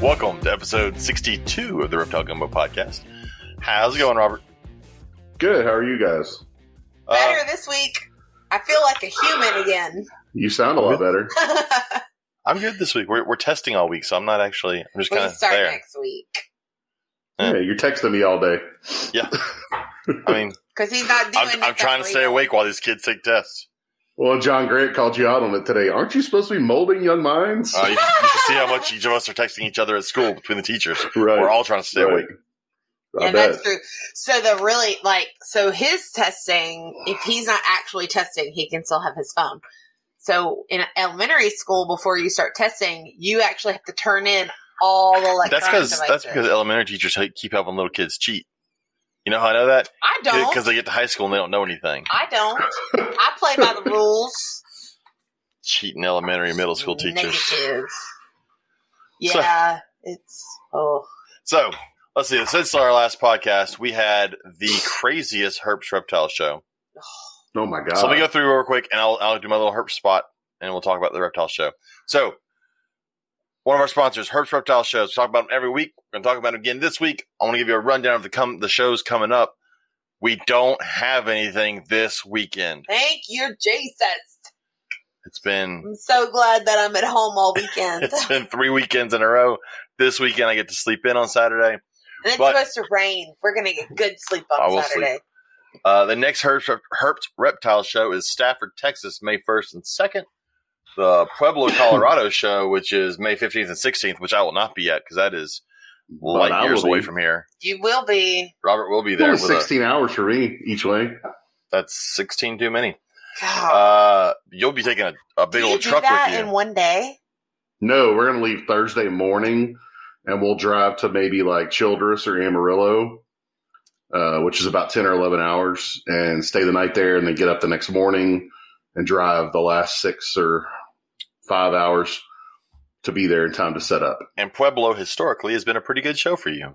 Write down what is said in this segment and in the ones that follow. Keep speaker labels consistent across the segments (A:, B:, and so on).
A: Welcome to episode 62 of the Reptile Gumbo podcast. How's it going, Robert?
B: Good. How are you guys?
A: Uh,
C: Better this week. I feel like a human again.
B: You sound a lot better.
A: I'm good this week. We're, we're testing all week, so I'm not actually. I'm just
C: we
A: kind of
C: start
A: there.
C: next week
A: Yeah.
B: Yeah, you're texting me all day.
A: Yeah. I mean,
C: because he's not doing.
A: I'm, I'm trying to stay awake while these kids take tests.
B: Well, John Grant called you out on it today. Aren't you supposed to be molding young minds?
A: Uh, you, you should see how much each of us are texting each other at school between the teachers.
B: right.
A: We're all trying to stay
B: right.
A: awake.
B: I
C: Yeah,
B: bet.
C: that's true. So the really like so his testing, if he's not actually testing, he can still have his phone. So in elementary school, before you start testing, you actually have to turn in all the electronic
A: That's because that's because elementary teachers ha- keep helping little kids cheat. You know how I know that?
C: I don't.
A: Because they get to high school and they don't know anything.
C: I don't. I play by the rules.
A: Cheating elementary and middle school teachers.
C: Negative. Yeah, it's oh.
A: So let's see. Since our last podcast, we had the craziest Herps Reptile show.
B: oh my god.
A: So let me go through real quick, and I'll, I'll do my little Herp spot, and we'll talk about the reptile show. So, one of our sponsors, Herps Reptile Shows. We talk about them every week. We're going to talk about them again this week. I want to give you a rundown of the com- the shows coming up. We don't have anything this weekend.
C: Thank you, Jesus.
A: It's been
C: I'm so glad that I'm at home all weekend.
A: it's been three weekends in a row. This weekend, I get to sleep in on Saturday.
C: and it's
A: but-
C: supposed to rain. We're gonna get good sleep on Saturday.
A: Uh, the next Herps, Herps Reptile show is Stafford, Texas, May 1st and 2nd. The Pueblo, Colorado show, which is May 15th and 16th, which I will not be at because that is light
B: I
A: years away
B: be.
A: from here.
C: You will be.
A: Robert will be there. With a,
B: 16 hours for me each way.
A: that's 16 too many.
C: God.
A: Uh, you'll be taking a, a big
C: Do you
A: old
C: do
A: truck
C: that
A: with you.
C: in one day?
B: No, we're going to leave Thursday morning and we'll drive to maybe like Childress or Amarillo, uh, which is about 10 or 11 hours, and stay the night there and then get up the next morning and drive the last six or five hours to be there in time to set up.
A: and Pueblo historically has been a pretty good show for you.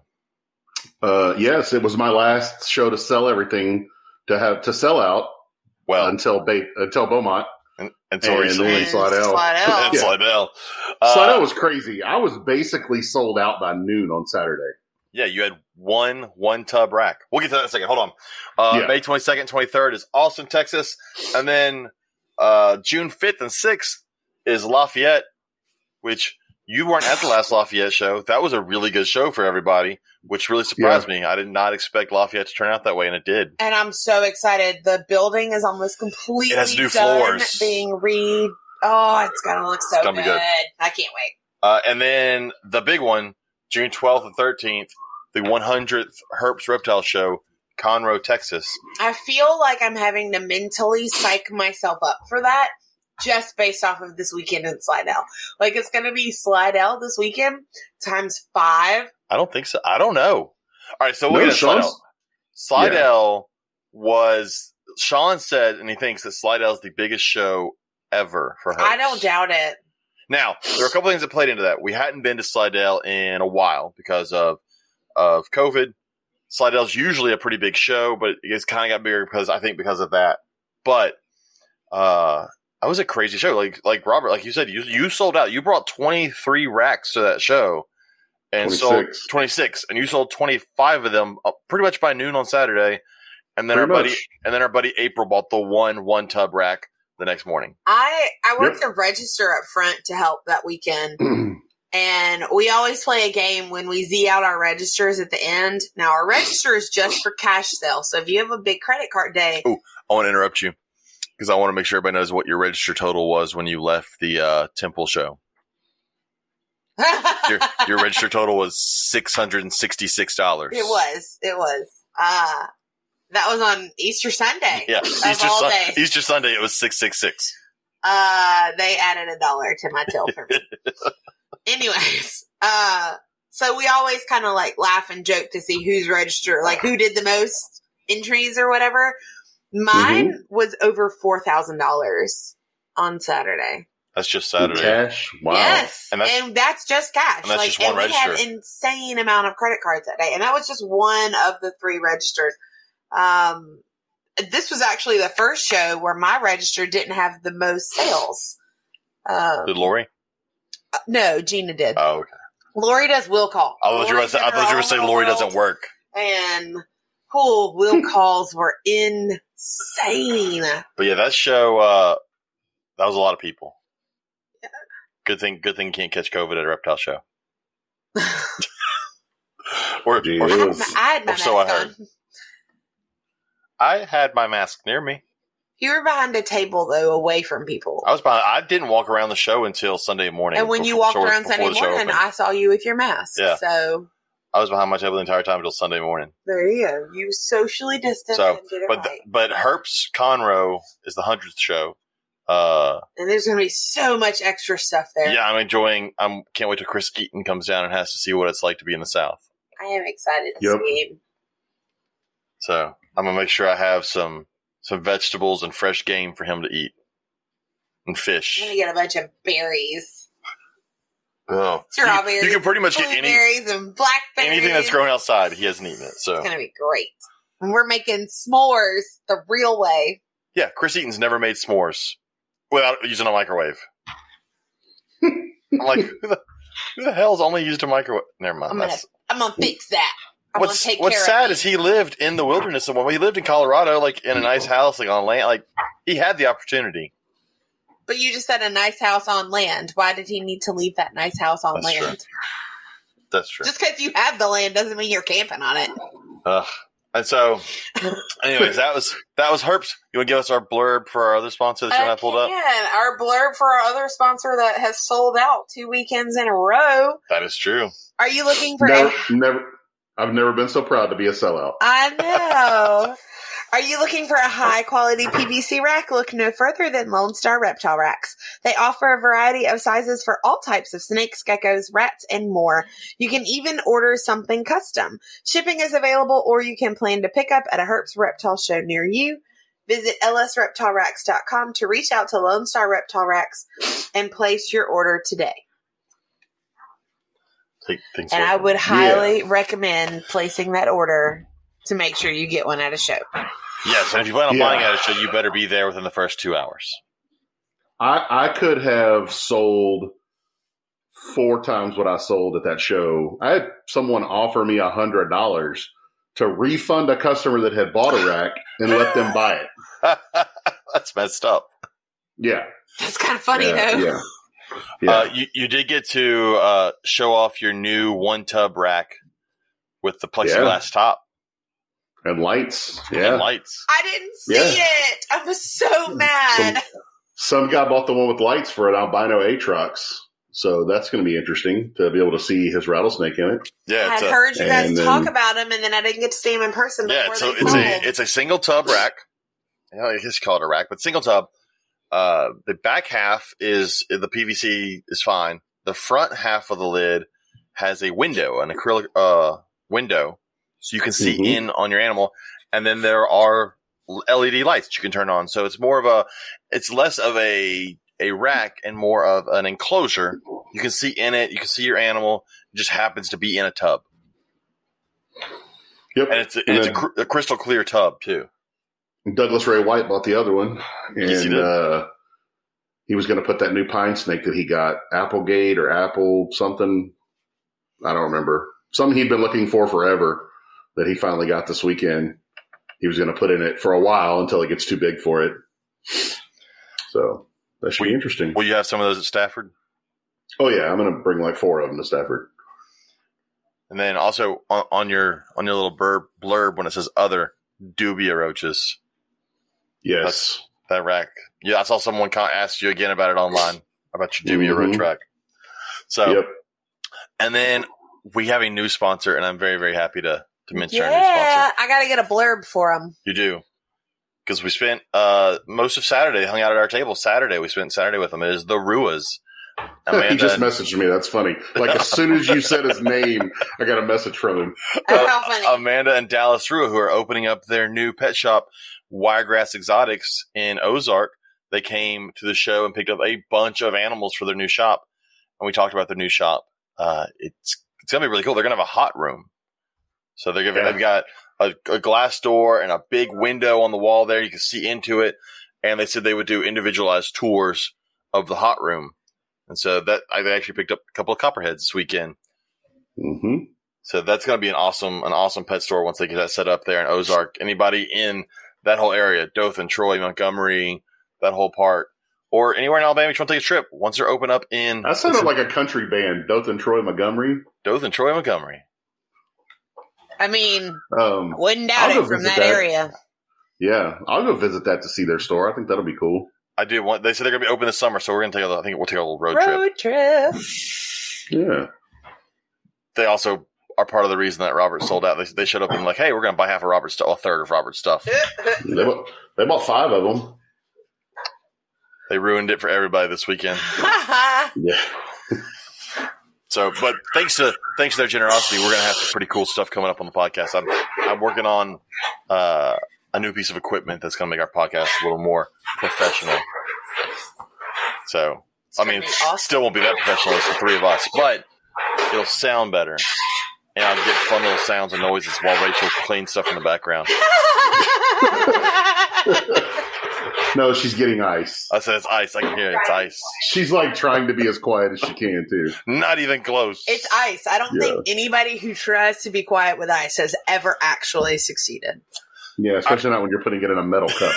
B: Uh, yes, it was my last show to sell everything to have to sell out
A: Well,
B: until ba- until Beaumont.
A: un- until
B: and
A: recently.
B: then Slidell.
C: Slidell.
A: And
B: Yeah.
A: Slidell. Uh,
B: so was crazy. I was basically sold out by noon on Saturday.
A: Yeah, you had one one tub rack. We'll get to that in a second. Hold on. Uh,
B: Yeah.
A: May twenty second, twenty third is Austin, Texas, and then uh, June fifth and sixth is Lafayette, which you weren't at the last Lafayette show. That was a really good show for everybody, which really surprised me. I did not expect Lafayette to turn out that way, and it did.
C: And I'm so excited. The building is almost completely
A: It has new
C: done
A: floors.
C: being re. Oh, it's gonna look so
A: gonna be good.
C: I can't wait.
A: Uh, and then the big one, June twelfth and thirteenth, the one hundredth Herps Reptile Show, Conroe, Texas.
C: I feel like I'm having to mentally psych myself up for that just based off of this weekend in Slidell. Like it's going to be Slidell this weekend times five.
A: I don't think so. I don't know. All right, so we'll
B: No,
A: get to
B: Sean's-
A: Slidell. Slidell was Sean said, and he thinks that Slidell is the biggest show ever for her.
C: I don't doubt it.
A: Now there are a couple things that played into that. We hadn't been to Slidell in a while because of of COVID. Slidell's usually a pretty big show, but it's kind of got bigger because I think because of that. But uh, that was a crazy show. Like like Robert, like you said, you you sold out. You brought twenty three racks to that show, and sold
B: 26.
A: and you sold twenty five of them uh, pretty much by noon on Saturday. And then
B: Pretty
A: our buddy,
B: much.
A: and then our buddy April bought the one one tub rack the next morning.
C: I I worked
B: Yep.
C: the register up front to help that weekend, and we always play a game when we z out our registers at the end. Now our register is just for cash sale, so if you have a big credit card day, Oh,
A: I want to interrupt you because I want to make sure everybody knows what your register total was when you left the uh, Temple show. Your your register total was six hundred and sixty six dollars.
C: It was. It was. Uh that was on Easter Sunday.
A: Yeah, Easter Sun- Easter Sunday it was six six six.
C: Uh they added a dollar to my till for me. Anyways, uh so we always kind of like laugh and joke to see who's registered, like who did the most entries or whatever. Mine was over four thousand dollars on Saturday.
A: That's just
B: In
A: Saturday.
B: cash. Wow.
C: Yes,
A: And
C: and,
A: that's-
C: that's just cash.
A: and that's
C: like,
A: just one
C: and we had insane amount of credit cards that day, and that was just one of the three registers. Um, this was actually the first show where my register didn't have the most sales. Um,
A: Did Lori?
C: no, Gina did.
A: Oh, okay.
C: Lori does will call.
A: I thought you were gonna say, I thought you were gonna say Lori doesn't work.
C: And cool will calls were insane.
A: But yeah, that show uh that was a lot of people. Good thing good thing you can't catch COVID at a reptile show. or,
B: Gee,
A: or
C: I had my, I had my
A: or so I
C: mask
A: heard.
C: on.
A: I had my mask near me.
C: You were behind a table though, away from people.
A: I was behind, I didn't walk around the show until Sunday morning.
C: and when you walked around Sunday morning. I saw you with your mask.
A: Yeah.
C: So
A: I was behind my table the entire time until Sunday morning.
C: there you go. You socially distanced
A: So,
C: and did it
A: But
C: right.
A: but Herps Conroe is the hundredth show. Uh,
C: and there's going to be so much extra stuff there.
A: yeah, I'm enjoying. I'm can't wait till Chris Eaton comes down and has to see what it's like to be in the South.
C: I am excited to
B: Yep.
C: see him.
A: So I'm gonna make sure I have some some vegetables and fresh game for him to eat, and fish.
C: I'm going to get a bunch of berries,
A: Oh,
C: strawberries,
A: You, you can pretty much get any
C: and blackberries.
A: anything that's growing outside. He hasn't eaten it. So
C: It's to be great. And we're making s'mores the real way.
A: yeah, Chris Eaton's never made s'mores without using a microwave. I'm like, who the, who the hell's only used a microwave? Never mind.
C: I'm gonna, I'm gonna fix that. I'm
A: what's
C: take
A: what's
C: care
A: sad
C: of
A: is he lived in the wilderness, and when he lived in Colorado, like in a nice house, like on land, like he had the opportunity.
C: But you just said a nice house on land. Why did he need to leave that nice house on
A: That's
C: land?
A: That's true.
C: Just because you have the land doesn't mean you're camping on it.
A: Ugh. And so, anyways, that was that was Herps. You want to give us our blurb for our other sponsor that you have pulled up?
C: Again, our blurb for our other sponsor that has sold out two weekends in a row.
A: That is true.
C: Are you looking for
B: Never,
C: a
B: never. I've never been so proud to be a sellout.
C: I know. Are you looking for a high quality PVC rack? Look no further than Lone Star Reptile Racks. They offer a variety of sizes for all types of snakes, geckos, rats, and more. You can even order something custom. Shipping is available or you can plan to pick up at a Herps Reptile show near you. Visit lsreptileracks.com to reach out to Lone Star Reptile Racks and place your order today.
A: Take things
C: And I would highly recommend placing that order to make sure you get one at a show.
A: Yes, and if you plan on
B: Yeah.
A: buying at a show, you better be there within the first two hours.
B: I, I could have sold four times what I sold at that show. I had someone offer me a hundred dollars to refund a customer that had bought a rack and let them buy it.
A: That's messed up.
B: Yeah.
C: That's kind of funny
B: yeah,
C: though.
B: Yeah. Yeah.
A: Uh, you you did get to uh, show off your new one tub rack with the plexiglass top
B: and lights.
A: and
B: Yeah.
A: lights.
C: I didn't see
B: Yeah.
C: it. I was so mad.
B: Some guy bought the one with lights for an albino atrox. So that's going to be interesting to be able to see his rattlesnake in it.
A: Yeah,
C: I
A: it's a,
C: heard you guys
B: and
C: talk about him, and then I didn't get to see him in person.
A: yeah. So
C: they
A: it's
C: sold.
A: a it's a single tub rack. You know, I guess you call it a rack, but single tub. Uh, the back half is the PVC is fine. The front half of the lid has a window, an acrylic uh, window, so you can see
B: Mhm.
A: in on your animal. And then there are LED lights that you can turn on. So it's more of a, it's less of a a rack and more of an enclosure. You can see in it. You can see your animal. It just happens to be in a tub,
B: Yep.
A: and it's a,
B: And
A: it's a, cr- a crystal clear tub too.
B: Douglas Ray White bought the other one. And
A: Yes, he
B: uh, he was going to put that new pine snake that he got, Applegate or Apple something. I don't remember. Something he'd been looking for forever that he finally got this weekend. He was going to put in it for a while until it gets too big for it. So that should
A: We-
B: be interesting.
A: Will you have some of those at Stafford?
B: Oh yeah, I'm going to bring like four of them to Stafford.
A: And then also on, on your on your little blurb, blurb when it says other dubia roaches,
B: Yes.
A: that rack. Yeah, I saw someone con- ask you again about it online about your dubia
B: Mhm.
A: roach rack. So,
B: Yep.
A: and then we have a new sponsor, and I'm very very happy to to mention our new
C: Yeah,
A: sponsor.
C: I got to get a blurb for him.
A: You do. Because we spent uh, most of Saturday hung out at our table. Saturday we spent Saturday with them. It is the Ruas.
B: he just
A: and-
B: messaged me. That's funny. Like as soon as you said his name, I got a message from him.
C: That's how funny.
A: Amanda and Dallas Rua, who are opening up their new pet shop, Wiregrass Exotics in Ozark. they came to the show and picked up a bunch of animals for their new shop, and we talked about their new shop. Uh, it's it's gonna be really cool. They're gonna have a hot room, so they're
B: Yeah.
A: they've got a, a glass door and a big window on the wall there. You can see into it, and they said they would do individualized tours of the hot room, and so that I actually picked up a couple of copperheads this weekend.
B: hmm
A: So that's going to be an awesome, an awesome pet store once they get that set up there in Ozark. Anybody in that whole area, Dothan, Troy, Montgomery, that whole part, or anywhere in Alabama, if you want to take a trip, once they're open up in
B: That sounded like a country band, Dothan, Troy, Montgomery.
A: Dothan, Troy, Montgomery.
C: I mean,
B: Um,
C: wouldn't doubt it from that,
B: that.
C: area.
B: yeah, I'll go visit that to see their store. I think that'll be cool.
A: I do want. They said they're going to be open this summer, so we're going to take A, I think we'll take a little road, trip.
C: Road trip.
B: Yeah.
A: They also are part of the reason that Robert sold out. They, they showed up and like, hey, we're going to buy half of Robert's stuff, a third of Robert's stuff.
B: They bought, they bought five of them.
A: They ruined it for everybody this weekend.
B: Yeah.
A: So, but thanks to thanks to their generosity, we're gonna have some pretty cool stuff coming up on the podcast. I'm I'm working on uh, a new piece of equipment that's gonna make our podcast a little more professional. So, I mean,
C: It's awesome.
A: still won't be that professional as the three of us, but it'll sound better, and I'll get fun little sounds and noises while Rachel cleans stuff in the background.
B: No, she's getting ice.
A: I said it's ice. I can hear it. It's ice.
B: She's like trying to be as quiet as she can too.
A: Not even close.
C: it's ice. I don't
B: Yeah.
C: think anybody who tries to be quiet with ice has ever actually succeeded.
B: Yeah, especially not when you're putting it in a metal cup.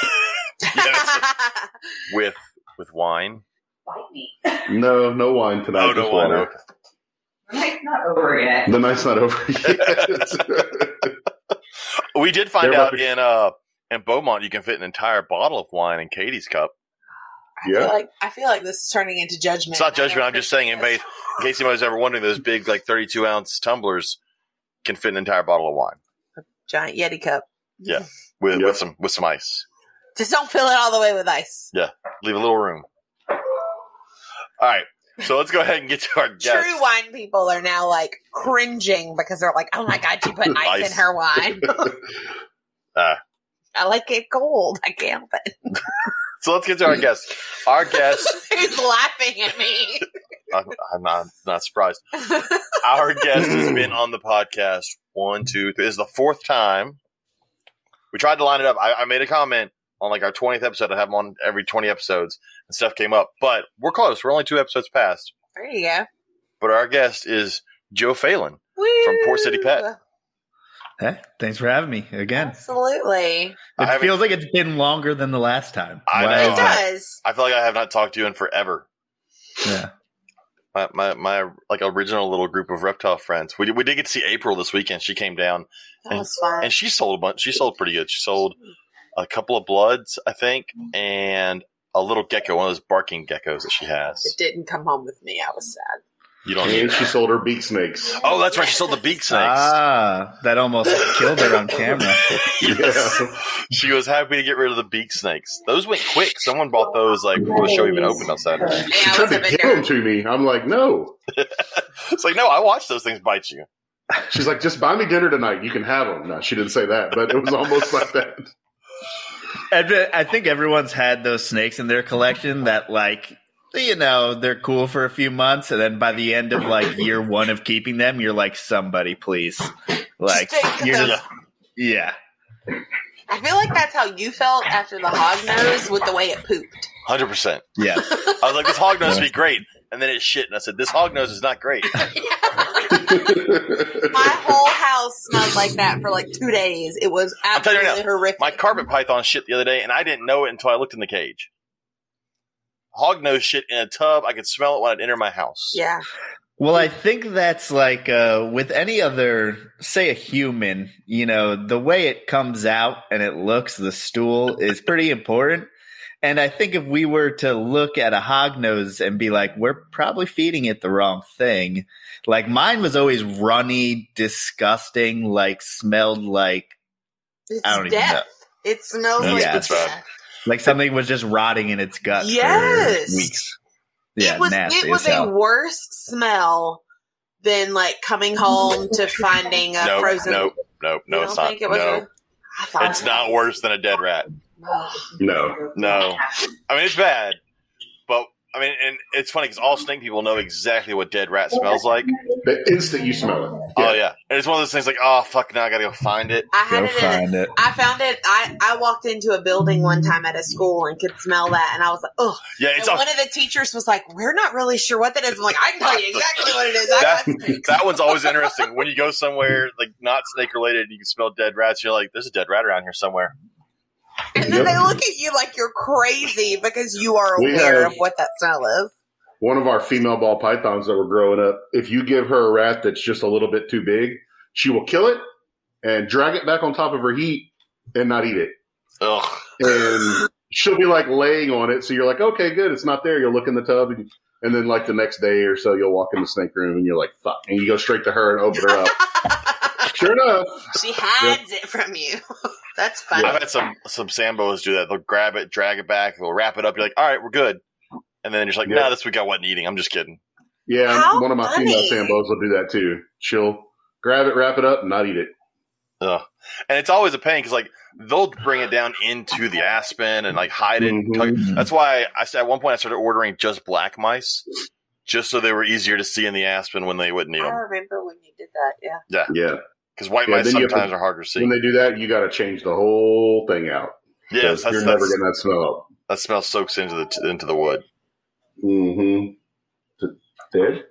A: Yes. with with wine.
D: Bite.
B: No, no wine tonight.
A: Oh, no
B: just
A: wine.
B: water.
D: The night's not over yet.
B: The night's not over yet.
A: We did find
B: They're
A: out in uh in Beaumont you can fit an entire bottle of wine in Katie's cup.
C: I feel
B: yeah.
C: like I feel like this is turning into judgment.
A: It's not judgment. I'm just saying, in
C: think
A: case, in case anybody's ever wondering, those big like 32 ounce tumblers can fit an entire bottle of wine
C: A giant Yeti cup. Yeah.
A: With,
B: Yep.
A: with some with some ice.
C: Just don't fill it all the way with ice. Yeah.
A: Leave a little room. All right, so let's go ahead and get to our guest.
C: True wine people are now like cringing because they're like, "Oh my god, she put ice,
A: Ice.
C: in her wine."
A: Ah.
C: I like it cold. I can't. But
A: So let's get to our guest. Our guest,
C: who's laughing at me?
A: I'm, I'm not not surprised. Our guest has been on the podcast one, two, three. This is the fourth time. We tried to line it up. I, I made a comment on like our 20th episode. I have them on every 20 episodes and stuff came up, but we're close. We're only two episodes past.
C: there you go.
A: But our guest is Joe Phelan. From Port City Pet.
C: Woo!
E: Hey, thanks for having me again.
C: Absolutely,
E: It
A: haven't-
E: feels like it's been longer than the last time.
A: I
E: Why
A: know.
C: it does.
A: I feel like I have not talked to you in forever.
E: Yeah.
A: My, my, my like original little group of reptile friends. We, did- we did get to see April this weekend. She came down
C: That was fun.
A: and she sold a bunch. She sold pretty good. She sold a couple of bloods, I think, mm-hmm. and a little gecko, one of those barking geckos that she has.
C: it didn't come home with me. I was sad.
A: You don't
B: and she sold her beak snakes.
A: Oh, that's right. She sold the beak snakes.
E: Ah, that almost killed her on camera.
A: yes. She was happy to get rid of the beak snakes. Those went quick. Someone bought those like before the show even opened on Saturday.
C: Yeah,
B: She tried to give them to me. I'm like, no.
A: It's like, no, I watched those things bite you.
B: She's like, just buy me dinner tonight. You can have them. No, she didn't say that, but it was almost like that.
E: I think everyone's had those snakes in their collection that, like, you know, they're cool for a few months, and then by the end of like year one of keeping them, you're like, somebody, please, like,
C: take
E: you're just, yeah,
C: I feel like that's how you felt after the hog nose with the way it pooped.
A: Hundred percent.
E: yeah.
A: I was like, this hog nose would be great, and then it shit, and I said, this hog nose is not great.
C: My whole house smelled like that for like two days. It was
A: I'll tell you right
C: absolutely horrific.
A: My carpet python shit the other day, and I didn't know it until I looked in the cage. Hog nose shit in a tub. I could smell it when I'd enter my house.
C: yeah,
E: Well, I think that's like uh, with any other, say, a human. You know, the way it comes out and it looks, the stool is pretty important. And I think if we were to look at a hognose and be like, we're probably feeding it the wrong thing. Like mine was always runny, disgusting, like smelled like
C: it's
E: I don't even know.
C: It smells
A: Yeah,
C: like
E: it's
A: bad.
C: death.
E: Like something was just rotting in its gut
C: Yes.
E: for weeks. Yeah,
C: it was
E: nasty
C: it was a worse smell than like coming home to finding a
A: Nope,
C: frozen.
A: nope, nope, no, it's
C: don't it
A: no,
C: a- I thought
A: it's not worse than a dead rat.
B: No.
A: No. I mean, it's bad, but I mean, and it's funny because all snake people know exactly what dead rat smells like.
B: The instant you smell it.
A: Oh yeah, and it's one of those things like, oh fuck, now I gotta go find it.
C: I had
E: Go
C: it in a,
E: find it.
C: I found it. I, I walked into a building one time at a school and could smell that, and I was like, "Oh!"
A: Yeah,
C: And
A: it's all,
C: one of the teachers was like, "We're not really sure what that is." I'm like, "I can tell you exactly what it is."
A: That, that one's always interesting when you go somewhere like not snake related. and You can smell dead rats. You're like, there's a dead rat around here somewhere.
C: And then
B: Yep.
C: they look at you like you're crazy because you are aware
B: have-
C: of what that smell is.
B: One of our female ball pythons that were growing up, if you give her a rat that's just a little bit too big, she will kill it and drag it back on top of her heat and not eat it.
A: Ugh.
B: And she'll be like laying on it. So you're like, okay, good. It's not there. You'll look in the tub. And, and then like the next day or so, you'll walk in the snake room and you're like, fuck. And you go straight to her and open her up. sure enough.
C: she hides it from you. That's funny.
A: I've had some some sambos do that. They'll grab it, drag it back, they'll wrap it up. You're like, all right, we're good. And then you're just like,
B: Yeah.
A: nah, this week I wasn't eating. I'm just kidding.
B: Yeah.
C: How
B: one of my
C: funny.
B: female sambos will do that too. She'll grab it, wrap it up, and not eat it.
A: Ugh. And it's always a pain because like they'll bring it down into the aspen and like hide it.
B: Mhm.
A: Like, that's why I said at one point I started ordering just black mice, just so they were easier to see in the aspen when they wouldn't eat
C: I
A: them.
C: remember when you did that. Yeah.
B: Yeah. Yeah.
A: Because white
B: Yeah,
A: mice
B: then you have to-
A: sometimes are harder to see.
B: When they do that, you got to change the whole thing out.
A: yes,
B: 'Cause
A: that's,
B: you're never getting that smell up.
A: that smell soaks into the into the wood.
B: Mm-hmm. Dead?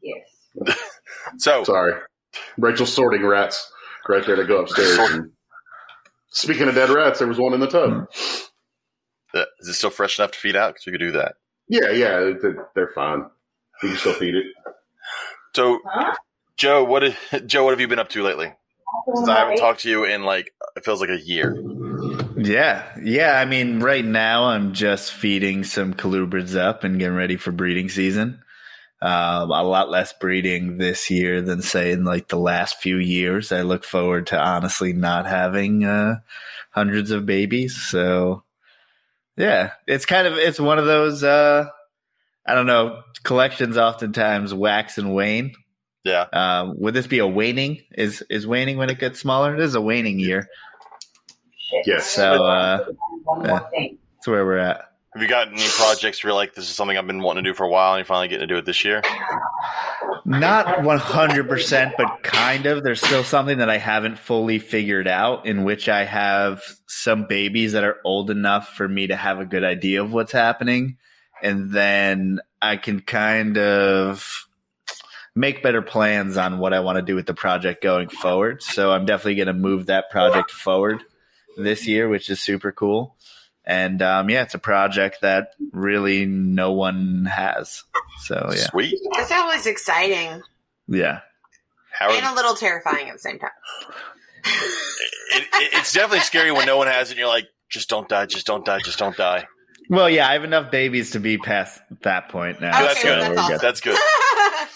D: Yes.
A: So
B: Sorry. Rachel sorting rats right there to go upstairs. And speaking of dead rats, there was one in the tub.
A: uh, is it still fresh enough to feed out? Because you could do that.
B: Yeah, yeah, they're, they're fine. You can still feed it.
A: So
D: Huh?
A: Joe, what is, Joe? What have you been up to lately? Since I haven't talked to you in like it feels like a year.
E: Yeah, yeah. I mean, right now I'm just feeding some colubrids up and getting ready for breeding season. Um, a lot less breeding this year than say in like the last few years. I look forward to honestly not having uh, hundreds of babies. So yeah, it's kind of it's one of those. Uh, I don't know. Collections oftentimes wax and wane.
A: Yeah,
E: Um, would this be a waning? Is is waning when it gets smaller? It is a waning year.
D: Shit.
B: Yes.
E: So uh,
D: One more
E: yeah.
D: thing.
E: that's where we're at.
A: have you got any projects where you're like this is something I've been wanting to do for a while and you're finally getting to do it this year?
E: Not 100%, but kind of. There's still something that I haven't fully figured out in which I have some babies that are old enough for me to have a good idea of what's happening. And then I can kind of make better plans on what I want to do with the project going forward. So I'm definitely going to move that project forward this year, which is super cool. And um, yeah, it's a project that really no one has. So yeah,
A: Sweet.
C: That's always exciting
E: yeah.
A: How
C: and a little terrifying at the same time.
A: it, it, it's definitely scary when no one has it. and You're like, just don't die, just don't die, just don't die.
E: Well, yeah, I have enough babies to be past that point now.
A: that's
C: okay,
A: good.
C: that's
E: We're
C: awesome.
A: That's good.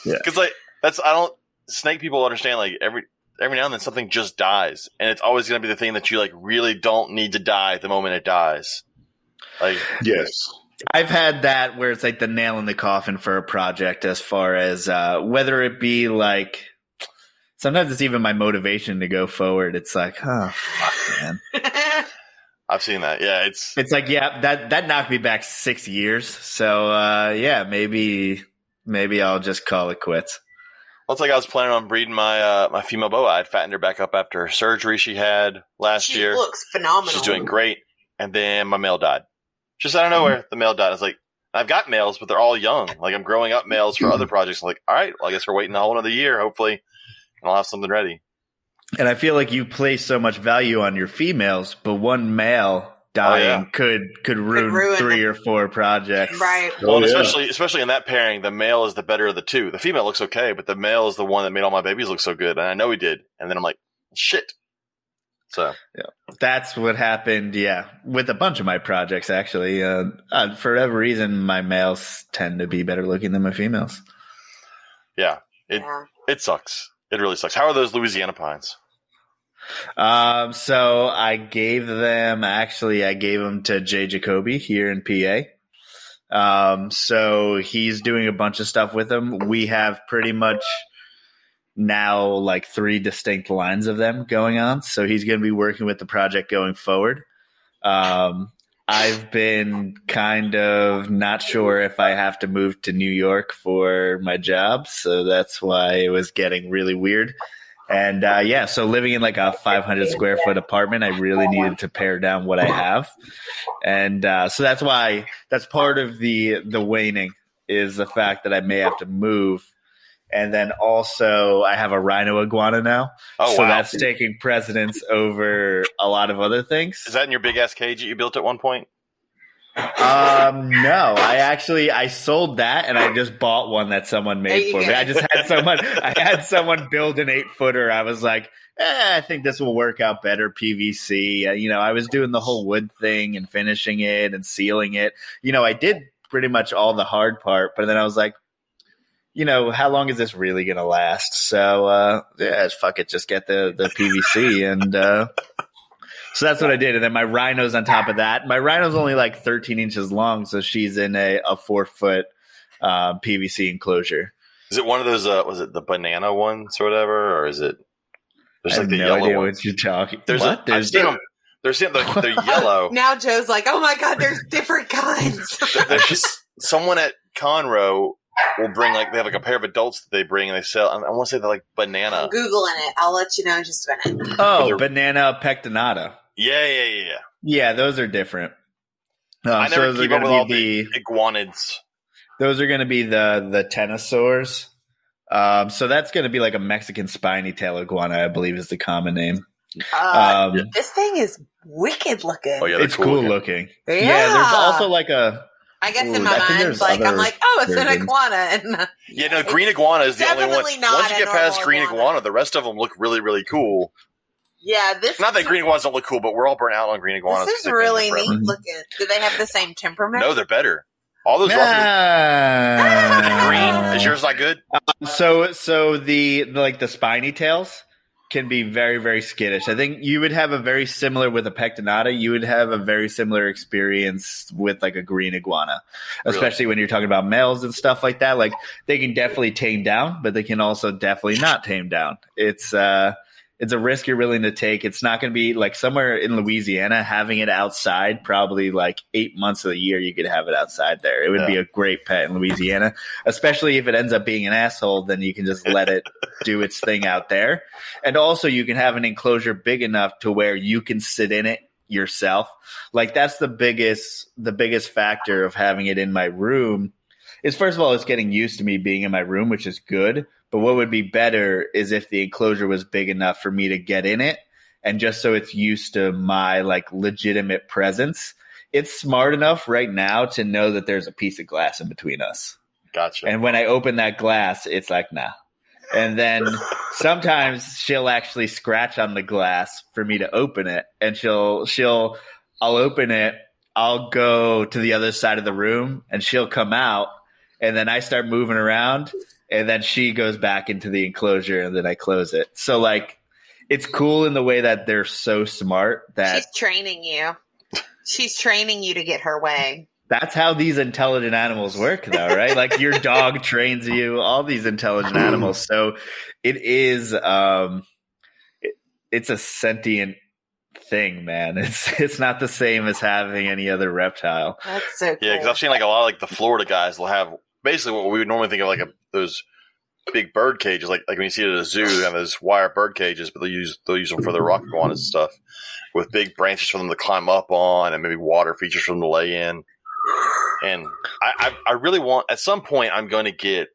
A: Because like that's I don't snake people understand like every every now and then something just dies, and it's always going to be the thing that you like really don't need to die at the moment it dies. Like
B: Yes.
E: I've had that where it's like the nail in the coffin for a project as far as uh, whether it be like sometimes it's even my motivation to go forward. It's like, oh fuck man.
A: I've seen that. Yeah, it's
E: It's like, yeah, that that knocked me back six years. So uh, yeah, maybe maybe I'll just call it quits.
A: well, it's like I was planning on breeding my uh, my female boa. I'd fattened her back up after her surgery she had last year.
C: she
A: year.
C: looks phenomenal.
A: She's doing great, and then my male died. Just out of nowhere, the male died. I was like, I've got males, but they're all young. Like I'm growing up males for other projects. I'm like, all right, well, I guess we're waiting a whole another year. Hopefully, and I'll have something ready.
E: And I feel like you place so much value on your females, but one male dying
A: yeah.
E: could could ruin,
C: ruin
E: three
C: the-
E: or four projects.
C: Right.
B: Oh,
A: Well, and
B: yeah.
A: especially especially in that pairing, the male is the better of the two. The female looks okay, but the male is the one that made all my babies look so good, and I know he did. And then I'm like, shit. So yeah,
E: That's what happened. Yeah, with a bunch of my projects, actually. Uh, uh, for whatever reason, my males tend to be better looking than my females.
A: yeah, it
C: Yeah.
A: it sucks. It really sucks. How are those Louisiana pines?
E: Um, so I gave them. Actually, I gave them to Jay Jacoby here in PA. Um, so he's doing a bunch of stuff with them. We have pretty much now like three distinct lines of them going on. So he's going to be working with the project going forward. Um, I've been kind of not sure if I have to move to New York for my job, so that's why it was getting really weird. And uh, yeah, so living in like a 500 square foot apartment, I really needed to pare down what I have, and uh, so that's why that's part of the the waning is the fact that I may have to move. And then also, I have a rhino iguana now,
A: Oh
E: so
A: wow!
E: that's taking precedence over a lot of other things.
A: Is that in your big ass cage that you built at one point?
E: Um, no, I actually I sold that and I just bought one that someone made for me. I just had someone I had someone build an eight footer. I was like, eh, I think this will work out better PVC. Uh, you know, I was doing the whole wood thing and finishing it and sealing it. You know, I did pretty much all the hard part, but then I was like, you know, how long is this really gonna last? So uh yeah, fuck it, just get the the PVC and uh so that's what I did. And then my rhino's on top of that. My rhino's only like 13 inches long, so she's in a, a four foot uh, PVC enclosure.
A: Is it one of those? Uh, was it the banana ones or whatever, or is it? There's
E: I
A: like
E: have
A: the
E: no
A: yellow
E: idea
A: ones.
E: you're talking.
A: There's
E: what?
A: a, I've
E: There's
A: seen them. They're seeing they're, they're yellow.
C: Now Joe's like, oh my god, there's different kinds.
A: There's just someone at Conroe will bring like they have like a pair of adults that they bring and they sell. I want to say they're like banana.
C: I'm googling it. I'll let you know in just a minute.
E: oh, banana pectinata.
A: Yeah, yeah, yeah, yeah.
E: Yeah, those are different. Um,
A: I
E: so
A: never
E: those are
A: keep up with all the
E: the
A: iguanids.
E: those are going to be the the ctenosaurs. Um, so that's going to be like a Mexican spiny tail iguana, I believe is the common name.
C: Uh,
E: Um,
C: this thing is wicked looking.
A: Oh yeah, they're
E: it's cool
A: looking.
E: looking.
C: Yeah.
E: yeah, there's also like a
C: I guess
E: Ooh,
C: in my
E: I
C: mind,
E: there's
C: like I'm like, oh, it's an iguana, and
A: Yeah, no, green iguana is the only one.
C: not
A: Once you get past green
C: iguana.
A: iguana, the rest of them look really, really cool.
C: yeah, this
A: Not that green iguanas don't look cool, but we're all burnt out on green iguanas.
C: this
A: 'cause
C: is
A: they've been here
C: really
A: forever.
C: neat looking. Do they have the same temperament?
A: No, they're better. All those Russian
E: Ah.
A: green. Is yours not good?
E: So so the, the like the spiny tails can be very very skittish. I think you would have a very similar with a pectinata. You would have a very similar experience with like a green iguana, especially when you're talking about males and stuff like that. Like they can definitely tame down, but they can also definitely not tame down. It's uh it's a risk you're willing to take. It's not going to be like somewhere in Louisiana having it outside. Probably like eight months of the year, you could have it outside there. It would be a great pet in Louisiana, especially if it ends up being an asshole. Then you can just let it do its thing out there, and also you can have an enclosure big enough to where you can sit in it yourself. Like that's the biggest the biggest factor of having it in my room. Is first of all, it's getting used to me being in my room, which is good. But what would be better is if the enclosure was big enough for me to get in it and just so it's used to my like legitimate presence. It's smart enough right now to know that there's a piece of glass in between us.
A: Gotcha.
E: And when I open that glass, it's like, nah. And then sometimes she'll actually scratch on the glass for me to open it. And she'll, she'll, I'll open it. I'll go to the other side of the room and she'll come out. And then I start moving around and then she goes back into the enclosure and then I close it. So like, it's cool in the way that they're so smart that
C: She's training you. She's training you to get her way.
E: that's how these intelligent animals work though right like your dog trains you all these intelligent animals so it is um it, it's a sentient thing man it's it's not the same as having any other reptile
C: That's so cool.
A: Yeah, because I've seen like a lot of like the Florida guys will have basically what we would normally think of like a, those big bird cages, like like when you see it at a zoo, they have those wire bird cages, but they'll use they'll use them for their rock iguanas and stuff, with big branches for them to climb up on, and maybe water features for them to lay in. And I, I, I really want at some point I'm going to get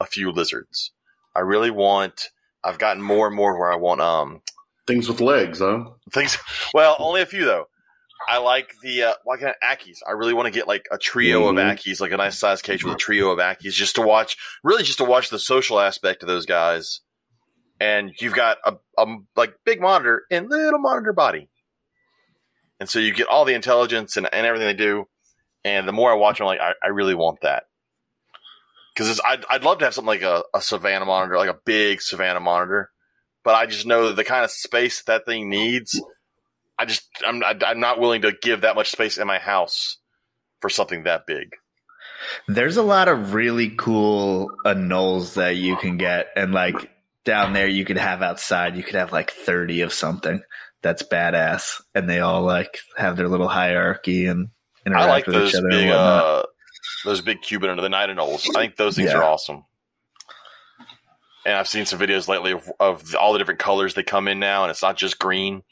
A: a few lizards. I really want. I've gotten more and more where I want um
B: Things with legs, huh?
A: things. Well, only a few though. I like the uh, like an Ackies. I really want to get like a trio
B: Mhm.
A: of Ackies, like a nice size cage with a trio of Ackies, just to watch. Really, just to watch the social aspect of those guys. And you've got a, a like big monitor and little monitor body, and so you get all the intelligence and, and everything they do. And the more I watch them, like I, I really want that because I'd I'd love to have something like a, a Savannah monitor, like a big Savannah monitor. But I just know that the kind of space that thing needs I just I'm I'm not willing to give that much space in my house for something that big.
E: there's a lot of really cool anoles that you can get and like down there you could have outside you could have like 30 of something that's badass, and they all like have their little hierarchy and
A: I
E: interact
A: like
E: with each other
A: big,
E: and whatnot.
A: uh, those big Cuban under the knight anoles. I think those things
E: Yeah.
A: are awesome. And I've seen some videos lately of, of all the different colors they come in now, and it's not just green.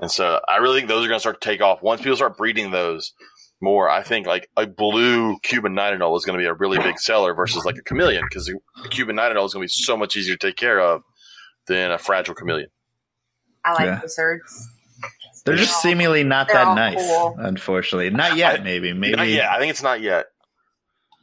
A: And so I really think those are going to start to take off once people start breeding those more. I think like a blue Cuban knight anole is going to be a really big seller versus like a chameleon because the Cuban knight anole is going to be so much easier to take care of than a fragile chameleon.
C: I like
E: Yeah.
C: lizards.
E: They're just seemingly not that nice,
C: cool.
E: unfortunately. Not yet,
A: I-
E: maybe. Maybe.
A: Not yet. I think it's not yet.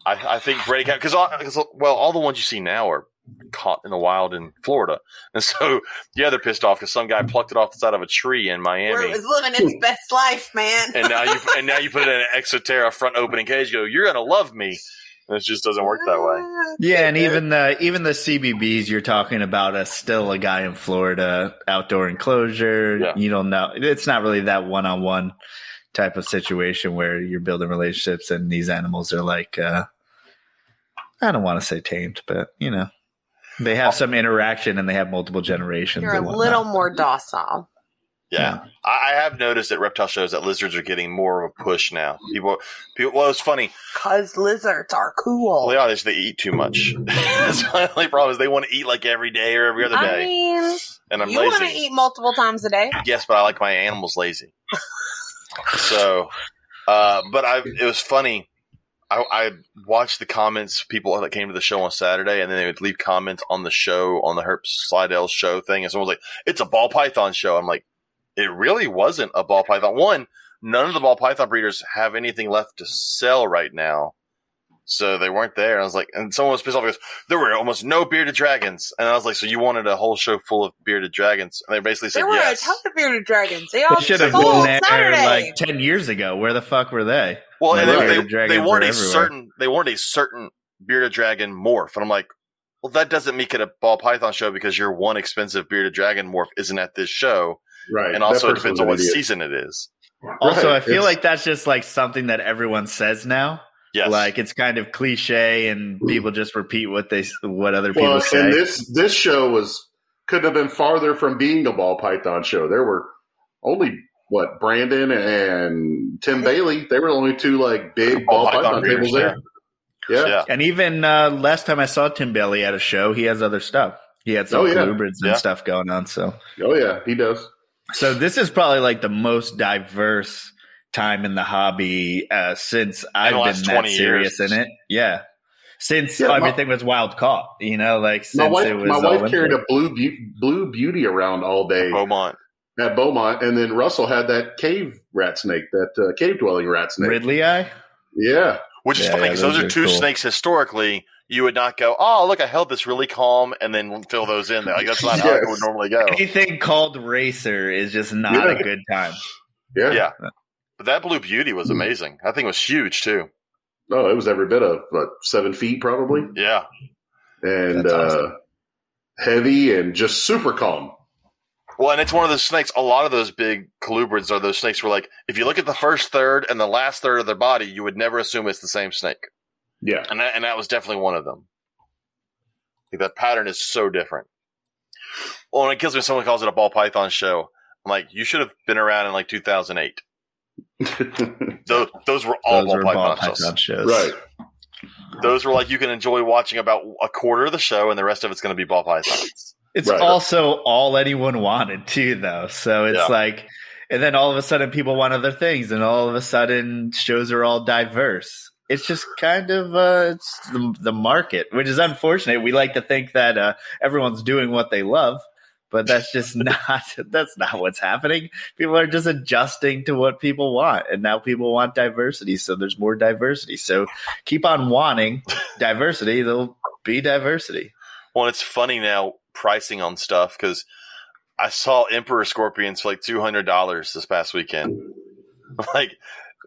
A: I, I think Brady Cat because well, all the ones you see now are caught in the wild in Florida, and so yeah, they're pissed off because some guy plucked it off the side of a tree in
C: Where
A: Miami,
C: it was living its best life, man.
A: and now you and now you put it in an Exo Terra front opening cage. You go, you're gonna love me, and it just doesn't work that way.
E: Yeah, and even the even the CBBs you're talking about is still a guy in Florida, outdoor enclosure.
A: Yeah.
E: You don't know. It's not really that one on one type of situation where you're building relationships and these animals are like uh I don't want to say tamed, but you know. They have some interaction and they have multiple generations.
C: You're a little more docile.
A: Yeah, I, I have noticed at reptile shows that lizards are getting more of a push now. People, people. Well, it's funny.
C: Cause lizards are cool.
A: Well, they are. They, they eat too much. That's my only problem. Is they want to eat like every day or every other
C: I
A: day,
C: mean,
A: and I'm
C: you
A: lazy.
C: want to eat multiple times a day.
A: Yes, but I like my animals lazy. so, uh, but I it was funny. I, I watched the comments people that came to the show on Saturday, and then they would leave comments on the show on the Herp Slidell show thing, and someone was like, "It's a ball python show." I'm like, "It really wasn't a ball python." One, none of the ball python breeders have anything left to sell right now. So they weren't there. And I was like, and someone was pissed off because there were almost no bearded dragons. And I was like, so you wanted a whole show full of bearded dragons? And they basically said
C: There were
A: yes.
C: a ton of bearded dragons. They all
E: They should have been there
C: Saturday.
E: like ten years ago. Where the fuck were they?
A: Well, and they, they,
E: dragons
A: they weren't a
E: everywhere.
A: certain they weren't a certain bearded dragon morph, and I'm like, well, that doesn't make it a ball python show because your one expensive bearded dragon morph isn't at this show,
B: Right.
A: and also it depends on what
B: idiot.
A: season it is.
E: Also,
B: Right.
E: I feel
B: It's-
E: like that's just like something that everyone says now.
A: Yes,
E: Like it's kind of cliche, and people just repeat what they what other people
B: Well,
E: say.
B: and this this show was couldn't have been farther from being a ball python show. There were only what Brandon and Tim Bailey. They were the only two like big
A: Ball
B: ball,
A: python
B: python,
A: breeders,
B: tables there. Yeah.
A: yeah.
E: and even uh, last time I saw Tim Bailey at a show, he has other stuff. He had some
B: Oh, yeah.
E: and
A: Yeah.
E: stuff going on. So,
B: Oh yeah, he does.
E: so this is probably like the most diverse time in the hobby uh, since I've been that serious
A: years.
E: in it. Yeah. Since
B: Yeah, my-
E: everything was wild caught, you know, like since
B: My wife,
E: it was
B: my wife carried a blue be- blue beauty around all day
A: Beaumont.
B: At Beaumont, and then Russell had that cave rat snake, that uh, cave dwelling rat snake.
E: ridleyi.
B: Yeah,
A: Which is
E: Yeah,
A: funny
E: yeah,
A: because those,
E: those
A: are
E: are
A: two
E: cool.
A: snakes historically. You would not go, oh, look, I held this really calm and then fill those in there. Like, that's not how it would normally go.
E: Anything called racer is just not
B: Yeah.
E: a good time.
B: yeah,
A: Yeah. But that blue beauty was amazing. I think it was huge too.
B: Oh, it was every bit of what seven feet probably,
A: Yeah.
B: and
E: That's
B: uh, heavy and just super calm.
A: Well, and it's one of those snakes. A lot of those big colubrids are those snakes where, like, if you look at the first third and the last third of their body, you would never assume it's the same snake.
B: Yeah,
A: And that, and that was definitely one of them. Like, that pattern is so different. Well, and it kills me when someone calls it a ball python show. I'm like, you should have been around in like 2008. Those, those were all
E: Those
A: ball python,
E: ball
A: shows.
E: python shows.
B: right.
A: Those were like you can enjoy watching about a quarter of the show, and the rest of it's going to be ball pythons.
E: It's
B: Right.
E: also all anyone wanted too, though. So it's
A: Yeah.
E: like, and then all of a sudden people want other things, and all of a sudden shows are all diverse. It's just kind of uh, it's the, the market, which is unfortunate. We like to think that uh, everyone's doing what they love, but that's just not that's not what's happening. People are just adjusting to what people want, and now people want diversity, so there's more diversity. So keep on wanting diversity; there'll be diversity.
A: Well, it's funny now pricing on stuff because I saw Emperor Scorpions for like two hundred dollars this past weekend. Like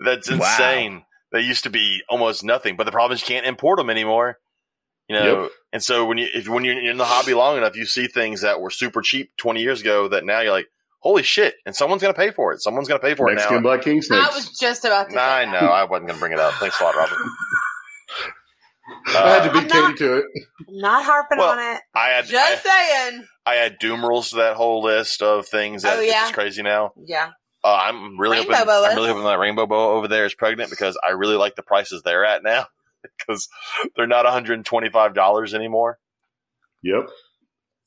A: that's
E: Wow.
A: insane. They used to be almost nothing, but the problem is you can't import them anymore. You know,
B: Yep.
A: and so when you if when you're in the hobby long enough, you see things that were super cheap twenty years ago that now you're like, holy shit! And someone's gonna pay for it. Someone's gonna pay for it
B: Mexican
A: now.
B: black king
C: I
B: snakes.
C: was just about to.
A: Nah, I know. I wasn't gonna bring it up. Thanks a lot, Robert.
B: I had to
A: Uh,
B: be
C: I'm
B: Katie to it.
C: I'm not harping
A: Well,
C: on it.
A: I had
C: Just saying.
A: I add Dumerils to that whole list of things that
C: Oh,
A: is
C: yeah.
A: just crazy now.
C: Yeah.
A: Uh, I'm really
C: Rainbow
A: hoping,
C: boas.
A: I'm really hoping that rainbow boa over there is pregnant because I really like the prices they're at now because they're not 125 dollars anymore.
B: Yep.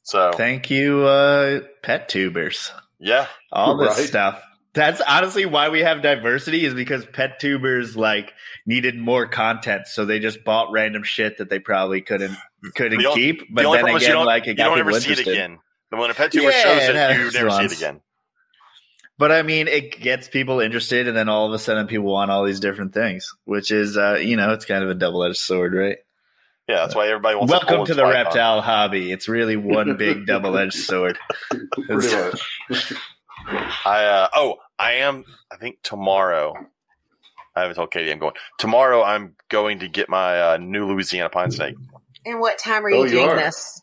A: So
E: Thank you, uh, pet tubers.
A: yeah,
E: All this
B: Right.
E: stuff. That's honestly why we have diversity is because pet tubers like needed more content, so they just bought random shit that they probably couldn't couldn't
A: The only-
E: keep. But
A: the
E: then
A: you
E: again, like
A: you
E: it got
A: don't ever see it again. And when a pet tuber
E: Yeah,
A: shows
E: it
A: you never see it again.
E: But I mean, it gets people interested, and then all of a sudden, people want all these different things, which is, uh, you know, it's kind of a double edged sword, right?
A: Yeah, that's why everybody wants.
E: Welcome to the reptile hobby. It's really one big double edged sword.
B: Pretty much.
A: I uh, oh, I am. I think tomorrow. I haven't told Katie I'm going. Tomorrow I'm going to get my uh, new Louisiana pine snake.
C: And what time are you
B: Oh, you
C: doing
B: are.
C: this?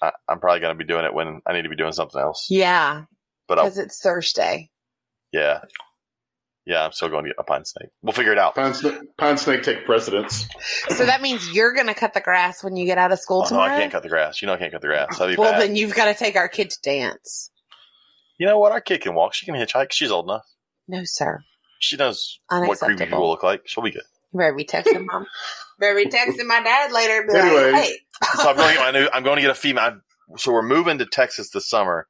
A: I, I'm probably going to be doing it when I need to be doing something else.
C: Yeah,
A: But I'll,
C: because it's Thursday.
A: yeah, yeah, I'm still going to get a pine snake. We'll figure it out.
B: Pine, snake, pine snake take precedence.
C: So that means you're going to cut the grass when you get out of school
A: Oh, no,
C: tomorrow.
A: I can't cut the grass. You know I can't cut the grass. That'd be
C: well,
A: bad.
C: then you've got to take our kid to dance.
A: You know what? Our kid can walk. She can hitchhike. She's old enough.
C: No, sir.
A: She knows what creepy
C: Unacceptable.
A: people look like. She'll be good.
C: You better be texting mom. better be texting my dad later. and Be
B: Anyway.
C: like, hey.
A: So I'm going to get my new. I'm going to get a female. I'm- So we're moving to Texas this summer,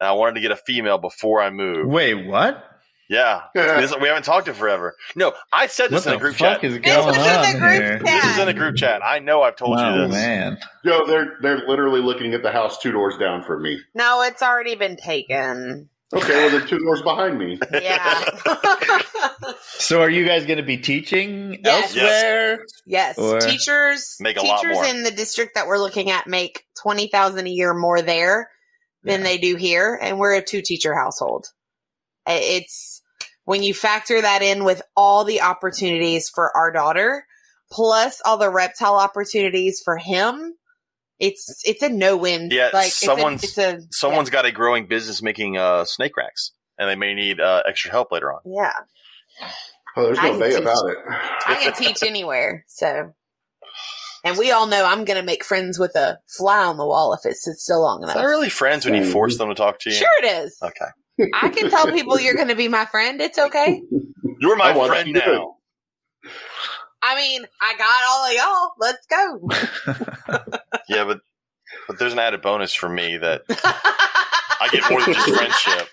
A: and I wanted to get a female before I move.
E: Wait, what?
A: Yeah, This- we haven't talked in forever. No, I said this
E: What
A: in a
E: the
A: group
E: fuck
A: chat.
E: is
C: This
E: going
C: was in the
E: on
C: group
E: here?
C: chat.
A: This is in a group chat. I know I've told
E: Oh
A: you this.
E: man,
B: Yo, they're they're literally looking at the house two doors down from me.
C: no, it's already been taken.
B: Okay, well they're two doors behind me.
C: Yeah.
E: so are you guys going to be teaching
C: Yes.
E: elsewhere?
C: yes.
E: Or-
C: teachers
A: Make a lot
C: teachers
A: more.
C: in the district that we're looking at make twenty thousand a year more there than
E: Yeah.
C: they do here, and we're a two teacher household. It's when you factor that in with all the opportunities for our daughter, plus all the reptile opportunities for him. It's it's a no win.
A: Yeah,
C: like
A: someone's-
C: it's a, it's a
A: Someone's got a growing business making uh, snake racks, and they may need uh, extra help later on.
C: yeah.
B: Oh, there's no
C: can
B: bay
C: teach.
B: about it.
C: I can teach anywhere. So, and we all know I'm going to make friends with a fly on the wall if it sits still long enough.
A: Is
C: enough.
A: that really friends when you force them to talk to you?
C: Sure, it is.
A: Okay.
C: I can tell people you're going to be my friend. It's okay.
A: You're my
B: I
A: friend
B: you
A: now.
C: I mean, I got all of y'all. Let's go.
A: Yeah, but but there's an added bonus for me that I get more than just friendship.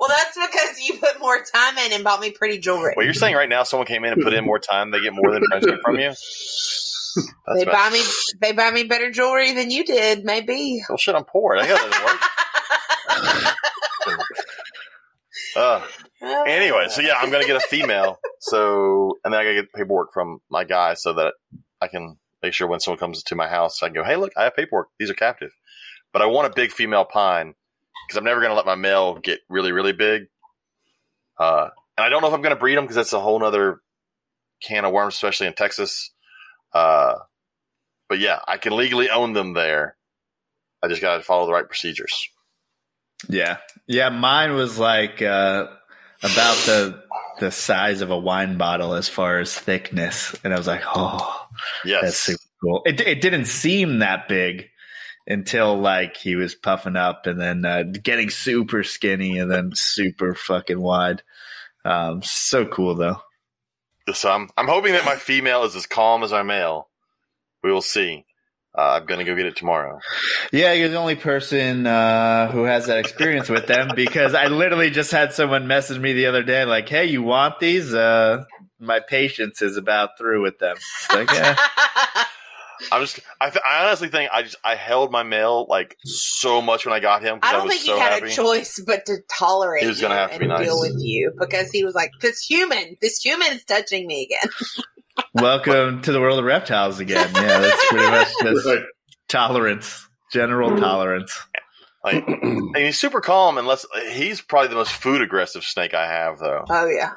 C: Well, that's because you put more time in and bought me pretty jewelry.
A: Well, you're saying right now someone came in and put in more time, they get more than friendship from you? That's
C: they
A: about-
C: buy me. They buy me better jewelry than you did. Maybe.
A: Well, shit, I'm poor. I got to work. Uh, anyway, so yeah, I'm gonna get a female. So, and then I gotta get paperwork from my guy so that I can make sure when someone comes to my house, I can go, "Hey, look, I have paperwork. These are captive." But I want a big female pine because I'm never gonna let my male get really, really big. Uh, and I don't know if I'm gonna breed them because that's a whole nother can of worms, especially in Texas. Uh, but yeah, I can legally own them there. I just gotta follow the right procedures.
E: Yeah, yeah. Mine was like uh, about the the size of a wine bottle as far as thickness, and I was like, oh,
A: Yes,
E: that's super cool. It it didn't seem that big until like he was puffing up, and then uh, getting super skinny, and then super fucking wide. Um, so cool though.
A: So I'm, I'm hoping that my female is as calm as our male. We will see. Uh, I'm going to go get it tomorrow.
E: Yeah, you're the only person uh, who has that experience with them because I literally just had someone message me the other day, like, "Hey, you want these?" Uh, my patience is about through with them. It's like, yeah,
A: I'm just, I, th- I honestly think I just, I held my mail like so much when I got him
C: I
A: because I,
C: don't
A: was
C: think
A: so
C: he had
A: happy.
C: a choice but to tolerate
A: He was gonna
C: you
A: have to be nice.
C: deal with you because he was like, "This human, this human is touching me again."
E: welcome to the world of reptiles again. Yeah, that's pretty much just
B: Right.
E: tolerance, general mm-hmm. tolerance.
A: Like, and he's super calm unless he's probably the most food aggressive snake I have though.
C: Oh yeah,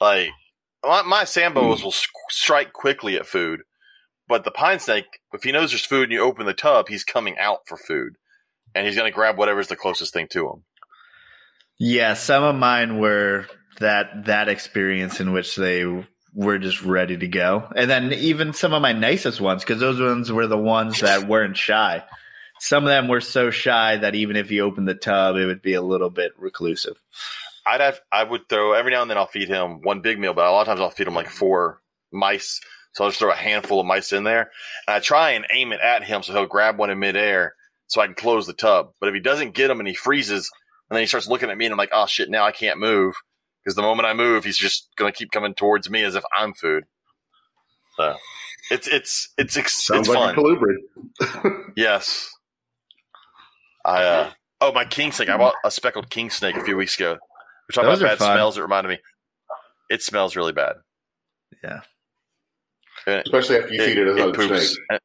A: Like my, my sambos hmm. will s- strike quickly at food, but the pine snake, if he knows there's food and you open the tub, he's coming out for food, and he's going to grab whatever's the closest thing to him.
E: Yeah, some of mine were that that experience in which they were just ready to go, and then even some of my nicest ones because those ones were the ones that weren't shy. some of them were so shy that even if you opened the tub, it would be a little bit reclusive.
A: I'd have I would throw every now and then I'll feed him one big meal, but a lot of times I'll feed him like four mice. So I'll just throw a handful of mice in there, and I try and aim it at him so he'll grab one in midair so I can close the tub. But if he doesn't get him and he freezes, and then he starts looking at me and I'm like, oh shit, now I can't move because the moment I move, he's just gonna keep coming towards me as if I'm food. So it's it's it's it's,
B: Sounds
A: it's
B: like
A: fun.
B: a colubrid.
A: Yes. I uh oh my king snake. I bought a speckled king snake a few weeks ago. We're talking
E: Those
A: about bad
E: fun.
A: smells. It reminded me. It smells really bad.
E: Yeah.
A: It,
B: Especially after you feed it another
A: poops.
B: snake.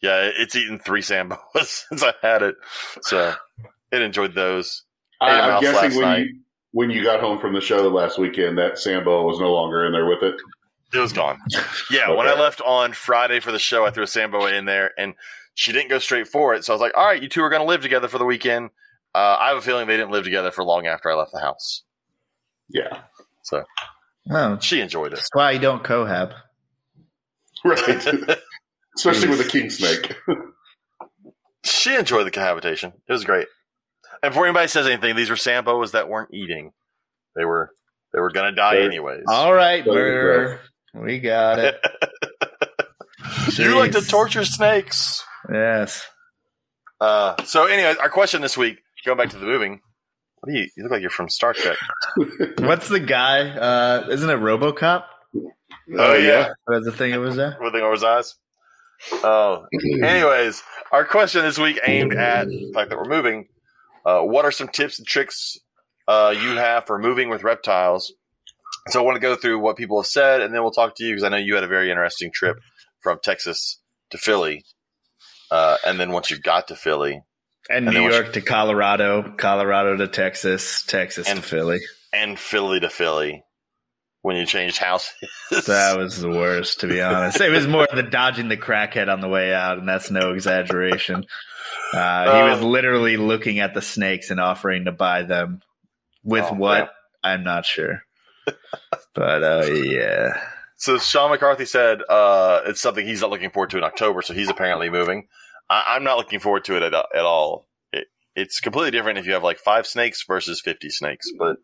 A: Yeah, it's eaten three sand boas since I had it, so it enjoyed those.
B: I,
A: Ate a
B: I'm
A: mouse last
B: guessing when
A: night.
B: you when you got home from the show last weekend, that Sambo was no longer in there with it.
A: It was gone. Yeah, when I left on Friday for the show, I threw a sand boa in there, and she didn't go straight for it. So I was like, "All right, you two are going to live together for the weekend." Uh, I have a feeling they didn't live together for long after I left the house,
B: Yeah,
A: so
E: Oh,
A: she enjoyed it.
E: that's why you don't cohab.
B: right. Especially with a king snake.
A: she enjoyed the cohabitation. It was great. And before anybody says anything, these were sand boas that weren't eating. They were they were gonna die
B: They're-
A: anyways.
E: All right,
B: There you
E: murderer. We got it.
A: you like to torture snakes.
E: Yes.
A: Uh, so anyway, our question this week, going back to the moving. What do you you look like you're from Star Trek.
E: What's the guy? Uh, isn't it RoboCop?
A: Oh, yeah.
E: That's the thing it was there.
A: Everything over his eyes. Oh. Anyways, our question this week aimed at the fact that we're moving. Uh, what are some tips and tricks uh, you have for moving with reptiles? So I want to go through what people have said, and then we'll talk to you because I know you had a very interesting trip from Texas to Philly. Uh, and then once you got to Philly
E: And,
A: And
E: New York to Colorado, Colorado to Texas, Texas
A: And-
E: to Philly.
A: and Philly to Philly, when you changed houses,
E: That was the worst, to be honest. It was more the dodging the crackhead on the way out, and that's no exaggeration. Uh, he was
A: Um,
E: literally looking at the snakes and offering to buy them. With
A: Oh,
E: what?
A: yeah.
E: I'm not sure. but uh, yeah.
A: So Sean McCarthy said uh, it's something he's not looking forward to in October, so he's apparently moving. I, I'm not looking forward to it at, at all. It, it's completely different if you have like five snakes versus 50 snakes, but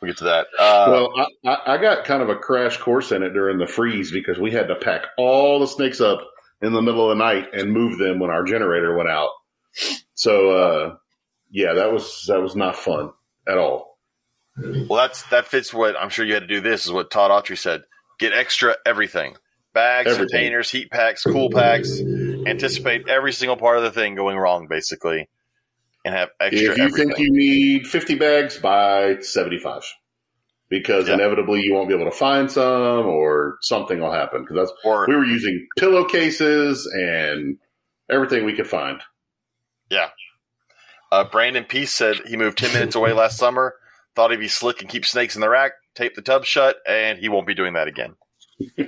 A: we'll get to that. Uh,
B: well, I, I, got kind of a crash course in it during the freeze because we had to pack all the snakes up in the middle of the night and move them when our generator went out. So, uh, yeah, that was that was not fun at all.
A: well, that's that fits what I'm sure you had to do. This is what Todd Autry said: get extra everything, bags,
B: Everything.
A: containers, heat packs, cool packs. Anticipate every single part of the thing going wrong, basically, and have extra
B: If you
A: everything.
B: think you need 50 bags, buy 75 because
A: Yeah.
B: inevitably you won't be able to find some or something will happen. Because that's
A: or
B: we were using pillowcases and everything we could find. Yeah.
A: Uh, Brandon Peace said he moved 10 minutes away last summer, thought he'd be slick and keep snakes in the rack, tape the tub shut, and he won't be doing that again.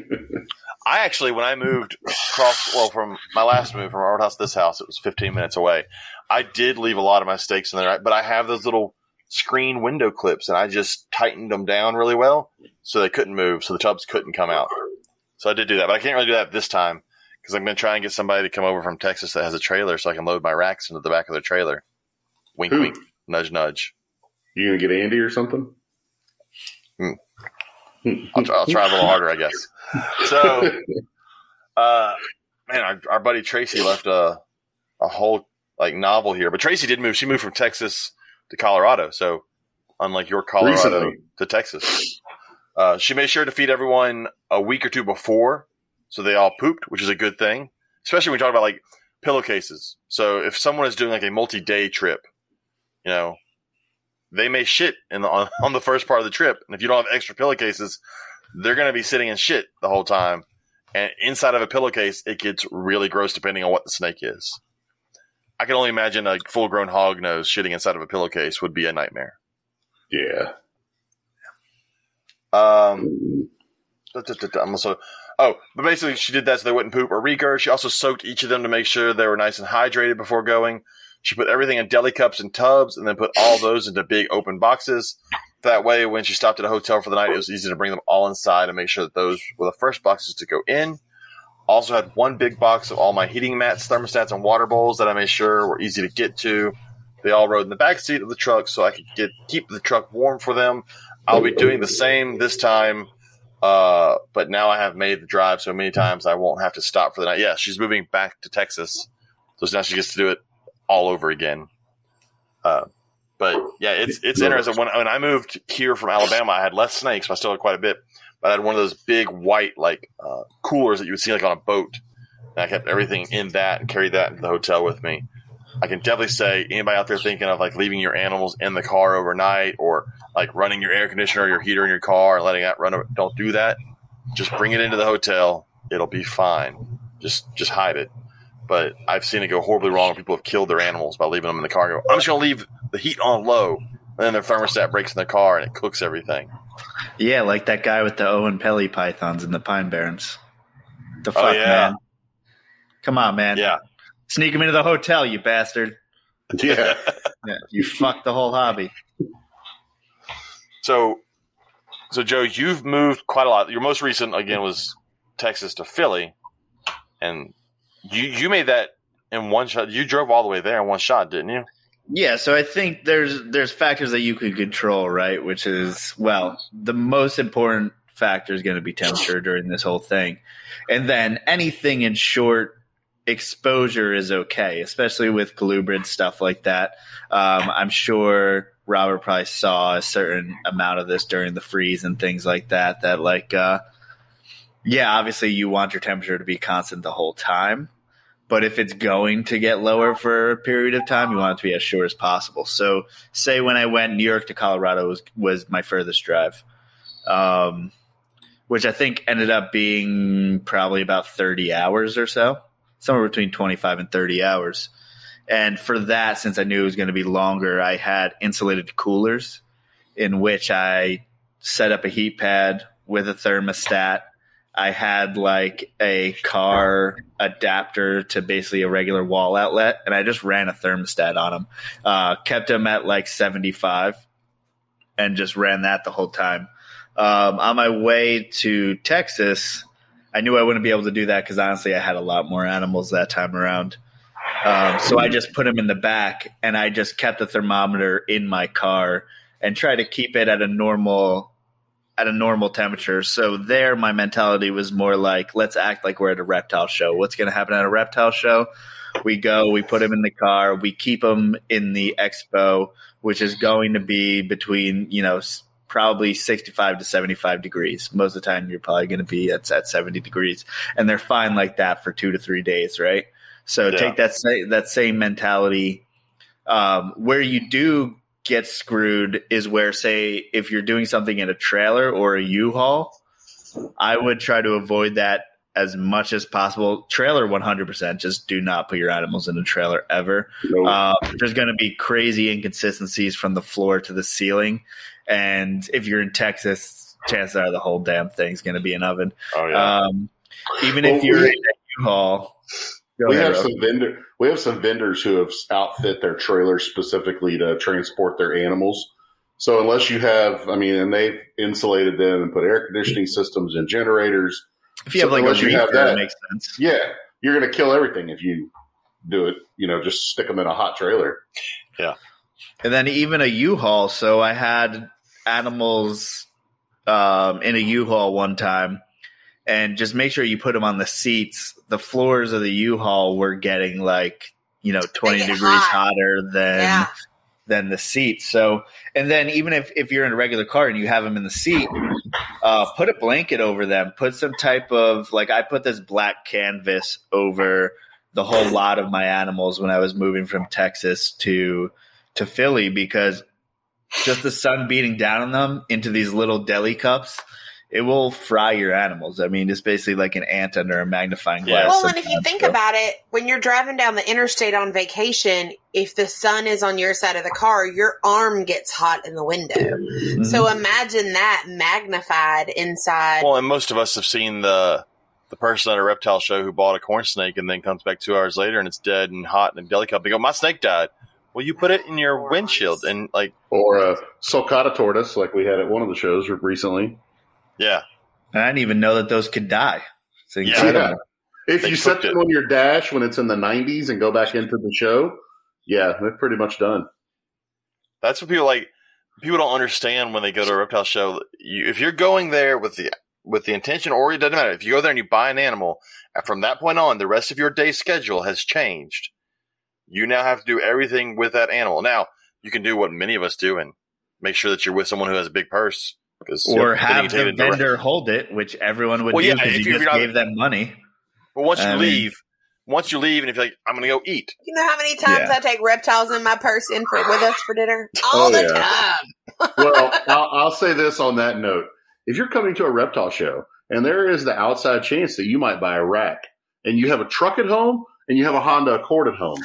A: I actually, when I moved across, well, from my last move from our old house to this house, it was 15 minutes away. I did leave a lot of my snakes in there, but I have those little screen window clips and I just tightened them down really well so they couldn't move, so the tubs couldn't come out. So I did do that, but I can't really do that this time because I'm going to try and get somebody to come over from Texas that has a trailer so I can load my racks into the back of their trailer. Wink,
B: Who?
A: wink, nudge, nudge.
B: You gonna get Andy or something?
A: I'll try, I'll try a little harder, I guess. So, uh, man, our, our buddy Tracy left a a whole like novel here, but Tracy did move. She moved from Texas to Colorado, so unlike your Colorado
B: Recently.
A: to Texas, uh, she made sure to feed everyone a week or two before, so they all pooped, which is a good thing, especially when we talk about like pillowcases. So if someone is doing like a multi day trip, you know, they may shit in the, on, on the first part of the trip, and if you don't have extra pillowcases, they're going to be sitting in shit the whole time. And inside of a pillowcase, it gets really gross depending on what the snake is. I can only imagine a full grown hog nose shitting inside of a pillowcase would be a nightmare.
B: yeah.
A: Um, I'm also, oh, but basically she did that so they wouldn't poop or regurg. She also soaked each of them to make sure they were nice and hydrated before going. She put everything in deli cups and tubs and then put all those into big open boxes. That way, when she stopped at a hotel for the night, it was easy to bring them all inside and make sure that those were the first boxes to go in. Also had one big box of all my heating mats, thermostats, and water bowls that I made sure were easy to get to. They all rode in the back seat of the truck so I could get keep the truck warm for them. I'll be doing the same this time, uh, but now I have made the drive so many times I won't have to stop for the night. Yeah, she's moving back to Texas, so now she gets to do it all over again. Uh, but yeah, it's it's interesting. When when I moved here from Alabama, I had less snakes, but I still had quite a bit. But I had one of those big white like uh, coolers that you would see like on a boat, and I kept everything in that and carried that into the hotel with me. I can definitely say anybody out there thinking of like leaving your animals in the car overnight or like running your air conditioner or your heater in your car and letting that run. over- Don't do that. Just bring it into the hotel. It'll be fine. Just just hide it. But I've seen it go horribly wrong. People have killed their animals by leaving them in the car. Go, I'm just to leave the heat on low, and then their thermostat breaks in the car and it cooks everything.
E: Yeah, like that guy with the Oenpelli pythons in the Pine Barrens. The
A: Oh,
E: fuck,
A: yeah.
E: man. Come on, man.
A: Yeah,
E: Sneak him into the hotel, you bastard.
B: Yeah.
E: Yeah, you fucked the whole hobby.
A: So, so Joe, you've moved quite a lot. Your most recent again was Texas to Philly, and you you made that in one shot. You drove all the way there in one shot, didn't you?
E: Yeah, so I think there's there's factors that you could control, right? Which is well, the most important factor is going to be temperature during this whole thing, and then anything in short exposure is okay, especially with colubrid stuff like that. Um, I'm sure Robert probably saw a certain amount of this during the freeze and things like that. That like, uh, yeah, obviously you want your temperature to be constant the whole time. But if it's going to get lower for a period of time, you want it to be as short as possible. So, say when I went New York to Colorado was was my furthest drive, um, which I think ended up being probably about thirty hours or so, somewhere between twenty five and thirty hours. And for that, since I knew it was going to be longer, I had insulated coolers in which I set up a heat pad with a thermostat. I had like a car adapter to basically a regular wall outlet, and I just ran a thermostat on them. Uh, kept them at like 75 and just ran that the whole time. Um, on my way to Texas, I knew I wouldn't be able to do that because honestly, I had a lot more animals that time around. Um, so I just put them in the back and I just kept the thermometer in my car and try to keep it at a normal at a normal temperature. So there my mentality was more like let's act like we're at a reptile show. What's going to happen at a reptile show? We go, we put them in the car, we keep them in the expo, which is going to be between, you know, probably 65 to 75 degrees. Most of the time you're probably going to be at, at 70 degrees and they're fine like that for 2 to 3 days, right? So
A: Yeah.
E: take that sa- that same mentality. Um, where you do get screwed is where, say, if you're doing something in a trailer or a U-Haul, I would try to avoid that as much as possible. Trailer, one hundred percent. Just do not put your animals in a trailer ever.
B: No.
E: Uh, there's going to be crazy inconsistencies from the floor to the ceiling, and if you're in Texas, chances are the whole damn thing's going to be an oven.
A: Oh yeah.
E: Um, even
B: Well,
E: if you're
B: we-
E: in a U-Haul,
B: we
E: ahead,
B: have
E: Rob.
B: some vendor. We have some vendors who have outfit their trailers specifically to transport their animals. So unless you have, I mean, and they've insulated them and put air conditioning systems and generators.
E: If you have like a
B: unless you have
E: reefer,
B: that-
E: makes sense.
B: Yeah, you're going to kill everything if you do it. You know, just stick them in a hot trailer.
E: Yeah, and then even a U-Haul. So I had animals um, in a U-Haul one time, and just make sure you put them on the seats. The floors of the U-Haul were getting like you know twenty
C: get
E: degrees
C: hot.
E: hotter than
C: yeah.
E: than the seats. So, and then even if, if you're in a regular car and you have them in the seat, uh, put a blanket over them. Put some type of like I put this black canvas over the whole lot of my animals when I was moving from Texas to to Philly because just the sun beating down on them into these little deli cups. It will fry your animals. I mean, it's basically like an ant under a magnifying glass.
A: Yeah.
E: glass.
C: Well, and if you think
E: so-
C: about it, when you're driving down the interstate on vacation, if the sun is on your side of the car, your arm gets hot in the window.
E: Mhm.
C: So imagine that magnified inside.
A: Well, and most of us have seen the the person at a reptile show who bought a corn snake and then comes back two hours later and it's dead and hot in a deli cup. They go, "My snake died." Well, you put it in your windshield and like,
B: Or a sulcata tortoise, like we had at one of the shows recently.
A: Yeah,
E: And I didn't even know that those could die. It's
A: Yeah.
E: incredible.
B: If
A: They
B: you set
A: cooked it.
B: them on your dash when it's in the 90s and go back into the show, yeah, they're pretty much done.
A: That's what people like. People don't understand when they go to a reptile show. You, if you're going there with the with the intention, or it doesn't matter. If you go there and you buy an animal, from that point on, the rest of your day schedule has changed. You now have to do everything with that animal. Now you can do what many of us do and make sure that you're with someone who has a big purse. Because
E: or have
A: can take it
E: the
A: into a-
E: vendor hold it, which everyone would
A: Well,
E: do
A: yeah,
E: because
A: if
E: you
A: you're
E: just
A: not-
E: gave them money.
A: But once you
E: I mean-
A: leave, once you leave, and if you're like, I'm going to go eat.
C: You know how many times
E: Yeah.
C: I take reptiles in my purse in for with us for dinner? Oh, All
B: Oh,
C: the
B: yeah.
C: time.
B: well, I'll, I'll say this on that note. If you're coming to a reptile show and there is the outside chance that you might buy a rack and you have a truck at home and you have a Honda Accord at home,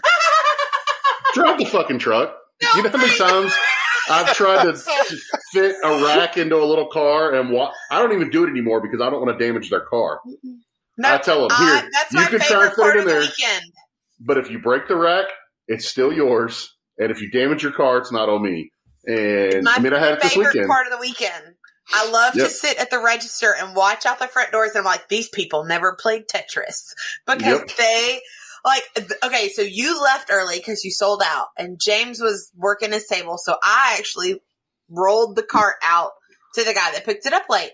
B: drive the fucking truck. You know how many times I've tried to fit a rack into a little car and wa- I don't even do it anymore because I don't want to damage their car.
C: No,
B: I tell them,
C: uh,
B: here,
C: that's
B: you
C: my
B: can try and fit it in there,
C: weekend.
B: but if you break the rack, it's still yours. And if you damage your car, it's not on me. And
C: My
B: I mean, I had it this
C: favorite
B: weekend.
C: part of the weekend. I love
B: Yep.
C: to sit at the register and watch out the front doors. And I'm like, these people never played Tetris because
B: Yep.
C: they like. Okay, so you left early because you sold out, and James was working his table. So I actually rolled the cart out to the guy that picked it up late.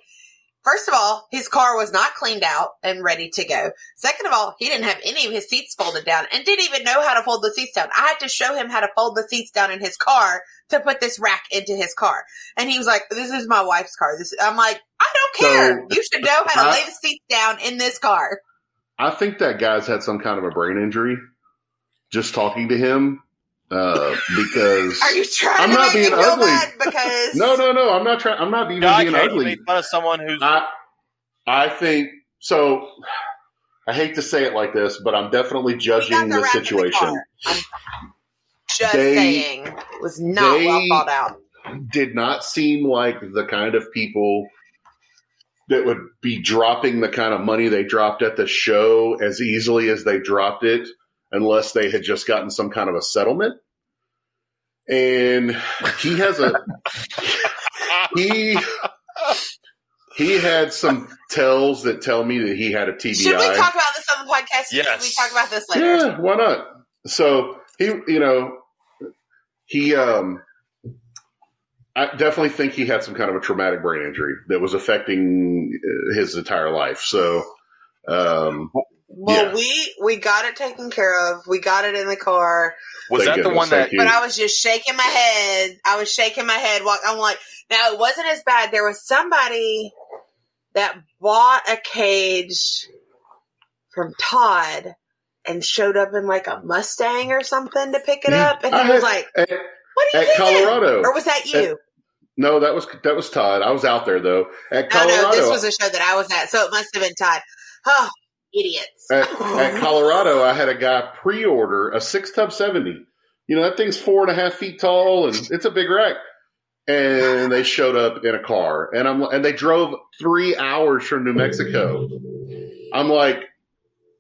C: First of all, his car was not cleaned out and ready to go. Second of all, he didn't have any of his seats folded down and didn't even know how to fold the seats down. I had to show him how to fold the seats down in his car to put this rack into his car. And he was like, "This is my wife's car." This I'm like, "I don't care.
B: So-
C: you should know how to
B: I-
C: lay the seats down in this car."
B: I think that guy's had some kind of a brain injury. Just talking to him, uh, because
C: Are you trying
B: I'm
C: to
B: not
C: make
B: being
C: feel
B: ugly.
C: bad? Because
B: no, no, no. I'm not trying. I'm not even
A: God,
B: being
A: Kate, you
B: ugly.
A: make fun of someone who's.
B: I, I think so. I hate to say it like this, but I'm definitely judging
C: the
B: the
C: rack in the
B: situation.
C: just
B: They-
C: saying, it was not
B: they-
C: well thought out.
B: Did not seem like the kind of people that would be dropping the kind of money they dropped at the show as easily as they dropped it, unless they had just gotten some kind of a settlement. And he has a he he had some tells that tell me that he had a TBI.
C: Should we talk about this on the podcast? Should
A: Yes.
C: we talk about this later?
B: Yeah, why not? So he, you know, he, um, I definitely think he had some kind of a traumatic brain injury that was affecting uh, his entire life. So, um,
C: Well,
B: Yeah.
C: we we got it taken care of. We got it in the car,
A: was
B: Thank
A: that the one that?
B: you.
C: but I was just shaking my head. I was shaking my head. While, I'm like, now it wasn't as bad. There was somebody that bought a cage from Todd and showed up in like a Mustang or something to pick it
B: Yeah,
C: up, and
B: I
C: he was
B: had-
C: like,
B: at,
C: "What are you
B: at
C: thinking?"
B: Colorado.
C: Or was that you?
B: no, that was that was Todd. I was out there though. At
C: no,
B: Colorado,
C: no, this was a show that I was at, so it must have been Todd. Oh, idiots!
B: at, at Colorado, I had a guy pre-order a six tub seventy. You know that thing's four and a half feet tall and it's a big rack. And they showed up in a car, and I'm and they drove three hours from New Mexico. I'm like,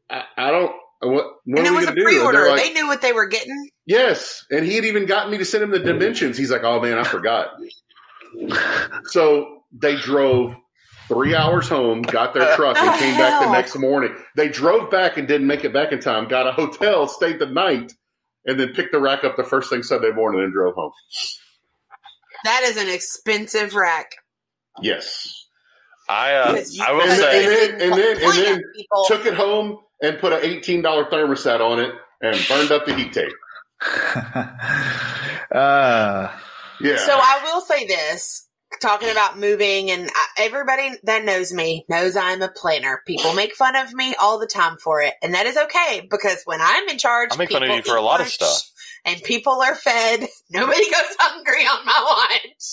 B: I, I don't. What, what
C: and it was a
B: gonna do?
C: pre-order.
B: They're like,
C: they knew what they were getting.
B: yes, and he had even gotten me to send him the dimensions. He's like, oh man, I forgot. so they drove three hours home, got their truck, and
C: The
B: came back the next morning. They drove back and didn't make it back in time. Got a hotel, stayed the night, and then picked the rack up the first thing Sunday morning and drove home.
C: That is an expensive rack.
B: Yes,
A: I uh, I will
B: And
A: say
B: then- and then- and then- and then took it home and put an eighteen dollar thermostat on it and burned up the heat tape.
E: uh,
B: Yeah.
C: So I will say this, talking about moving, and I, everybody that knows me knows I'm a planner. People make fun of me all the time for it, and that is okay because when I'm in charge,
A: I make fun of you for a lot of stuff.
C: and people are fed. Nobody goes hungry on my lunch.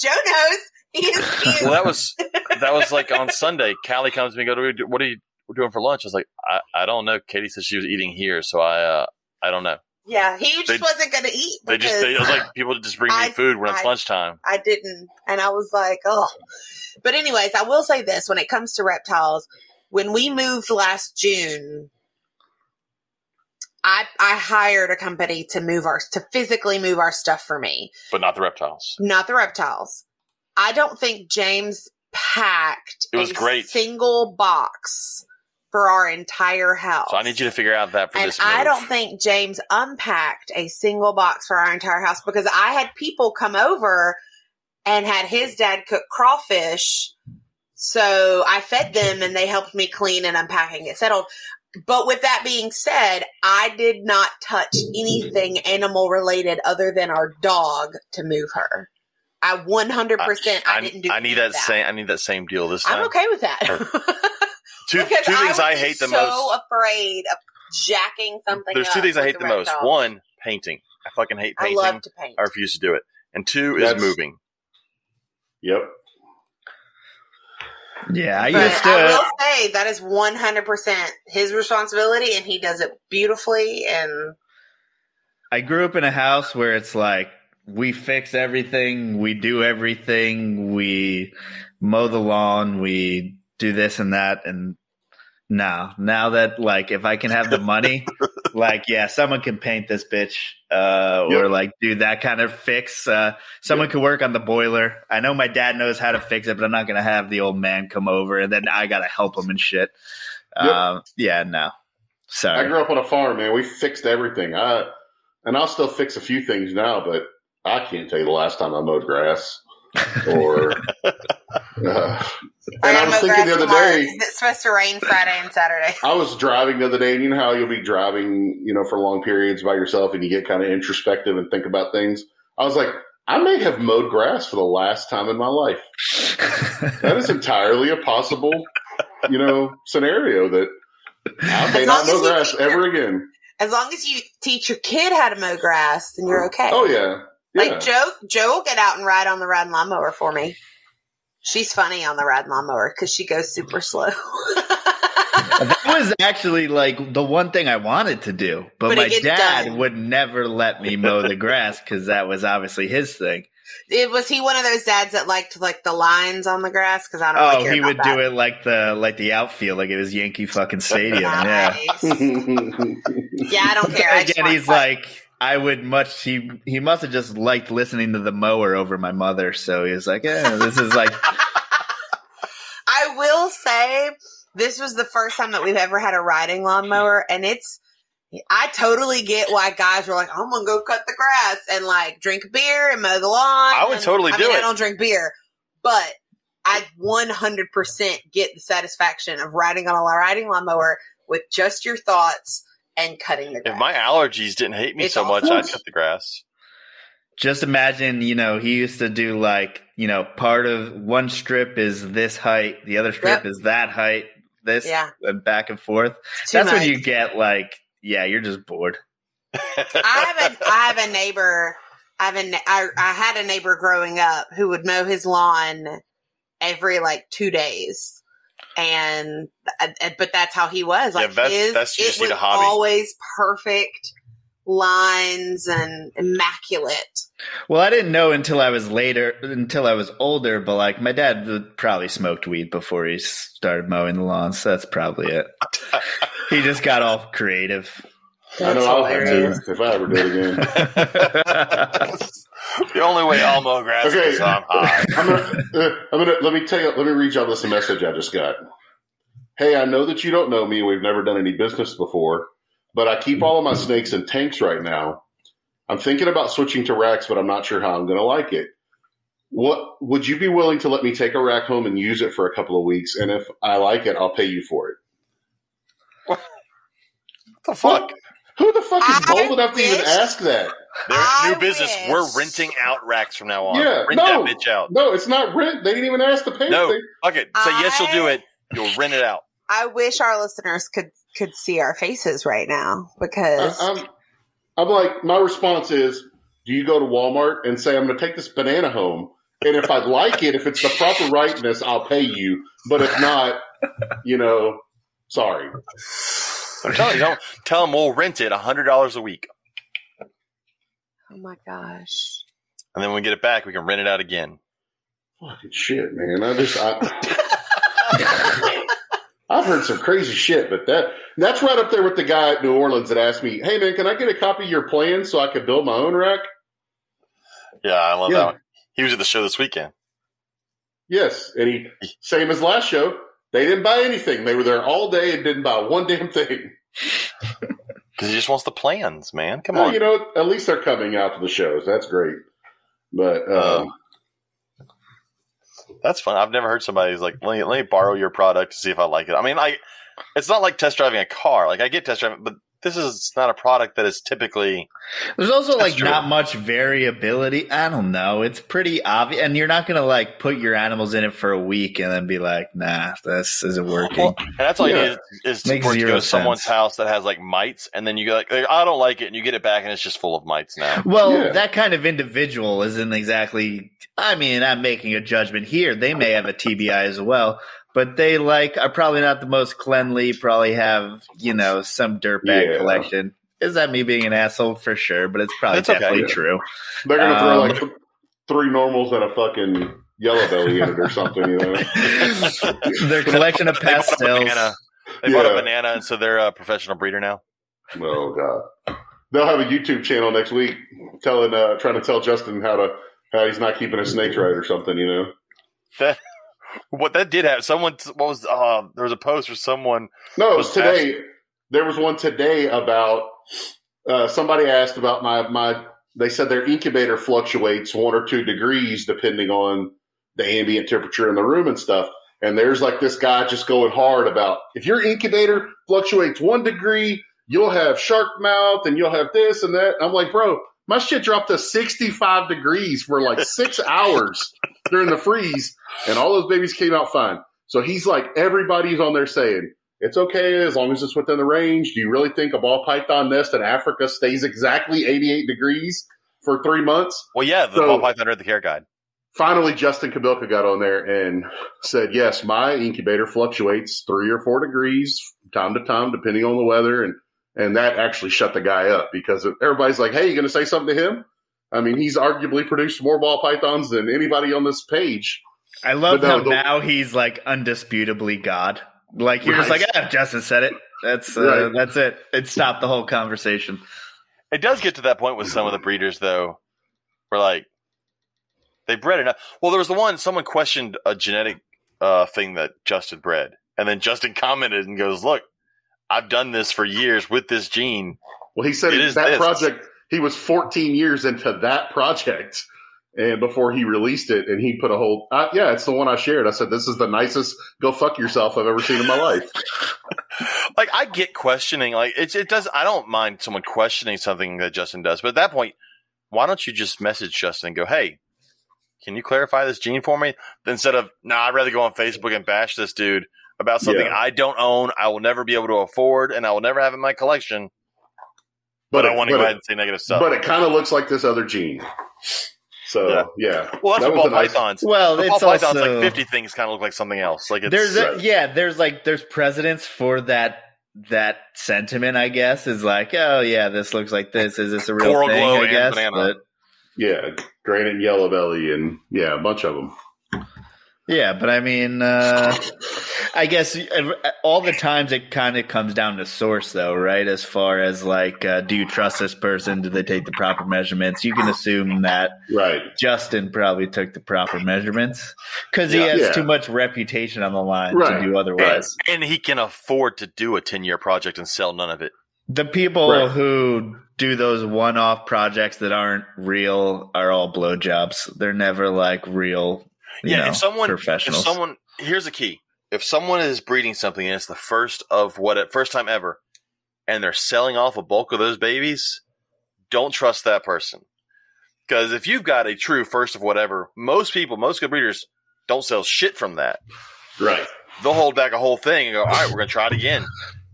C: Joe knows. He is. He is
A: Well, that was that was like on Sunday. Callie comes to me, and go, "What are you- "What are doing for lunch?" I was like, "I, I don't know." Katie said she was eating here, so I uh, I don't know.
C: yeah, he just
A: They-
C: wasn't going to eat
A: They just they, it was like people just bring me
C: I-
A: food when it's lunchtime.
C: I didn't. And I was like, oh. But, anyways, I will say this when it comes to reptiles, when we moved last June, I, I hired a company to move our, to physically move our stuff for me,
A: but not the reptiles.
C: not the reptiles. I don't think James packed
A: It was
C: a
A: great.
C: single box for our entire house.
A: So I need you to figure out that for
C: and
A: this.
C: I don't think James unpacked a single box for our entire house because I had people come over and had his dad cook crawfish. So I fed them and they helped me clean and unpack and get settled. But with that being said, I did not touch anything animal related other than our dog to move her. I 100% I, didn't do
A: I need
C: of
A: that, same. I need that same deal this time.
C: I'm okay with that.
A: Two, two
C: Because
A: things
C: would
A: I hate the
C: so
A: most.
C: So afraid of jacking something.
A: There's two things I hate the
C: rag
A: most.
C: doll.
A: One, painting. I fucking hate painting.
C: I
A: painting.
C: love to paint.
A: I refuse to do it. And two is moving.
B: Yep.
E: Yeah, I
C: But
E: used to.
C: I will say that is 100% his responsibility, and he does it beautifully. And
E: I grew up in a house where it's like we fix everything, we do everything, we mow the lawn, we do this and that, and now, now that like if I can have the money, like yeah, someone can paint this bitch, uh, or like do that kind of fix. Uh, someone could work on the boiler. I know my dad knows how to fix it, but I'm not gonna have the old man come over and then I gotta help him and shit.
B: Yep.
E: Um, yeah, no,
B: So
E: I
B: grew up on a farm, man. We fixed everything. I and I'll still fix a few things now, but I can't tell you the last time I mowed grass. Or uh, and
C: I
B: I was thinking the other
C: tomorrow.
B: day,
C: It's supposed to rain Friday and Saturday.
B: I was driving the other day, and you know how you'll be driving, you know, for long periods by yourself, and you get kind of introspective and think about things. I was like, I may have mowed grass for the last time in my life. That is entirely a possible, you know, scenario that I may not mow grass
C: keep your-
B: ever again.
C: As long as you teach your kid how to mow grass, then you're okay.
B: Oh yeah, yeah.
C: Like Joe, Joe will get out and ride on the ride lawnmower for me. She's funny on the ride lawnmower because she goes super slow.
E: that was actually like the one thing I wanted to do, but,
C: But
E: my dad
C: done.
E: would never let me mow the grass because that was obviously his thing.
C: it was he one of those dads that liked like the lines on the grass because I don't.
E: Oh,
C: really
E: he would
C: that.
E: do it like the like the outfield, like it was Yankee fucking Stadium. yeah.
C: Nice. yeah, I don't care. I
E: Again,
C: want
E: he's
C: fun.
E: like, I would much. He he must have just liked listening to the mower over my mother, so he was like, yeah, this is like.
C: I will say this was the first time that we've ever had a riding lawnmower, and it's. I totally get why guys were like, "I'm gonna go cut the grass and like drink beer and mow the lawn."
A: I would
C: And-
A: totally
C: I
A: do
C: mean,
A: it.
C: I don't drink beer, but I 100% get the satisfaction of riding on a riding lawnmower with just your thoughts and cutting the grass.
A: If my allergies didn't hate me
C: It's
A: so much. I'd cut the grass.
E: Just imagine, you know, he used to do like, you know, part of one strip is this height, the other strip
C: Yep.
E: is that height, this
C: yeah,
E: and back and forth. That's
C: much.
E: when you get like, yeah, you're just bored.
C: I have a I have a neighbor. I have a ne- I, I had a neighbor growing up who would mow his lawn every like two days, and but that's how he was. Like
A: that's-
C: his,
A: that's- you
C: it
A: need
C: was
A: a hobby.
C: always perfect lines and immaculate.
E: Well, I didn't know until I was later, until I was older, but like my dad probably smoked weed before he started mowing the lawn, so that's probably it. he just got all creative.
B: I know
C: That's
B: I'll have
C: hilarious.
B: to if I ever do it again.
A: the only way I'll mow grass
B: Okay.
A: is I'm high.
B: I'm gonna, uh, I'm gonna let me tell you. Let me read y'all this message I just got. Hey, I know that you don't know me. We've never done any business before, but I keep all of my snakes in tanks right now. I'm thinking about switching to racks, but I'm not sure how I'm going to like it. What would you be willing to let me take a rack home and use it for a couple of weeks? And if I like it, I'll pay you for it.
A: What the fuck?
B: Who the fuck is
C: I
B: bold enough to even ask that?
A: They're
C: I
A: new business.
C: wish-
A: We're renting out racks from now on.
B: Yeah,
A: Rent
B: no.
A: that bitch out.
B: No, it's not rent. They didn't even ask to pay.
A: No.
B: They-
A: Fuck it. Say yes, you'll do it. You'll rent it out.
C: I wish our listeners could could see our faces right now because
B: I, I'm, I'm like, my response is, do you go to Walmart and say, I'm going to take this banana home? And if I like it, if it's the proper rightness, I'll pay you. But if not, you know, sorry.
A: I'm telling you, don't tell them we'll rent it hundred dollars a week,
C: oh my gosh.
A: and then when we get it back, we can rent it out again.
B: Fucking shit, man. I just, I, I've heard some crazy shit, but that, that's right up there with the guy at New Orleans that asked me, hey man, can I get a copy of your plan so I could build my own rack?
A: Yeah, I love
B: Yeah.
A: that. One. He was at the show this weekend.
B: Yes. And he, same as last show, They didn't buy anything. They were there all day and didn't buy one damn thing.
A: Because he just wants the plans, man. Come
B: Well,
A: on.
B: you know, at least they're coming out to the shows. That's great. But um,
A: That's fun. I've never heard somebody who's like, let me, let me borrow your product to see if I like it. I mean, I it's not like test driving a car. Like, I get test driving, but this is not a product that is typically.
E: There's also like
A: true.
E: not much variability. I don't know. It's pretty obvious, and you're not gonna like put your animals in it for a week and then be like, "Nah, this isn't working."
A: Well, and that's all
B: Yeah.
A: you need is, is
E: Makes
A: for it to go
E: zero
A: to someone's house that has like mites, and then you go like, I don't like it, and you get it back, and it's just full of mites now.
E: Well,
B: Yeah.
E: that kind of individual isn't exactly. I mean, I'm making a judgment here. They may have a TBI as well, but they like are probably not the most cleanly. Probably have you know some dirtbag
B: Yeah.
E: collection. Is that me being an asshole for sure? But it's probably
A: It's okay.
E: definitely
B: Yeah.
E: true.
B: they're going to throw
E: Um,
B: like th- three normals and a fucking yellow belly in it or something, you know?
E: Their collection of
A: They bought a
E: pastels.
A: banana. They bought a banana, and so they're a professional breeder now.
B: Oh god. They'll have a YouTube channel next week telling uh trying to tell Justin how to how he's not keeping his snakes right or something, you know.
A: That what that did have someone. What was uh, there was a post where someone
B: No, it
A: Was
B: today. There was one today about uh somebody asked about my my they said their incubator fluctuates one or two degrees depending on the ambient temperature in the room and stuff. And there's like this guy just going hard about if your incubator fluctuates one degree, you'll have shark mouth and you'll have this and that. I'm like, bro, my shit dropped to 65 degrees for like six hours during the freeze, and all those babies came out fine. So he's like, everybody's on there saying, it's okay as long as it's within the range. Do you really think a ball python nest in Africa stays exactly 88 degrees for three months?
A: Well, yeah, the
B: So-
A: ball python read the care guide.
B: Finally, Justin Kobylka got on there and said, yes, my incubator fluctuates three or four degrees from time to time, depending on the weather. And, and that actually shut the guy up because everybody's like, hey, you going to say something to him? I mean, he's arguably produced more ball pythons than anybody on this page.
E: I love
B: But no,
E: how
B: the-
E: now he's like undisputably God. Like you're just
B: Right.
E: like, ah, Justin said it. That's uh,
B: Right.
E: that's it. It stopped the whole conversation.
A: It does get to that point with some of the breeders, though, where like they bred enough. Well, there was the one someone questioned a genetic uh, thing that Justin bred, and then Justin commented and goes, "Look, I've done this for years with this gene."
B: Well, he said
A: It
B: he-
A: is
B: that
A: this.
B: project, he was 14 years into that project. And before he released it, and he put a whole, uh, yeah, it's the one I shared. I said, this is the nicest go fuck yourself I've ever seen in my life.
A: Like I get questioning, like it, it does. I don't mind someone questioning something that Justin does, but at that point, why don't you just message Justin and go, "Hey, can you clarify this gene for me?" Instead of, "Nah, I'd rather go on Facebook and bash this dude about something
B: Yeah.
A: I don't own, I will never be able to afford, and I will never have in my collection." But, I
B: it-
A: want to go ahead
B: it,
A: and say negative stuff.
B: but it kind of looks like this other gene. So,
A: Yeah.
B: yeah.
A: well, that's
B: that
A: what
B: was
A: ball
B: a nice-
A: pythons.
E: Well,
A: The
E: it's
A: ball pythons, like fifty things, kind of look like something else. Like it's
E: there's a,
B: Right.
E: yeah, there's like there's precedence for that that sentiment. I guess is like, oh yeah, this looks like this. Is this a real
A: Coral
E: thing?
A: glow
E: I
A: and
E: guess,
A: banana.
E: but
B: Yeah. Granite and yellow belly, and yeah, a bunch of them.
E: Yeah, but I mean, uh, I guess all the times it kind of comes down to source, though, right? As far as like, uh, do you trust this person? Do they take the proper measurements? You can assume that
B: Right.
E: Justin probably took the proper measurements because he
A: Yeah.
E: has
B: Yeah.
E: too much reputation on the line
B: Right.
E: to do otherwise.
A: and he can afford to do a ten year project and sell none of it.
E: The people
B: Right.
E: who do those one-off projects that aren't real are all blowjobs. They're never like real, you
A: yeah,
E: know,
A: if someone, if someone, here's the key: if someone is breeding something and it's the first of what, first time ever, and they're selling off a bulk of those babies, don't trust that person. Because if you've got a true first of whatever, most people, most good breeders, don't sell shit from that.
B: Right.
A: They'll hold back a whole thing and go, "All right, we're going to try it again,"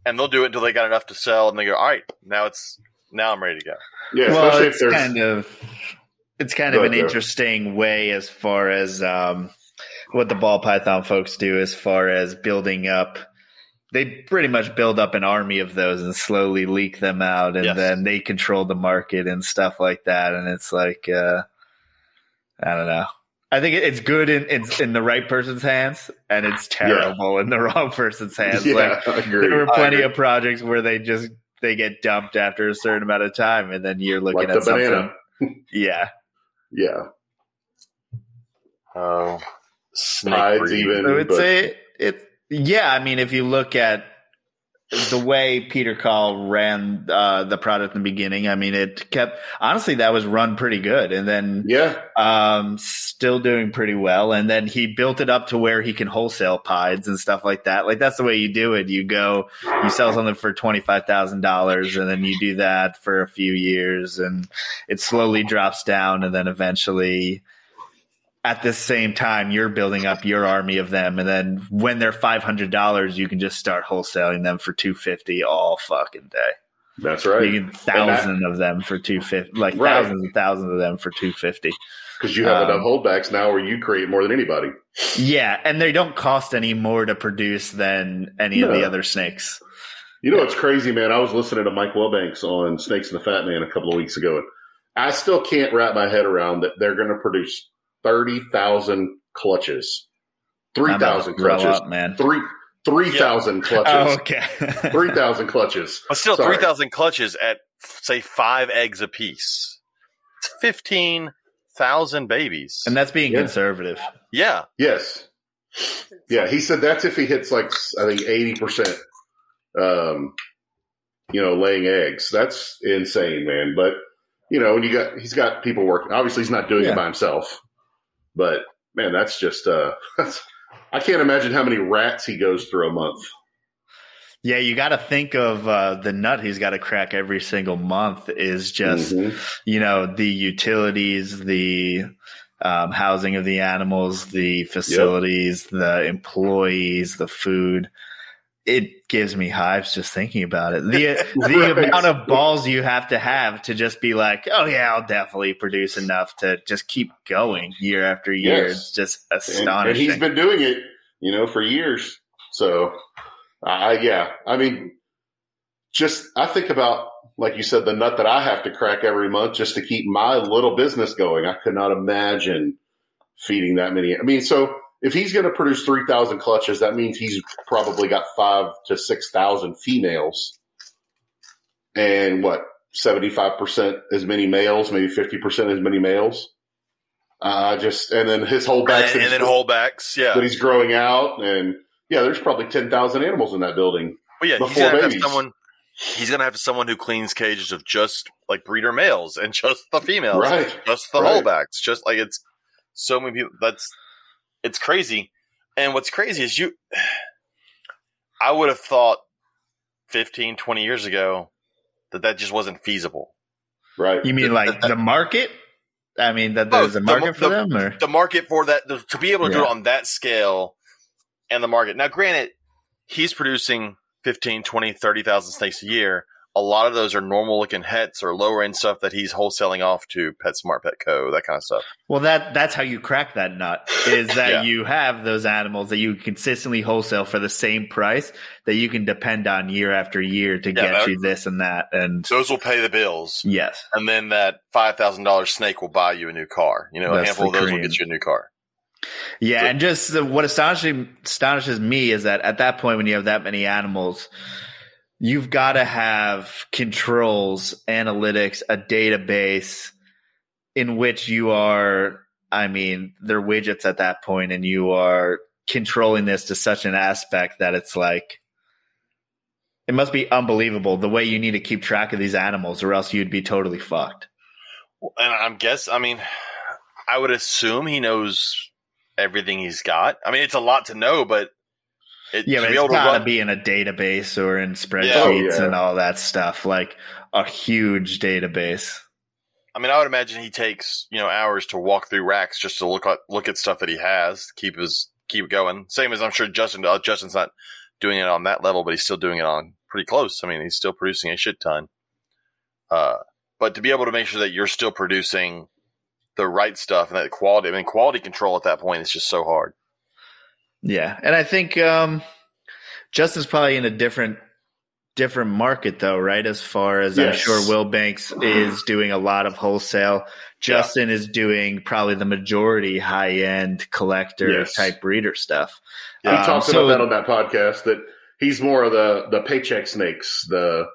A: and they'll do it until they got enough to sell, and they go, "All right, now it's now I'm ready to go."
B: Yeah.
E: well,
B: especially if
E: it's
B: there's.
E: kind of it's kind of an
B: Joe.
E: interesting way as far as um, what the ball python folks do as far as building up. They pretty much build up an army of those and slowly leak them out, and
A: Yes.
E: then they control the market and stuff like that. And it's like, uh, I don't know. I think it's good in, in in the right person's hands, and it's terrible in the wrong person's hands.
B: yeah,
E: Like there were plenty of projects where they just they get dumped after a certain amount of time, and then you're looking
B: like
E: at
B: the
E: something.
B: banana.
E: Yeah,
B: Yeah.
A: Oh, snake
B: Hides
A: breed.
B: even.
E: I would
B: but-
E: say it. Yeah, I mean, if you look at the way Peter Kahl ran uh, the product in the beginning, I mean, it kept honestly that was run pretty good, and then
B: Yeah,
E: um, still doing pretty well. And then he built it up to where he can wholesale pies and stuff like that. Like that's the way you do it. You go, you sell something for twenty five thousand dollars, and then you do that for a few years, and it slowly drops down, and then eventually. At the same time, you're building up your army of them, and then when they're five hundred dollars, you can just start wholesaling them for two fifty all fucking day.
B: that's right.
E: You get thousand of them for two fifty, like
B: Right.
E: thousands and thousands of them for two fifty.
B: Because you have
E: Um,
B: enough holdbacks now where you create more than anybody.
E: Yeah, and they don't cost any more to produce than any of the other snakes.
B: You know what's crazy, man? I was listening to Mike Wilbanks on Snakes and the Fat Man a couple of weeks ago, and I still can't wrap my head around that they're going to produce thirty thousand clutches, three
E: I'm about
B: thousand
E: to grow
B: clutches,
E: up, man.
B: three three thousand clutches,
E: Oh, okay.
B: three thousand clutches.
A: But still, three thousand clutches at say five eggs apiece. It's fifteen thousand babies.
E: and that's being
B: Yeah.
E: conservative.
A: yeah,
B: Yes, yeah. He said that's if he hits like I think eighty percent, um, you know, laying eggs. That's insane, man. But you know, when you got he's got people working. Obviously, he's not doing
E: Yeah.
B: it by himself. But man, that's just uh, that's, I can't imagine how many rats he goes through a month.
E: Yeah, you got to think of uh, the nut he's got to crack every single month is just
B: Mhm.
E: you know the utilities, the um, housing of the animals, the facilities, the employees, the food. It gives me hives just thinking about it. The the
B: Right.
E: amount of balls you have to have to just be like, oh yeah, I'll definitely produce enough to just keep going year after year.
B: Yes.
E: It's just astonishing.
B: and he's been doing it, you know, for years. So, uh, yeah, I mean, just I think about like you said, the nut that I have to crack every month just to keep my little business going. I could not imagine feeding that many. I mean, so if he's going to produce three thousand clutches, that means he's probably got five to six thousand females, and what seventy five percent as many males, maybe fifty percent as many males. Uh, just and then his whole back
A: and, and then holdbacks. Yeah,
B: that he's growing out, and yeah, there's probably ten thousand animals in that building.
A: But yeah, he's gonna have, to have someone. He's gonna have someone who cleans cages of just like breeder males and just the females,
B: Right.
A: just the
B: Right.
A: holdbacks, just like it's so many people. That's it's crazy. And what's crazy is you. I would have thought 15, 20 years ago that that just wasn't feasible.
B: Right.
E: you mean like the market? I mean that there's
A: Oh,
E: a
A: the-
E: market for
A: the-
E: them, or
A: The market for that the, to be able to do it on that scale and the market. Now, granted, he's producing 15, 20, 30,000 snakes a year. A lot of those are normal looking hets or lower end stuff that he's wholesaling off to PetSmart, Petco, that kind of stuff.
E: Well, that that's how you crack that nut. Is that
A: Yeah.
E: you have those animals that you consistently wholesale for the same price that you can depend on year after year to
A: Yeah,
E: get
A: that-
E: you this and that. And
A: Those will pay the bills.
E: yes,
A: And then that $5,000 snake will buy you a new car. You know, a
E: That's
A: handful of those will get you a new car.
E: yeah,
A: So-
E: and just what astonishes astonishes me is that at that point when you have that many animals, you've got to have controls, analytics, a database in which you are. I mean, they're widgets at that point, and you are controlling this to such an aspect that it's like it must be unbelievable the way you need to keep track of these animals, or else you'd be totally fucked.
A: And I'm guess, I mean, I would assume he knows everything he's got. I mean, it's a lot to know, but it,
E: Yeah,
A: to
E: but it's got to be in a database or in spreadsheets
B: Oh, yeah.
E: and all that stuff, like a huge database.
A: I mean, I would imagine he takes you know hours to walk through racks just to look at look at stuff that he has, keep his keep going. Same as I'm sure Justin. Uh, Justin's not doing it on that level, but he's still doing it on pretty close. I mean, he's still producing a shit ton. Uh, but to be able to make sure that you're still producing the right stuff and that quality, I mean, quality control at that point is just so hard.
E: Yeah, and I think um, Justin's probably in a different different market though, right? As far as I'm sure Wilbanks is doing a lot of wholesale. Justin is doing probably the majority high end collector
B: Yes.
E: type breeder stuff.
B: He
E: Um,
B: talked
E: so-
B: about that on that podcast that he's more of the the paycheck snakes, the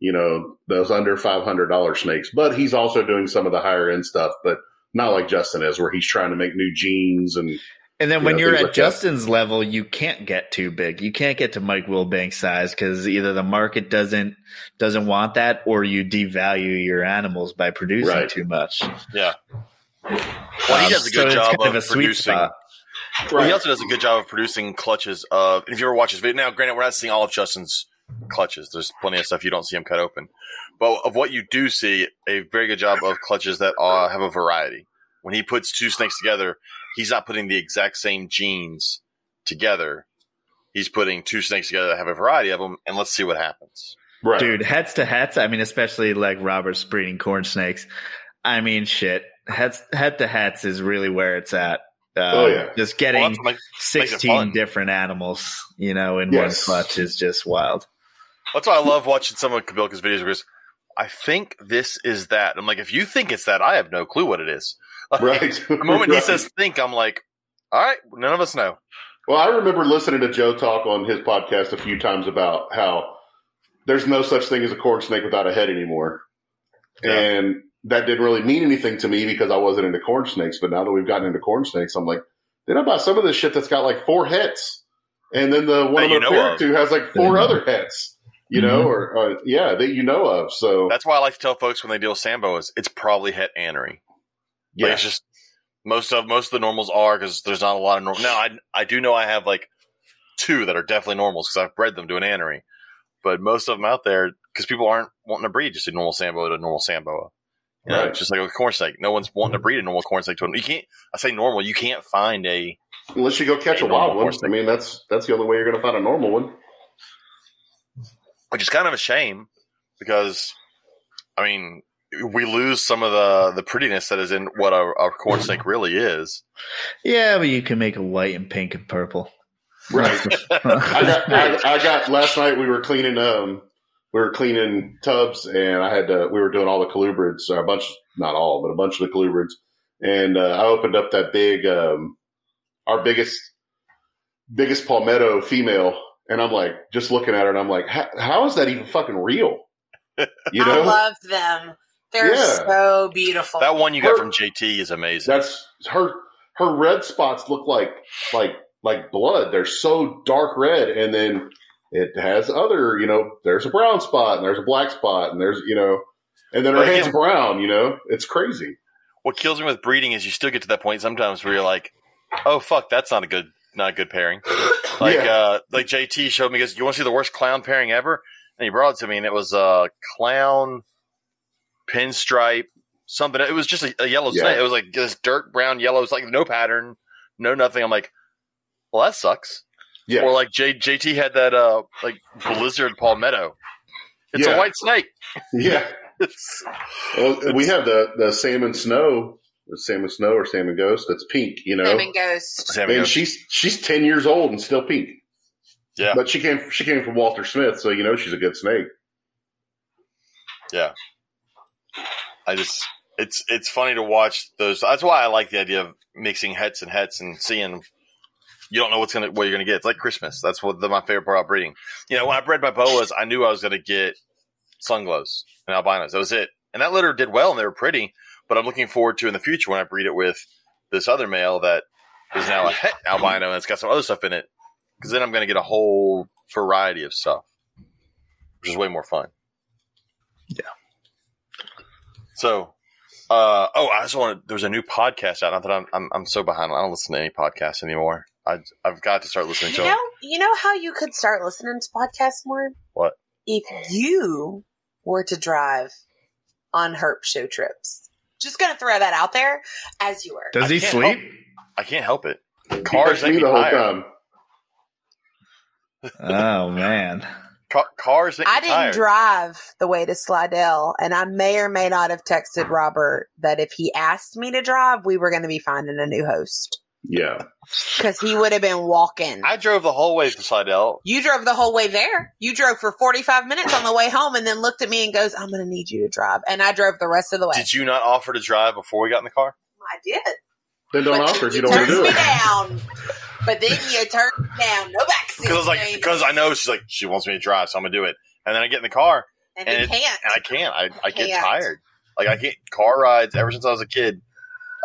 B: you know those under five hundred dollar snakes, but he's also doing some of the higher end stuff, but not like Justin is, where he's trying to make new genes and
E: And then
B: You
E: when
B: know,
E: you're at
B: like that.
E: Justin's level, you can't get too big. You can't get to Mike Wilbanks size because either the market doesn't doesn't want that, or you devalue your animals by producing
B: Right.
E: too much.
A: Yeah. Well, he
E: Um,
A: does a good
E: it's
A: job
E: kind
A: of,
E: of a sweet
A: producing.
E: spot.
A: Well, he also does a good job of producing clutches of. If you ever watch his video, now granted, we're not seeing all of Justin's clutches. There's plenty of stuff you don't see him cut open, but of what you do see, a very good job of clutches that uh, have a variety. When he puts two snakes together, he's not putting the exact same genes together. He's putting two snakes together that have a variety of them, and let's see what happens.
B: Right.
E: Dude, heads to heads. I mean, especially like Robert's breeding corn snakes. I mean, shit. Heads head to heads is really where it's at. Uh,
B: Oh, yeah.
E: Just getting
A: that's what makes- makes
E: 16
A: fun.
E: different animals, you know, in
B: Yes.
E: one clutch is just wild.
A: That's why I love watching some of Kobylka's videos because I think this is that. I'm like, if you think it's that, I have no clue what it is.
B: Right.
A: The moment he says think, I'm like, all right, none of us know.
B: Well, I remember listening to Joe talk on his podcast a few times about how there's no such thing as a corn snake without a head anymore.
A: Yeah.
B: And that didn't really mean anything to me because I wasn't into corn snakes. But now that we've gotten into corn snakes, I'm like, did I buy some of this shit that's got like four heads? And then the one I'm
A: you know
B: compared
A: of.
B: to has like four
E: Mhm.
B: other heads, you know,
E: Mhm.
B: or uh, yeah, that you know of. So
A: That's why I like to tell folks when they deal with sand boas, it's probably het anery.
B: Yeah,
A: it's just most of most of the normals are because there's not a lot of normal. Now I I do know I have like two that are definitely normals because I've bred them to an anery, but most of them out there because people aren't wanting to breed just a normal sand boa to a normal sand boa. You know,
B: Right.
A: it's just like a corn snake. No one's wanting to breed a normal corn snake to a. You can't. I say normal. You can't find a.
B: unless you go catch a
A: Normal
B: wild one. I mean, that's that's the only way you're going to find a normal one.
A: which is kind of a shame because I mean we lose some of the the prettiness that is in what a, a corn snake really is.
E: Yeah, but you can make a white and pink and purple.
B: Right. I got, I, I got last night. We were cleaning, um, we were cleaning tubs, and I had to. We were doing all the colubrids, or a bunch, not all, but a bunch of the colubrids. And uh, I opened up that big, um, our biggest, biggest palmetto female, and I'm like, just looking at her, and I'm like, how, how is that even fucking real? You know,
C: I love them. They're
B: Yeah.
C: so beautiful.
A: that one you got
B: Her-
A: from JT is amazing.
B: that's her. Her red spots look like like like blood. They're so dark red, and then it has other. You know, there's a brown spot, and there's a black spot, and there's you know, and then her
A: Well,
B: head's brown. You know, it's crazy.
A: what kills me with breeding is you still get to that point sometimes where you're like, oh fuck, that's not a good not a good pairing. Like
B: Yeah.
A: uh like JT showed me because you want to see the worst clown pairing ever, and he brought it to me, and it was uh clown pinstripe something. It was just a, a yellow
B: Yeah.
A: snake. It was like this dirt brown yellow. It's like no pattern, no nothing. I'm like, well that sucks.
B: Yeah,
A: Or like J, JT had that uh like blizzard palmetto. It's
B: Yeah.
A: a white snake.
B: yeah.
A: It's,
B: Well, we have the the salmon snow, the salmon snow or salmon ghost. That's pink. You know,
C: Salmon Ghost.
A: Sam
B: and
A: goes,
B: she's she's ten years old and still pink.
A: Yeah.
B: but she came she came from Walter Smith, so you know she's a good snake.
A: Yeah. I just it's it's funny to watch those. That's why I like the idea of mixing hets and hets and seeing. You don't know what's gonna what you're gonna get. It's like Christmas. That's what the, my favorite part about breeding. You know, when I bred my boas, I knew I was gonna get sunglows and albinos. That was it. And that litter did well, and they were pretty. But I'm looking forward to in the future when I breed it with this other male that is now a het albino and it's got some other stuff in it. Because then I'm gonna get a whole variety of stuff, which is way more fun. So, uh, oh, I just wanted. there's a new podcast out. Not that I'm, I'm, I'm so behind. I don't listen to any podcasts anymore. I, I've got to start listening
C: You
A: to
C: know,
A: them.
C: you know how you could start listening to podcasts more?
A: What?
C: If you were to drive on Herp show trips. Just gonna throw that out there as you were.
E: Does
A: I
E: he
A: can't
E: sleep?
A: I can't help it. Cars
B: texts
A: make
B: me
A: me
B: the whole
A: tired.
B: time.
E: Oh man.
A: Ca- cars make
C: I didn't
A: tired.
C: drive the way to Slidell, and I may or may not have texted Robert that if he asked me to drive, we were going to be finding a new host
B: Yeah,
C: because he would have been walking.
A: I drove the whole way to Slidell.
C: you drove the whole way there. You drove for 45 minutes on the way home and then looked at me and goes, I'm going to need you to drive. And I drove the rest of the way.
A: Did you not offer to drive before we got in the car?
C: I did.
B: then don't
C: But
B: offer if you
C: you
B: don't want to
C: turned
B: do
C: me
B: it.
C: down. But then you turn down. No backseat.
A: Because I was like, because I know she's like she wants me to drive, so I'm gonna do it. And then I get in the car
C: And,
A: and it-
C: can't.
A: and I can't. I, I get
C: Can't.
A: tired. Like I can't car rides ever since I was a kid.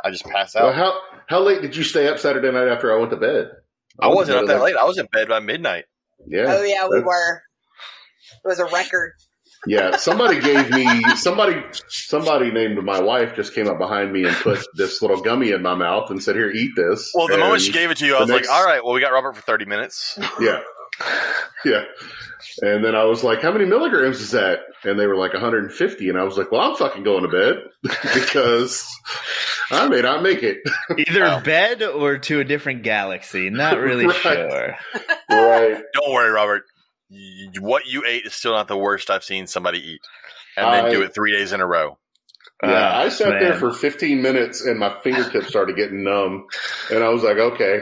A: I just pass
B: Well,
A: out.
B: how How late did you stay up Saturday night after I went to bed?
A: I
B: was
A: wasn't
B: in
A: up
B: bed
A: that late. I was in bed by midnight.
B: Yeah.
C: oh yeah, we were. It was a record.
B: Yeah, somebody gave me somebody somebody named my wife just came up behind me and put this little gummy in my mouth and said, "Here, eat this."
A: Well, the
B: And-
A: moment she gave it to you, I was
B: next-
A: like, all right, well, we got Robert for 30 minutes.
B: yeah, yeah, and then I was like, "How many milligrams is that?" And they were like 150, and I was like, "Well, I'm fucking going to bed because I may not make it."
E: Either
A: Wow.
E: bed or to a different galaxy. Not really
B: Right.
E: sure.
B: right.
A: Don't worry, Robert. Y- What you ate is still not the worst I've seen somebody eat. And then
B: I-
A: do it three days in a row.
B: Yeah,
E: Uh,
B: I sat there for 15 minutes and my fingertips started getting numb, and I was like, "Okay,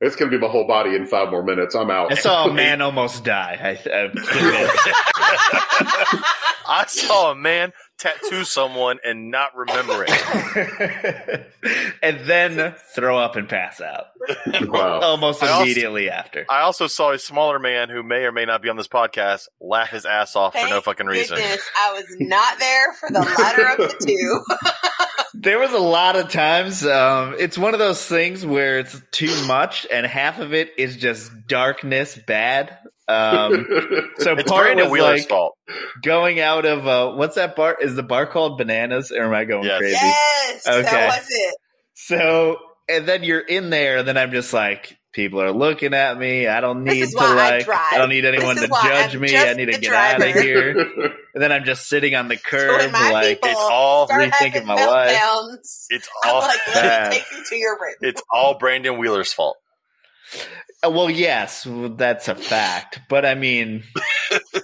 B: it's gonna be my whole body in five more minutes. I'm out."
E: I saw a man almost die. I, I
A: I saw a man tattoo someone and not remember it.
E: and then throw up and pass out
B: wow.
E: almost
A: I also-
E: immediately after.
A: I also saw a smaller man who may or may not be on this podcast laugh his ass off for no fucking reason.
C: Goodness, I was not there for the latter of the two.
E: There was a lot of times. Um, it's one of those things where it's too much, and half of it is just darkness, bad. Um, so
A: It's
E: part
A: Brandon
E: was
A: Wheeler's
E: like
A: fault.
E: going out of uh, what's that bar? Is the bar called Bananas, or am I going
A: Yes.
E: crazy?
C: Yes,
E: Okay.
C: that was it.
E: So, and then you're in there, and then I'm just like, people are looking at me. I don't need to
C: why I
E: like. I don't need anyone to judge
C: I'm
E: me. I need to
C: the
E: get out of here. And then I'm just sitting on the curb,
C: when
E: like
A: It's all
C: start
E: rethinking
C: having
E: my life.
C: meltdowns,
A: it's
C: I'm
A: all
C: like, let me take you to your room.
A: it's all Brandon Wheeler's fault.
E: Uh, Well, yes, that's a fact. But I mean,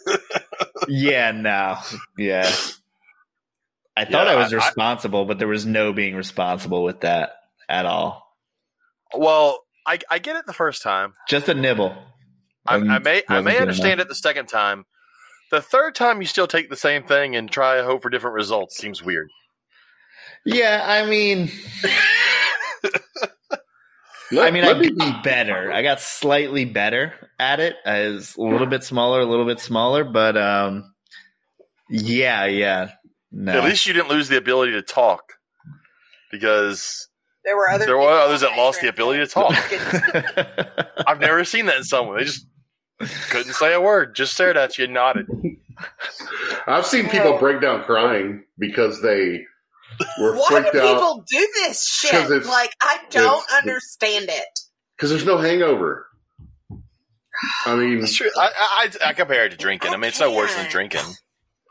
E: yeah, no, yeah. I thought
A: Yeah,
E: I was
A: I- I-
E: responsible, but there was no being responsible with that at all.
A: Well, I, I get it the first time.
E: Just a nibble.
A: I, I may I may understand it the second time. The third time, you still take the same thing and try to hope for different results. Seems weird.
E: Yeah, I mean,
B: Let-
E: I mean,
B: let
E: I
B: me
E: got better. I got slightly better at it. I was a little bit smaller, a little bit smaller, but um, yeah, yeah. No.
A: At least you didn't lose the ability to talk because
C: There were other
A: There were others that lost the ability to talk. I've never seen that in someone. They just couldn't say a word, just stared at you and nodded.
B: I've seen people break down crying because they were
C: Why do
B: out
C: people do this shit? Like, I don't
B: it's-
C: understand it.
B: because there's no hangover. I mean,
A: It's true. I, I, I compare it to drinking. I mean, it's no worse than drinking.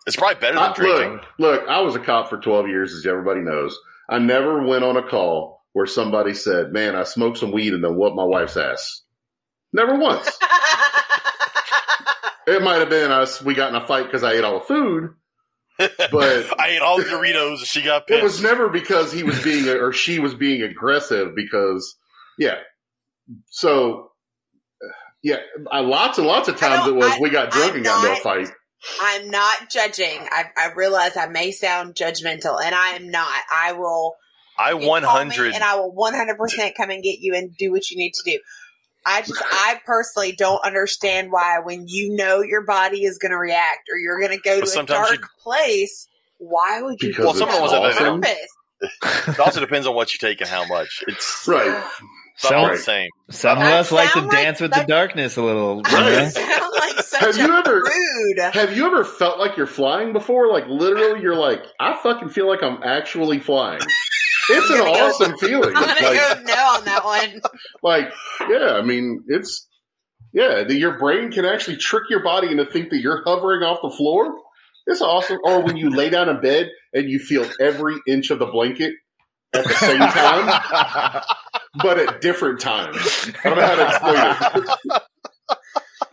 A: It's probably better than
B: I,
A: drinking.
B: look, look, I was a cop for 12 years, as everybody knows. I never went on a call where somebody said, "Man, I smoked some weed and then whooped my wife's ass." Never once. it might have been us. We got in a fight because I ate all the food, but
A: I ate all the Doritos and she got pissed.
B: it was never because he was being or she was being aggressive. Because yeah, so yeah, I, lots and lots of times it was
C: I-
B: we got drunk
C: I'm
B: and got into a fight.
C: I'm not judging. I, I realize I may sound judgmental, and I am not. I will.
A: I
C: you call me
A: 100.
C: and I will 100 percent come and get you and do what you need to do. I just, I personally don't understand why when you know your body is going to react or you're going to go
A: But
C: to a
A: sometimes
C: dark place, why would you?
B: Because
C: do
A: Well, someone
C: that
A: was
C: on
A: at the-
C: purpose?
A: it also depends on what you take and how much. It's
B: Right.
A: it's not the same.
E: Some of us like to
C: like
E: dance with the
C: such-
E: darkness a little. you know?
C: sound like such
B: Have you ever-
C: rude.
B: Have you ever felt like you're flying before? Like literally, you're like, I fucking feel like I'm actually flying. It's an
C: I'm go-
B: awesome feeling.
C: I'm gonna
B: Like,
C: go no on that one.
B: like, yeah, I mean, it's yeah. The, your brain can actually trick your body into think that you're hovering off the floor. It's awesome. Or when you lay down in bed and you feel every inch of the blanket at the same time, but at different times. I don't know how to explain it.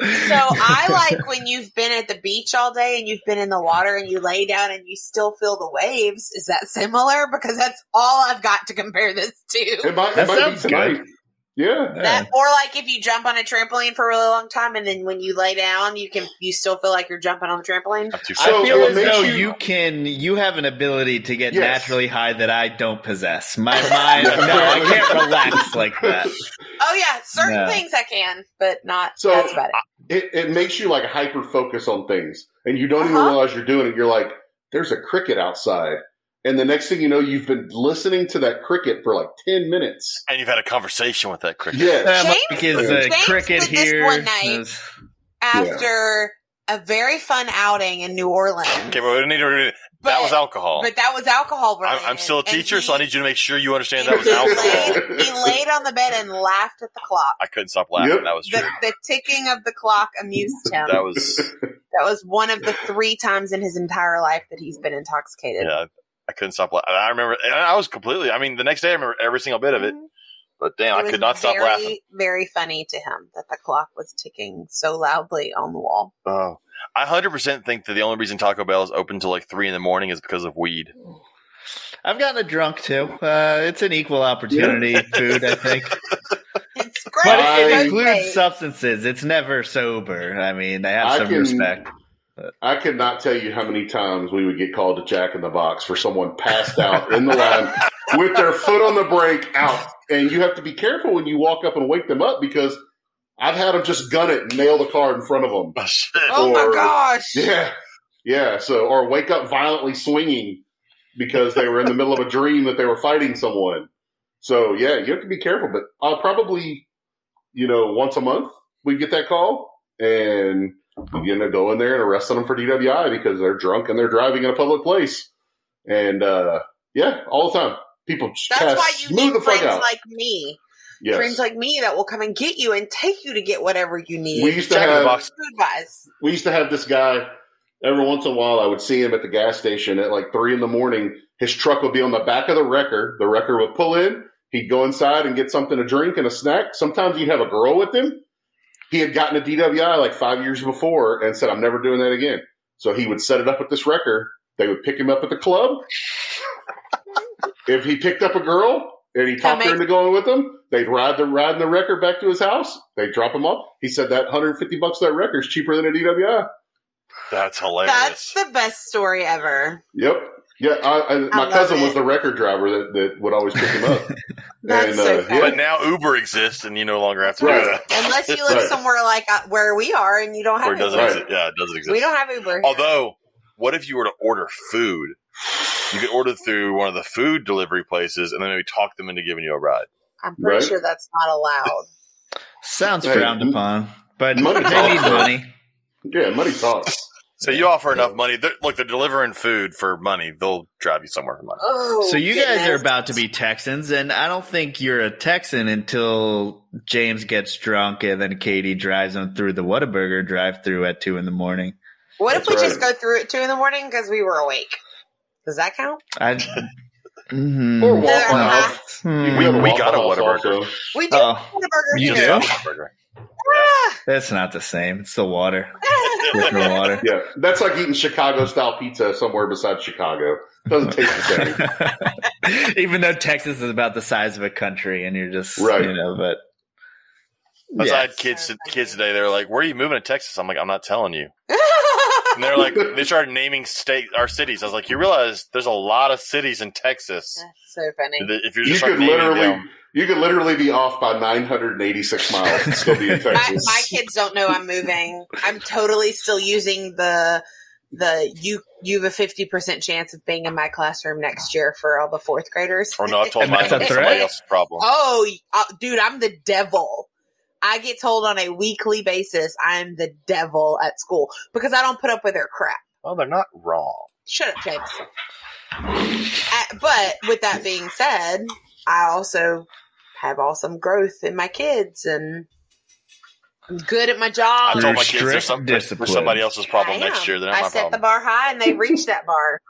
C: So I like when you've been at the beach all day and you've been in the water and you lay down and you still feel the waves. Is that similar? Because that's all I've got to compare this to.
B: It might,
E: That
B: it might
E: sounds
B: be
E: good.
B: Yeah.
C: That or like if you jump on a trampoline for a really long time and then when you lay down you can you still feel like you're jumping on the trampoline.
B: So-
E: I feel
B: it
E: as
B: makes
E: though
B: you-
E: you, can. You have an ability to get
B: Yes.
E: naturally high that I don't possess. My mind, no, I can't relax like that.
C: Oh yeah, certain
E: No.
C: things I can, but not
B: So,
C: that's about it.
B: it, it makes you like hyper focus on things and you don't even
C: Uh-huh.
B: realize you're doing it. You're like, there's a cricket outside and the next thing you know, you've been listening to that cricket for like ten minutes.
A: And you've had a conversation with that cricket.
B: Yeah,
E: Uh,
C: James-
E: Mike is a
C: James
E: cricket
C: did this
E: here.
C: one night.
E: Is-
C: After a very fun outing in New Orleans.
A: Okay, but we don't need to.
C: But-
A: that was alcohol.
C: But that was alcohol
A: I'm. I'm still a teacher,
C: he-
A: so I need you to make sure you understand that was
C: he
A: alcohol.
C: Laid, he laid on the bed and laughed at the clock.
A: I couldn't stop laughing.
B: Yep.
A: That was true.
C: The, the ticking of the clock amused him.
A: That was
C: That was one of the three times in his entire life that he's been intoxicated.
A: yeah. I couldn't stop laughing. I remember, and I was completely. I mean, the next day I remember every single bit of it.
C: Mhm.
A: But damn,
C: It
A: I could not stop laughing.
C: Very funny to him that the clock was ticking so loudly on the wall.
A: Oh, I hundred percent think that the only reason Taco Bell is open till like three in the morning is because of weed.
E: I've gotten a drunk too. Uh, it's an equal opportunity food, I think.
C: It's great.
E: But
B: I-
E: it includes substances. It's never sober. I mean, they have
B: I
E: some
B: can-
E: respect.
B: I could not tell you how many times we would get called to Jack in the Box for someone passed out in the line with their foot on the brake out. And you have to be careful when you walk up and wake them up because I've had them just gun it and nail the car in front of them.
A: Oh, shit.
C: Oh my gosh.
B: Yeah. Yeah. So, or wake up violently swinging because they were in the middle of a dream that they were fighting someone. So, yeah, you have to be careful. But I'll probably, you know, once a month we get that call and we're going to go in there and arrest them for DWI because they're drunk and they're driving in a public place. And, uh, yeah, all the time. People
C: That's
B: pass
C: why you need friends like me.
B: yes.
C: Friends like me that will come and get you and take you to get whatever you need.
B: we used to
A: Jack in
B: have
A: Box.
C: food wise.
B: we used to have this guy every once in a while I would see him at the gas station at like three in the morning. His truck would be on the back of the wrecker. The wrecker would pull in. He'd go inside and get something to drink and a snack. Sometimes he'd have a girl with him. He had gotten a DWI like five years before and said, I'm never doing that again. So he would set it up at this wrecker. They would pick him up at the club. if he picked up a girl and he talked her into going with him, they'd ride the ride in the wrecker back to his house. They'd drop him off. He said that 150 bucks that wrecker is cheaper than a DWI.
A: That's hilarious.
C: That's the best story ever.
B: Yep. Yeah, I, I, my
C: love
B: cousin
C: it.
B: was the record driver that, that would always pick him up.
C: That's
B: And,
C: so
B: uh,
C: funny.
A: but now Uber exists, and you no longer have to
B: Right.
A: do that.
C: Unless you live
B: Right.
C: somewhere like uh, where we are and you don't
A: Or
C: have
A: it doesn't
C: Uber.
B: Right.
A: exist. Yeah, it doesn't exist.
C: We don't have Uber. here.
A: Although, what if you were to order food? You could order through one of the food delivery places, and then maybe talk them into giving you a ride.
C: I'm pretty
B: Right.
C: sure that's not allowed.
E: Sounds
B: Hey,
E: frowned upon, but
B: money
E: they need money.
B: Yeah, money talks.
A: So you offer enough money. They're, look, they're delivering food for money. They'll drive you somewhere for money.
C: Oh,
E: So you guys are about to be Texans, and I don't think you're a Texan until James gets drunk and then Katie drives him through the Whataburger drive-through at two in the morning.
C: What if
B: That's
C: we just go through at two in the morning because we were awake? Does that count?
E: I, Mhm.
B: Or Waffle House.
E: Hmm.
B: We,
A: We got a
B: House
A: Whataburger.
C: We do
E: Oh,
C: want a burger
E: you
C: too.
E: do?
C: Ah!
E: That's not the same. It's the water. Different water.
B: Yeah, that's like eating Chicago style pizza somewhere besides Chicago. Doesn't taste the same.
E: Even though Texas is about the size of a country, and you're just
B: Right.
E: you know, but
A: That's
E: Yeah.
A: I had kids kids today. They're like, "Where are you moving to Texas?" I'm like, "I'm not telling you." And they're like, they started naming state our cities. I was like, "You realize there's a lot of cities in Texas.
C: That's so funny.
A: If you're
B: You
A: just start
B: could
A: naming
B: literally,
A: them,
B: you could literally be off by 986 miles and still be in
C: My,
B: Texas.
C: my kids don't know I'm moving. I'm totally still using the the you you have a fifty percent chance of being in my classroom next year for all the fourth graders.
A: or no, I told
E: And
A: mine
E: that's a threat?
A: somebody else's problem.
C: Oh, uh, dude, I'm the devil. I get told on a weekly basis I'm the devil at school because I don't put up with their crap.
A: Oh, they're not wrong.
C: Shut up, James. Uh, but with that being said, I also have awesome growth in my kids and I'm good at my job.
A: I
E: told
A: my kids there's, some, there's
E: discipline.
A: somebody else's problem
C: I
A: next year. They're not
C: I
A: my
C: set the bar high and they reached that bar.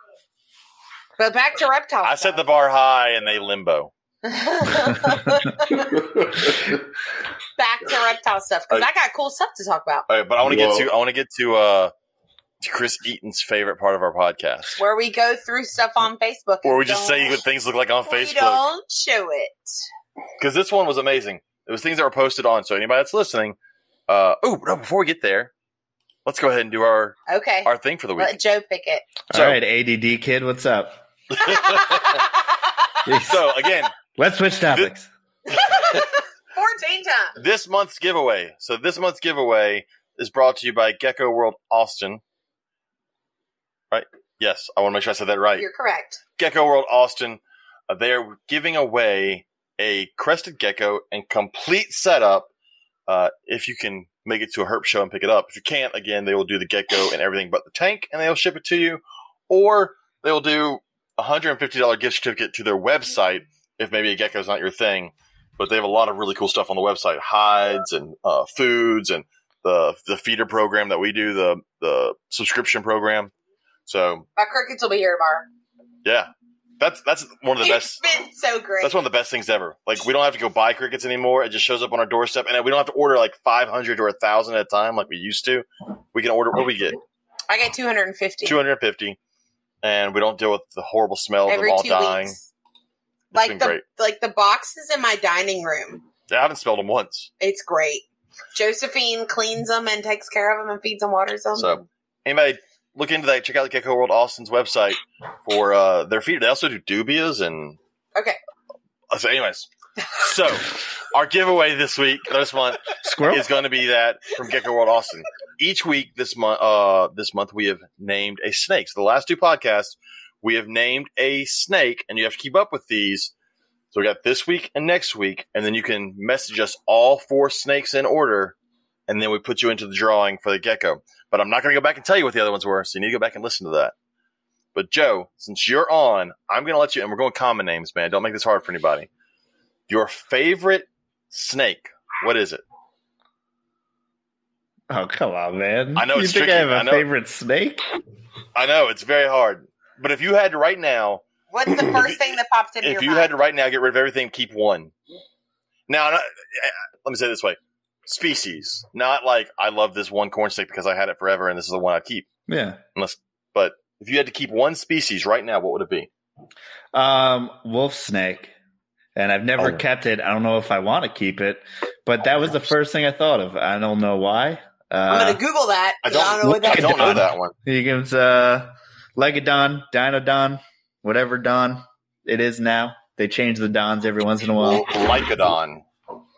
C: But back to reptile.
A: I set the bar high and they limbo.
C: back to reptile stuff because I got cool stuff to talk about.
A: All right, but I want to get to I want to get to uh to Chris Eaton's favorite part of our podcast,
C: Where we go through stuff on Facebook.
A: where we just say what things look like on
C: We
A: Facebook.
C: don't show it.
A: Because this one was amazing. It was things that were posted on. So anybody that's listening, uh, oh no, before we get there, let's go ahead and do our
C: Okay.
A: our thing for the week.
C: Let Joe pick it.
A: So-
E: all right, ADD kid, what's up?
A: so again,
E: Let's switch topics.
C: 14 times.
A: this month's giveaway. So this month's giveaway is brought to you by Gecko World Austin. Right? Yes, I want to make sure I said that right.
C: You're correct.
A: Gecko World Austin. Uh, they are giving away a crested gecko and complete setup. Uh, if you can make it to a herp show and pick it up. If you can't, again, they will do the gecko and everything but the tank, and they'll ship it to you. Or they will do a hundred and fifty dollar gift certificate to their website if maybe a gecko is not your thing. But they have a lot of really cool stuff on the website: hides and uh, foods and the the feeder program that we do, the the subscription program. So
C: My crickets will be here tomorrow.
A: yeah, that's that's one of the best.
C: Been so great.
A: That's one of the best things ever. Like we don't have to go buy crickets anymore. It just shows up on our doorstep, and we don't have to order like five hundred or a thousand at a time like we used to. We can order what do we get
C: I get 250
A: two hundred and fifty, and we don't deal with the horrible smell of them all
C: two
A: dying.
C: weeks.
A: It's
C: Like the
A: great.
C: like the boxes in my dining room.
A: Yeah, I haven't smelled them once.
C: It's great. Josephine cleans them and takes care of them and feeds them, waters them.
A: So anybody look into that. Check out the Gecko World Austin's website for uh, their feeder. They also do dubias and
C: okay,
A: so. Anyways, so our giveaway this week, this month,
E: Squirrel.
A: is going to be that from Gecko World Austin. Each week this month, uh, this month we have named a snake. So the last two podcasts, we have named a snake, and you have to keep up with these. So we got this week and next week, and then you can message us all four snakes in order, and then we put you into the drawing for the gecko. But I'm not going to go back and tell you what the other ones were, so you need to go back and listen to that. But Joe, since you're on, I'm going to let you, and we're going common names, man. Don't make this hard for anybody. Your favorite snake, what is it?
E: Oh come on, man!
A: I know
E: you
A: it's
E: think
A: tricky.
E: I have a
A: I
E: favorite snake?
A: I know it's very hard, but if you had to right now,
C: what's the first thing that pops into your mind?
A: if
C: your
A: you
C: mind?
A: had to right now get rid of everything, keep one. Now, not, let me say it this way: species, not like I love this one corn snake because I had it forever and this is the one I keep.
E: Yeah.
A: Unless, but if you had to keep one species right now, what would it be?
E: Um, wolf snake, and I've never
A: Oh.
E: kept it. I don't know if I want to keep it, but that was the first thing I thought of. I don't know why.
C: I'm
E: Uh,
C: gonna Google that.
A: I don't-
C: don't know what
A: I don't know that one.
E: he gives uh, Lycodon, Dinodon, whatever Don it is now. They change the Dons every once in a while.
A: Lycodon.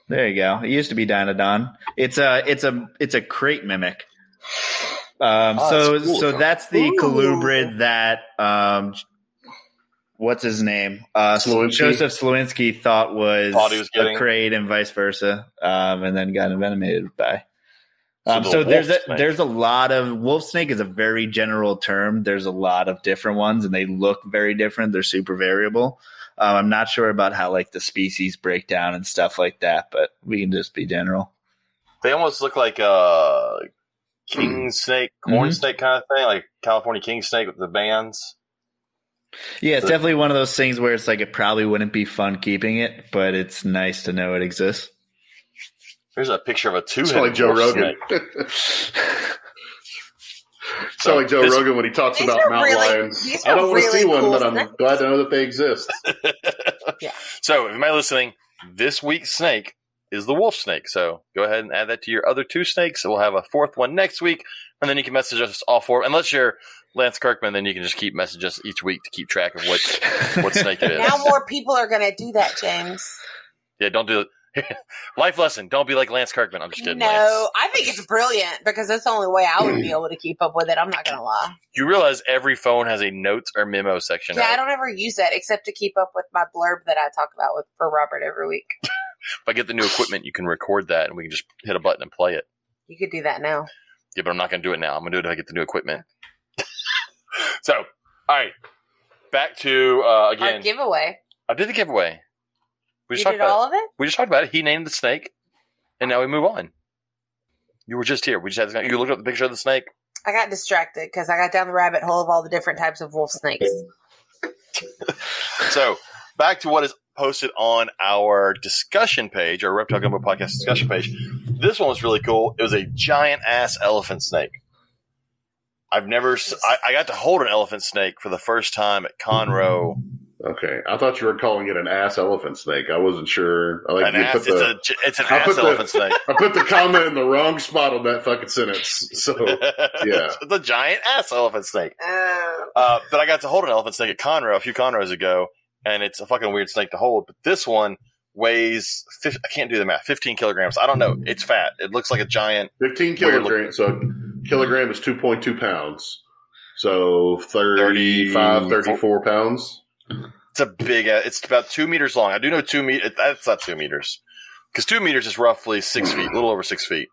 E: There you go. It used to be Dinodon. It's a it's a it's a krait mimic. Um,
A: Oh,
E: so
A: that's cool,
E: so
A: though.
E: that's the
C: Ooh.
E: colubrid that um, what's his name? Uh,
B: Slowinski?
E: Joseph Slowinski thought was,
A: Thought he was
E: a krait and vice versa, um, and then got envenomated by.
A: So
E: Um,
A: the
E: so there's a
A: snake.
E: there's a lot of wolf snake is a very general term. There's a lot of different ones, and they look very different. They're super variable. Um, I'm not sure about how like the species break down and stuff like that, but we can just be general.
A: They almost look like a king snake, corn
E: Mhm.
A: snake kind of thing, like California king snake with the bands.
E: Yeah, it's
A: So-
E: definitely one of those things where it's like it probably wouldn't be fun keeping it, but it's nice to know it exists.
A: Here's a picture of a two-headed
B: like Joe Rogan.
A: snake.
B: Sound like Joe
A: this-
B: Rogan when he talks about mountain
C: really-
B: lions. I don't want to
C: really
B: see one,
C: cool
B: but I'm
C: snakes.
B: glad to know that they exist. Yeah.
A: So, if anybody listening, this week's snake is the wolf snake. So, go ahead and add that to your other two snakes. We'll have a fourth one next week, and then you can message us all four. Unless you're Lance Kirkman, then you can just keep message us each week to keep track of what. what snake it is.
C: Now more people are gonna do that, James.
A: Yeah, don't do it. Life lesson: Don't be like Lance Kirkman. I'm just kidding.
C: No,
A: Lance.
C: I think it's brilliant because that's the only way I would be able to keep up with it. I'm not gonna lie.
A: You realize every phone has a notes or memo section.
C: Yeah, I don't ever use that except to keep up with my blurb that I talk about with for Robert every week.
A: If I get the new equipment, you can record that, and we can just hit a button and play it.
C: You could do that now.
A: Yeah, but I'm not going to do it now. I'm going to do it if I get the new equipment. so, all right, back to uh,
C: Our
A: again.
C: giveaway.
A: I did the giveaway. We
C: You
A: just talked
C: did
A: about
C: all
A: it.
C: of it?
A: We just talked about it. He named the snake, and now we move on. You were just here. We just had this, you looked up the picture of the snake.
C: I got distracted because I got down the rabbit hole of all the different types of wolf snakes.
A: So back to what is posted on our discussion page, our Reptile Gumbo podcast discussion page. This one was really cool. It was a giant ass elephant snake. I've never. I got to hold an elephant snake for the first time at Conroe.
B: Okay, I thought you were calling it an ass elephant snake. I wasn't sure. I like
A: An
B: you
A: ass.
B: put
A: It's
B: the
A: a. It's an
B: I
A: ass
B: put the-
A: elephant snake.
B: I put the comma in the wrong spot on that fucking sentence. So yeah.
A: it's a giant ass elephant snake.
C: Oh.
A: Uh, but I got to hold an elephant snake at Conroe a few Conroes ago, and it's a fucking weird snake to hold. But this one weighs, fif- I can't do the math, 15 kilograms. I don't know. It's fat. It looks like a giant.
B: fifteen kilograms. So kilogram is two point two pounds. So 35, 34 pounds.
A: It's a big. uh, It's about two meters long. I do know two meters. That's not two meters because two meters is roughly six feet, a little over six feet.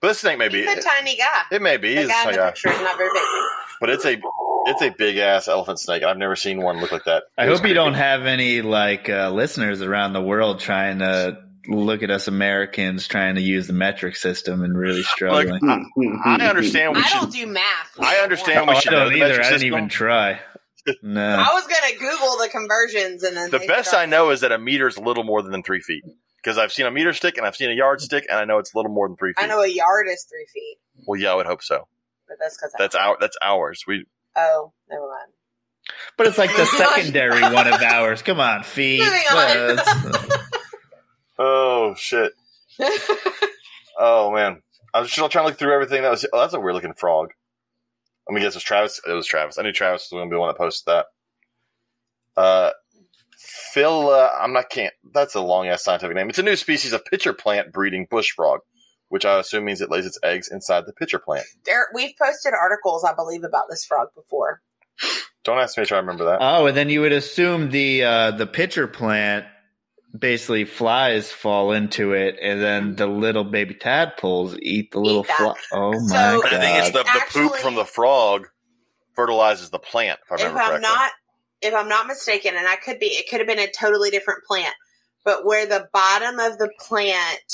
A: But this snake may be.
C: He's a tiny guy.
A: It may be.
C: The
A: It's
C: guy in the
A: a-
C: picture is not very big.
A: but it's a it's a big ass elephant snake. I've never seen one look like that.
E: I
A: It was
E: hope you don't have any like uh, listeners around the world trying to look at us Americans trying to use the metric system and really struggling.
A: I understand. We
C: I
A: should.
C: don't do math.
A: I understand
E: Oh,
A: we
E: I
A: should know
E: don't
A: the
E: either.
A: metric
E: I didn't even try. No.
C: I was gonna Google the conversions and then
A: The best
C: start-
A: I know is that a meter is a little more than three feet because I've seen a meter stick and I've seen a yard mm-hmm. stick and I know it's a little more than three feet.
C: I know a yard is three feet,
A: Well, yeah, I would hope so.
C: but that's because
A: That's our that's ours. We
C: Oh, never mind.
E: But it's like the secondary one of ours. Come on, feet.
C: On.
A: Oh shit. Oh man, I was just trying to look through everything. That was oh, that's a weird looking frog. Let me guess, it was Travis. It was Travis. I knew Travis was going to be the one that posted that. Uh, Phil, uh, I'm not can't. That's a long ass scientific name. It's a new species of pitcher plant breeding bush frog, which I assume means it lays its eggs inside the pitcher plant.
C: there, we've posted articles, I believe, about this frog before.
A: Don't ask me to try to remember that.
E: oh, and then you would assume the uh, the pitcher plant basically flies fall into it, and then the little baby tadpoles eat the little fly. Oh
C: So-
E: my
A: I think it's
E: god!
A: the, the poop from the frog fertilizes the plant. If I
C: If
A: remember
C: I'm not, if I'm not mistaken, and I could be, it could have been a totally different plant, but where the bottom of the plant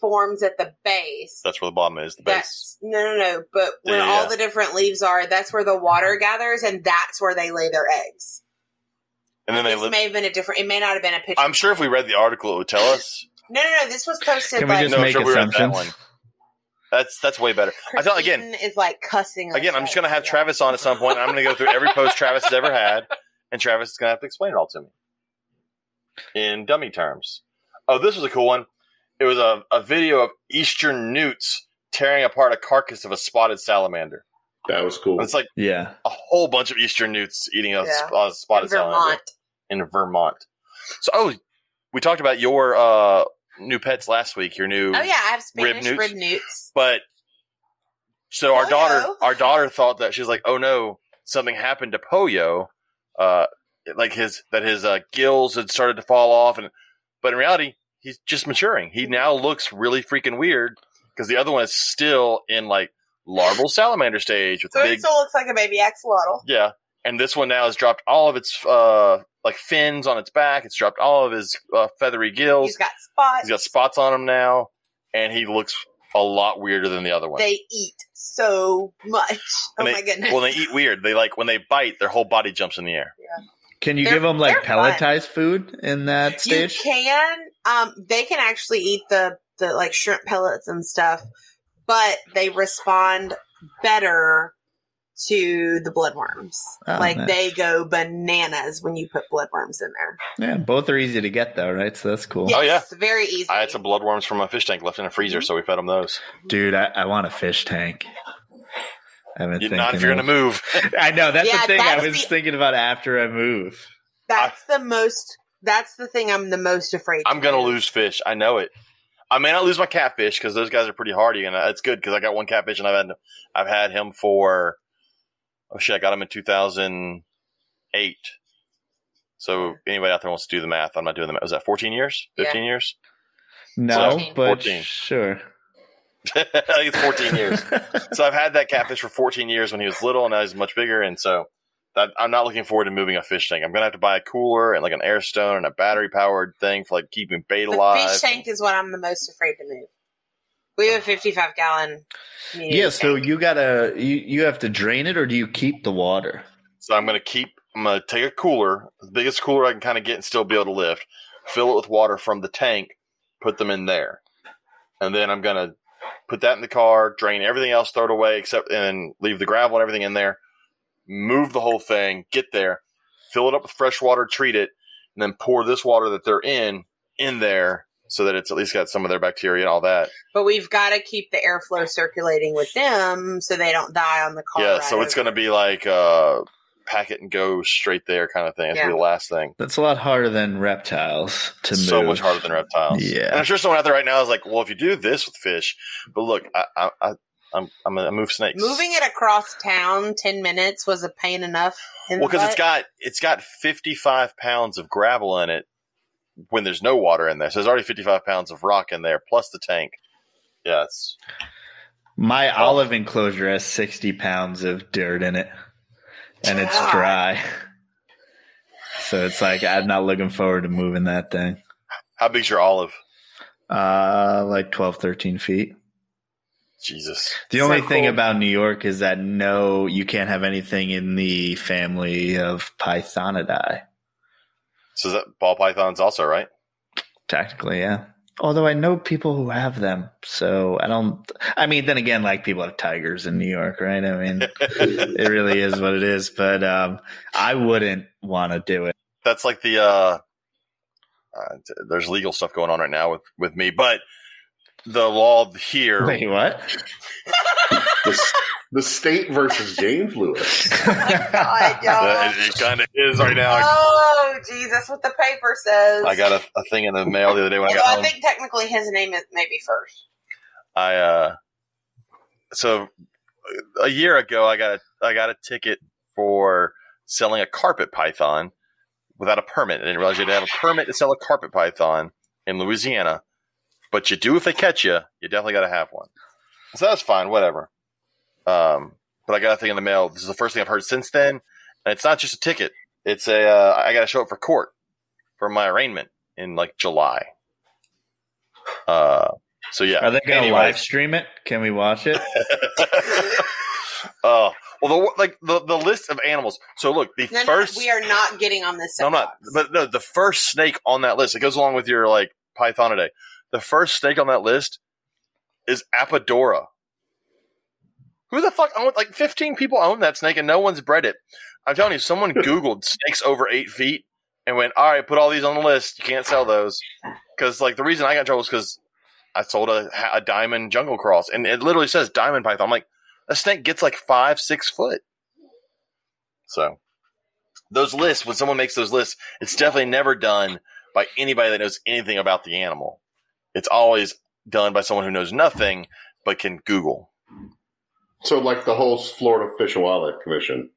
C: forms at the base.
A: that's where the bottom is. The base.
C: No, no, no. But where
A: Yeah,
C: all
A: yeah.
C: the different leaves are, that's where the water gathers, and that's where they lay their eggs.
A: And then they
C: this
A: live.
C: may have been a different. It may not have been a picture.
A: I'm sure if we read the article, it would tell us.
C: No, no, no. This was posted.
E: Can we
C: by
E: just
A: No,
E: make
A: sure we read that
E: assumptions?
A: one. That's that's way better. I felt again.
C: Christine is like cussing.
A: Again, I'm just going to have Travis on at some point. I'm going to go through every post Travis has ever had, and Travis is going to have to explain it all to me in dummy terms. Oh, this was a cool one. It was a, a video of Eastern newts tearing apart a carcass of a spotted salamander.
B: That was cool.
A: It's like
E: Yeah,
A: a whole bunch of Eastern newts eating a,
C: Yeah.
A: sp- a spotted
C: in
A: salamander
C: Vermont.
A: In Vermont. So, oh, we talked about your uh, new pets last week. Your new
C: Oh yeah, I have
A: Rib newts?
C: rib newts.
A: But so our daughter, our daughter thought that she's like, oh no, something happened to Poyo, uh, like his that his uh, gills had started to fall off, and but in reality, he's just maturing. He now looks really freaking weird because the other one is still in like larval salamander stage with
C: So
A: big,
C: it still looks like a baby axolotl.
A: yeah. And this one now has dropped all of its uh like fins on its back. It's dropped all of his uh, feathery gills.
C: He's got spots.
A: He's got spots on him now, and he looks a lot weirder than the other one.
C: They eat so much. Oh
A: they-
C: my goodness.
A: Well, they eat weird. They like when they bite, their whole body jumps in the air.
E: can you
C: They're-
E: give them like
C: they're fun.
E: pelletized food in that stage?
C: you
E: stage?
C: can. Um, they can actually eat the the like shrimp pellets and stuff, but they respond better to the bloodworms.
E: Oh,
C: like
E: nice.
C: they go bananas when you put bloodworms in there.
E: Yeah, both are easy to get though, right? So that's cool.
A: Oh, yeah.
C: Yes, very easy.
A: I had some bloodworms from my fish tank left in a freezer, so we fed them those.
E: Dude, I, I want a fish tank. I've been
A: You-
E: thinking
A: Not if you're going to move.
E: I know that's
C: Yeah,
E: the thing I was
C: the-
E: thinking about after I move.
C: That's the most. That's the thing I'm the most afraid.
A: I'm going to lose fish. I know it. I may not lose my catfish because those guys are pretty hardy, and it's good because I got one catfish and I've had I've had him for oh shit, I got him in 2008. So anybody out there wants to do the math, I'm not doing the math. Was that 14 years? 15 years?
E: No,
C: 14.
E: but
A: 14.
E: sure.
A: I think it's 14 years. so I've had that catfish for 14 years when he was little, and now he's much bigger. And so that, I'm not looking forward to moving a fish tank. I'm gonna have to buy a cooler and like an air stone and a battery powered thing for like keeping bait
C: The
A: alive.
C: fish tank is what I'm the most afraid to move. We have a 55 gallon. community
E: yeah, so
C: tank.
E: you gotta you, you have to drain it or do you keep the water?
A: So I'm gonna keep. I'm gonna take a cooler, the biggest cooler I can kind of get and still be able to lift. Fill it with water from the tank. Put them in there, and then I'm gonna put that in the car. Drain everything else, throw it away, except and leave the gravel and everything in there. Move the whole thing. Get there, fill it up with fresh water, treat it, and then pour this water that they're in in there so that it's at least got some of their bacteria and all that.
C: But we've got to keep the airflow circulating with them so they don't die on the car.
A: yeah, so it's going to be like uh, pack it and go straight there kind of thing. It's
C: Yeah.
A: be the last thing.
E: That's a lot harder than reptiles to move.
A: so much harder than reptiles.
E: Yeah.
A: and I'm sure someone out there right now is like, "Well, if you do this with fish, but look, I, I, I I'm I'm gonna move snakes.
C: Moving it across town ten minutes was a pain enough. In
A: Well, because it's got it's got 55 pounds of gravel in it when there's no water in there. So there's already 55 pounds of rock in there plus the tank. Yeah, it's
E: My olive enclosure has 60 pounds of dirt in it, and it's dry. So it's like I'm not looking forward to moving that thing.
A: how big's your olive?
E: Uh, like 12, 13 feet.
A: Jesus.
E: The
C: So
E: only thing
C: cool.
E: about New York is that no, you can't have anything in the family of Pythonidae.
A: So is that ball pythons also right?
E: Technically, yeah. Although I know people who have them, so I don't. I mean, then again, like people have tigers in New York, right? I mean, it really is what it is. But um, I wouldn't want to do it.
A: That's like the uh, uh there's legal stuff going on right now with with me, but the law here
E: Wait, what?
B: the, the state versus James Lewis.
C: God,
A: Uh,
C: y'all.
A: it, kind of is right now.
C: Oh Jesus! What the paper says.
A: I got a, a thing in the mail the other day when I got
C: I
A: home.
C: think technically his name is maybe first.
A: I uh so a year ago I got a I got a ticket for selling a carpet python without a permit. I didn't realize you had to have a permit to sell a carpet python in Louisiana. But you do if they catch you, you definitely gotta have one. So that's fine, whatever. Um but I got a thing in the mail. This is the first thing I've heard since then. And it's not just a ticket. It's a uh, I gotta show up for court for my arraignment in like July. Uh so yeah.
E: Are they going to live stream it? Can we watch it?
A: Oh well, the like the the list of animals. So look, the
C: No, no,
A: first.
C: we are not getting on this.
A: no, I'm not. But no, the first snake on that list. It goes along with your like Pythonidae. The first snake on that list is Apodora. Who the fuck own like 15 people own that snake and no one's bred it. I'm telling you, someone Googled snakes over eight feet and went, all right, put all these on the list. You can't sell those. Cause like the reason I got in trouble is because I sold a, a diamond jungle cross and it literally says diamond python. I'm like, a snake gets like five, six foot. So those lists, when someone makes those lists, it's definitely never done by anybody that knows anything about the animal. It's always done by someone who knows nothing but can Google.
B: So, like the whole Florida Fish and Wildlife Commission.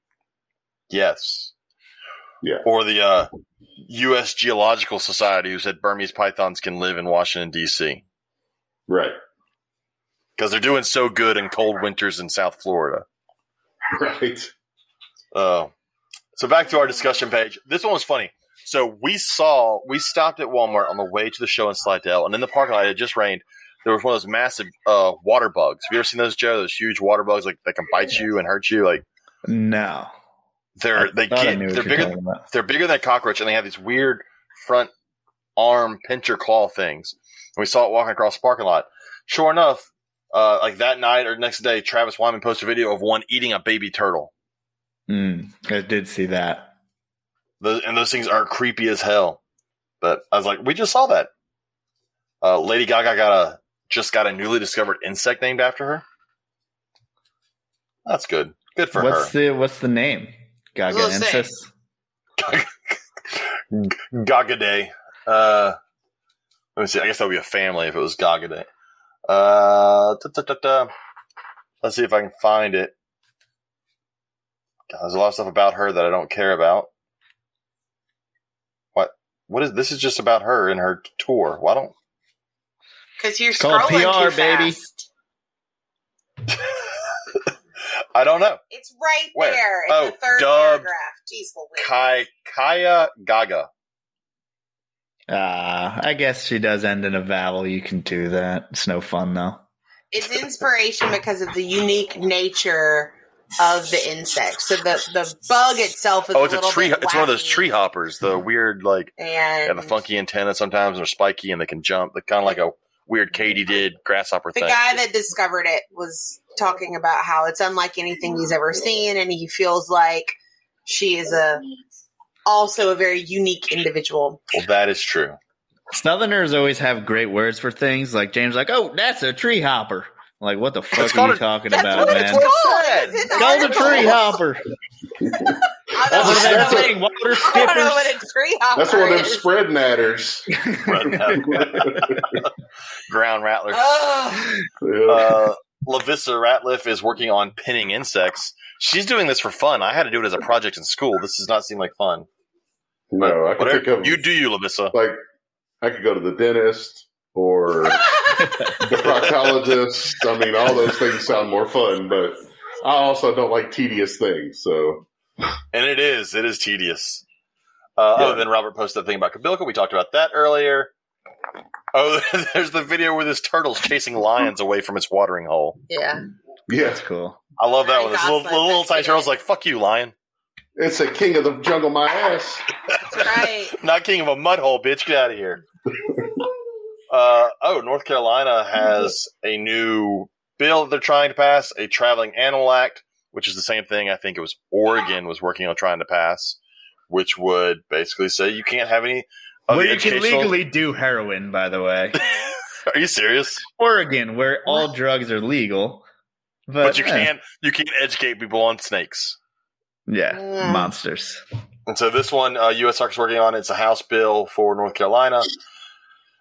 A: Yes.
B: Yeah.
A: Or the uh, U.S. Geological Society, who said Burmese pythons can live in Washington, D.C.
B: Right.
A: because they're doing so good in cold winters in South Florida.
B: Right.
A: Uh, so back to our discussion page. This one was funny. So we saw, we stopped at Walmart on the way to the show in Slidell, and in the parking lot, it had just rained. There was one of those massive uh, water bugs. Have you ever seen those, Joe? Those huge water bugs, like that can bite you and hurt you. Like
E: No.
A: they're
E: I
A: they get they're bigger they're bigger than a cockroach, and they have these weird front arm pincher claw things. And we saw it walking across the parking lot. Sure enough, uh, like that night or next day, Travis Wyman posted a video of one eating a baby turtle.
E: Mm, I did see that.
A: Those, and those things are creepy as hell. But I was like, we just saw that. Uh, Lady Gaga got a just got a newly discovered insect named after her. That's good. Good for
E: What's
A: her.
E: the What's the name?
C: I was.
E: Gagaensis.
A: Gaga Day. Uh, let me see. I guess that would be a family if it was Gaga Day. Uh, da, da, da, da. let's see if I can find it. God, there's a lot of stuff about her that I don't care about. What? What is this? Is just about her and her tour. Why don't?
C: Because you're
E: It's called
C: scrolling
E: PR,
C: too
E: baby.
C: fast.
A: I don't know.
C: It's right
A: Where?
C: there in
A: Oh,
C: the third
A: dubbed
C: paragraph. Jeez Louise.
A: Kai Kaya Gaga.
E: Uh, I guess she does end in a vowel. You can do that. It's no fun though.
C: It's inspiration because of the unique nature of the insect. So the the bug itself is
A: Oh, it's
C: a
A: a tree.
C: bit
A: It's one of those tree hoppers. The weird, like,
C: and
A: yeah, the funky antenna sometimes and they're spiky and they can jump. They're kind of like a weird katydid grasshopper
C: The
A: thing.
C: guy that discovered it was talking about how it's unlike anything he's ever seen, and he feels like she is a also a very unique individual.
A: well, that is true.
E: Southerners always have great words for things. Like James, like, oh, that's a tree hopper. Like, what the fuck
A: It's
E: are you
A: a-
E: talking
C: That's
E: about,
C: what
E: man?
C: it's called. It's the
E: Called a tree hopper.
C: I don't,
E: What is
C: I don't
E: that
C: know
E: thing?
C: it-
E: Water
C: I don't know what a tree hopper
B: That's one of them spread natters.
A: Ground rattlers.
C: Ugh.
B: Yeah.
A: Uh, Lavissa Ratliff is working on pinning insects. She's doing this for fun. I had to do it as a project in school. This does not seem like fun.
B: No, I can
A: Whatever.
B: think of
A: You do you, Lavissa.
B: like I could go to the dentist or the proctologist. I mean, all those things sound more fun, but I also don't like tedious things. So
A: And it is. It is tedious. Uh,
B: Yeah.
A: Other than Robert posted that thing about Kobylka. We talked about that earlier. Oh, there's the video where this turtle's chasing lions away from its watering hole.
C: yeah.
B: yeah,
E: That's cool.
A: I love that
C: Ryan
A: one. This little,
C: Gosling,
A: little, little tiny turtle's like, fuck you, lion.
B: it's a king of the jungle, my ass.
C: That's right.
A: Not king of a mud hole, bitch. Get out of here. uh, oh, North Carolina has a new bill that they're trying to pass, a traveling animal act, which is the same thing I think it was Oregon was working on trying to pass, which would basically say you can't have any of
E: Where
A: the
E: you can legally do heroin, by the way.
A: Are you serious?
E: Oregon, where all drugs are legal. But,
A: But you
E: eh,
A: can't you can't educate people on snakes.
E: Yeah,
C: Mm.
E: monsters.
A: And so this one, uh, U.S. is working on. It's a House bill for North Carolina.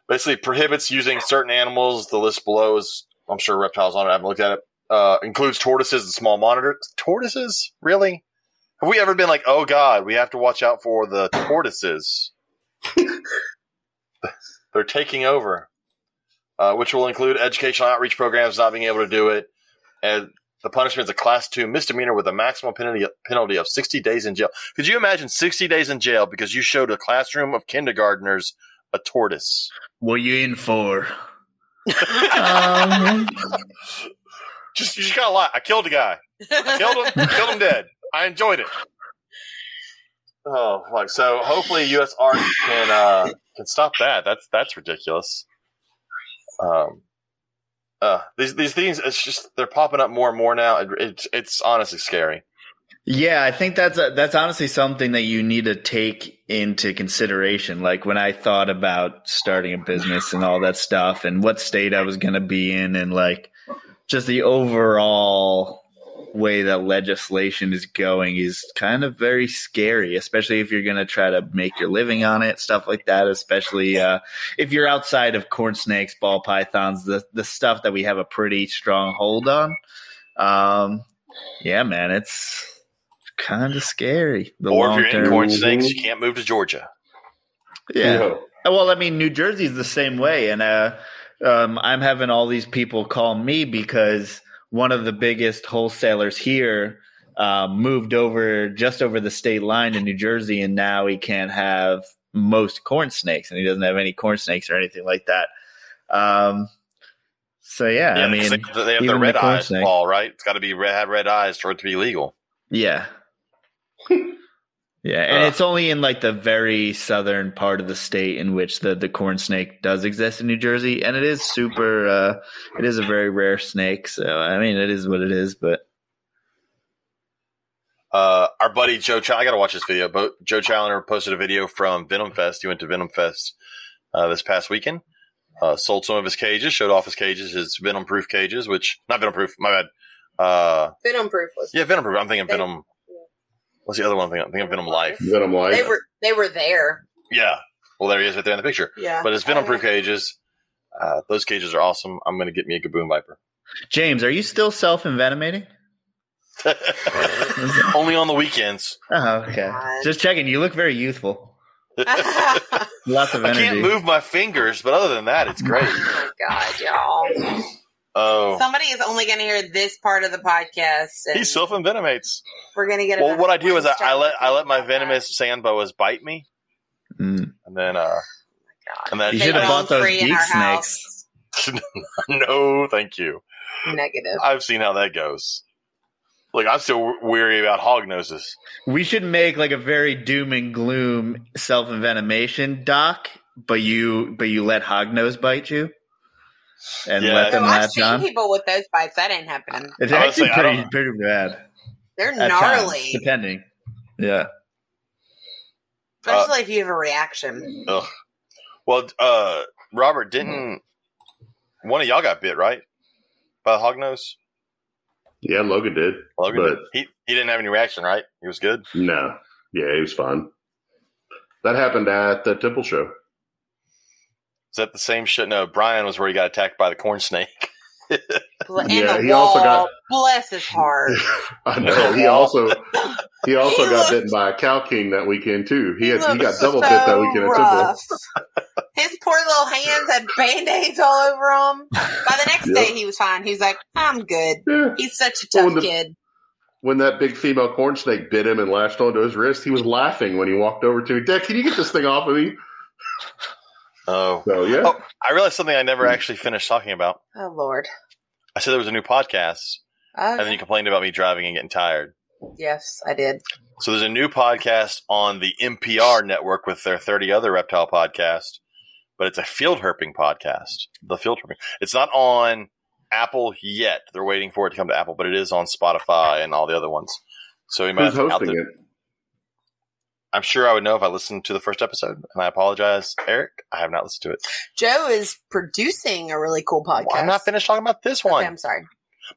A: Basically prohibits using certain animals. The list below is, I'm sure, reptiles on it. I haven't looked at it. Uh, includes tortoises and small monitors. Tortoises, really? Have we ever been like, oh god, we have to watch out for the tortoises? They're taking over, uh, which will include educational outreach programs not being able to do it, and the punishment is a class two misdemeanor with a maximum penalty penalty of sixty days in jail. Could you imagine sixty days in jail because you showed a classroom of kindergartners a tortoise?
E: What you in for? um,
A: Just you just got a lot. I killed a guy. I killed him. killed him dead. I enjoyed it. Oh, like so. Hopefully, USARK can uh, can stop that. That's that's ridiculous. Um, uh, these these things. It's just they're popping up more and more now. It, it's it's honestly scary.
E: Yeah, I think that's a, that's honestly something that you need to take into consideration. Like when I thought about starting a business and all that stuff, and what state I was going to be in, and like just the overall way that legislation is going is kind of very scary, especially if you're going to try to make your living on it, stuff like that. Especially uh, if you're outside of corn snakes, ball pythons, the the stuff that we have a pretty strong hold on. Um, yeah, man, it's kind of scary. The
A: or if you're in corn snakes, you can't move to Georgia.
E: yeah.
B: You know,
E: Well, I mean, New Jersey's the same way, and uh, um, I'm having all these people call me because one of the biggest wholesalers here uh, moved over just over the state line in New Jersey, and now he can't have most corn snakes, and he doesn't have any corn snakes or anything like that. Um, so yeah, I mean,
A: they, they have the red
E: the
A: eyes
E: snake.
A: ball, right? It's got to be red, have red eyes for it to be legal.
E: Yeah. yeah, and
A: Ugh.
E: it's only in like the very southern part of the state in which the the corn snake does exist in New Jersey, and it is super. Uh, it is a very rare snake, so I mean, it is what it is. But
A: Uh, our buddy Joe, Ch- I got to watch this video. But Joe Challenger posted a video from Venom Fest. He went to Venom Fest uh, this past weekend. Uh, sold some of his cages, showed off his cages, his venom proof cages, which not venom proof. My bad. Uh,
C: Venom proof was.
A: yeah, venom proof. I'm thinking
C: They-
A: venom. What's the other one? I'm thinking, I'm thinking venom life.
B: Venom Life.
C: They were they were there.
A: Yeah. Well, there he is, right there in the picture.
C: Yeah.
A: But his venom proof cages, uh, those cages are awesome. I'm going to get me a Gaboon Viper.
E: James, are you still self envenomating?
A: Only on the weekends.
E: Oh, okay.
C: God.
E: Just checking. You look very youthful. Lots of energy.
A: I can't move my fingers, but other than that, it's great.
C: oh my god, y'all!
A: Oh,
C: Somebody is only going to hear this part of the podcast. And
A: he self envenomates.
C: We're going to get.
A: Well, what I do is I, I let I let my venomous sand boas bite me,
E: Mm.
A: and then uh,
C: God.
A: and then
E: You should have bought those
C: free
E: geek snakes.
A: no, thank you.
C: Negative.
A: I've seen how that goes. Like I'm still weary about hog noses.
E: We should make like a very doom and gloom self envenomation doc, but you but you let hognose bite you and
A: Yeah.
E: let
C: So
E: them
C: I've seen
E: on.
C: people with those bites. That ain't happening.
E: It's
A: I would
E: actually pretty pretty bad.
C: They're
E: at times,
C: gnarly,
E: depending. Yeah.
C: especially if you have a reaction.
A: Ugh. Well, uh, Robert, didn't one of y'all got bit right by the hog nose?
B: Yeah, Logan did.
A: Logan,
B: But-
A: did. he he didn't have any reaction, right? He was good.
B: No. Yeah, he was fine. That happened at the Temple Show.
A: Is that the same shit? No, Brian was where he got attacked by the corn snake.
C: And
B: Yeah,
C: the
B: he also got-
C: Bless his heart.
B: I know. He also he also
C: He
B: got
C: looks-
B: bitten by a cal king that weekend too. He had, he got double
C: so
B: bit that weekend at Temple.
C: His poor little hands had band-aids all over him. By the next
B: Yep.
C: day, he was fine. He was like, I'm good.
B: Yeah.
C: He's such a tough
B: when the-
C: kid.
B: When that big female corn snake bit him and lashed onto his wrist, he was laughing when he walked over to me. Dad, can you get this thing off of me?
A: Oh,
B: So yeah.
A: Oh. I realized something I never actually finished talking about.
C: Oh, Lord.
A: I said there was a new podcast,
C: Oh,
A: and then you complained about me driving and getting tired.
C: yes, I did.
A: So there's a new podcast on the NPR network with their 30 other reptile podcast, but it's a field herping podcast. The field herping. It's not on Apple yet. They're waiting for it to come to Apple, but it is on Spotify and all the other ones. So you might
B: Who's
A: have to out
B: hosting
A: the-
B: it?
A: I'm sure I would know if I listened to the first episode, and I apologize, Eric. I have not listened to it.
C: Joe is producing a really cool podcast.
A: Well, I'm not finished talking about this one.
C: Okay, I'm sorry.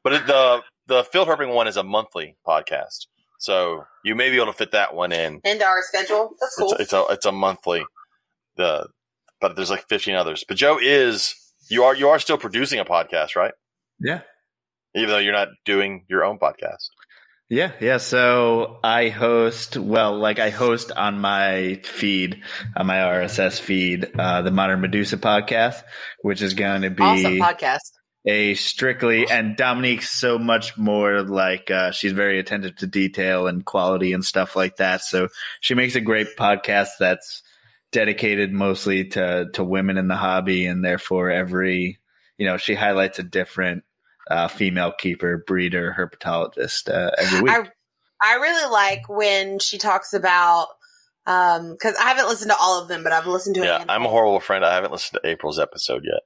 A: But the the field herping one is a monthly podcast, so you may be able to fit that one in.
C: Into our schedule. That's cool.
A: It's, it's a it's a monthly. The but there's like 15 others. But Joe is you are you are still producing a podcast, right?
E: Yeah.
A: Even though you're not doing your own podcast.
E: Yeah, yeah. So I host, well, like I host on my feed, on my RSS feed, uh, the Modern Medusa podcast, which is going to be
C: awesome podcast.
E: a strictly, and Dominique's so much more like, uh, she's very attentive to detail and quality and stuff like that. So she makes a great podcast that's dedicated mostly to, to women in the hobby. And therefore every, you know, she highlights a different, uh, female keeper, breeder, herpetologist, uh, every week.
C: I I really like when she talks about um because I haven't listened to all of them, but I've listened to
A: Yeah,
C: handful.
A: I'm a horrible friend. I haven't listened to April's episode yet.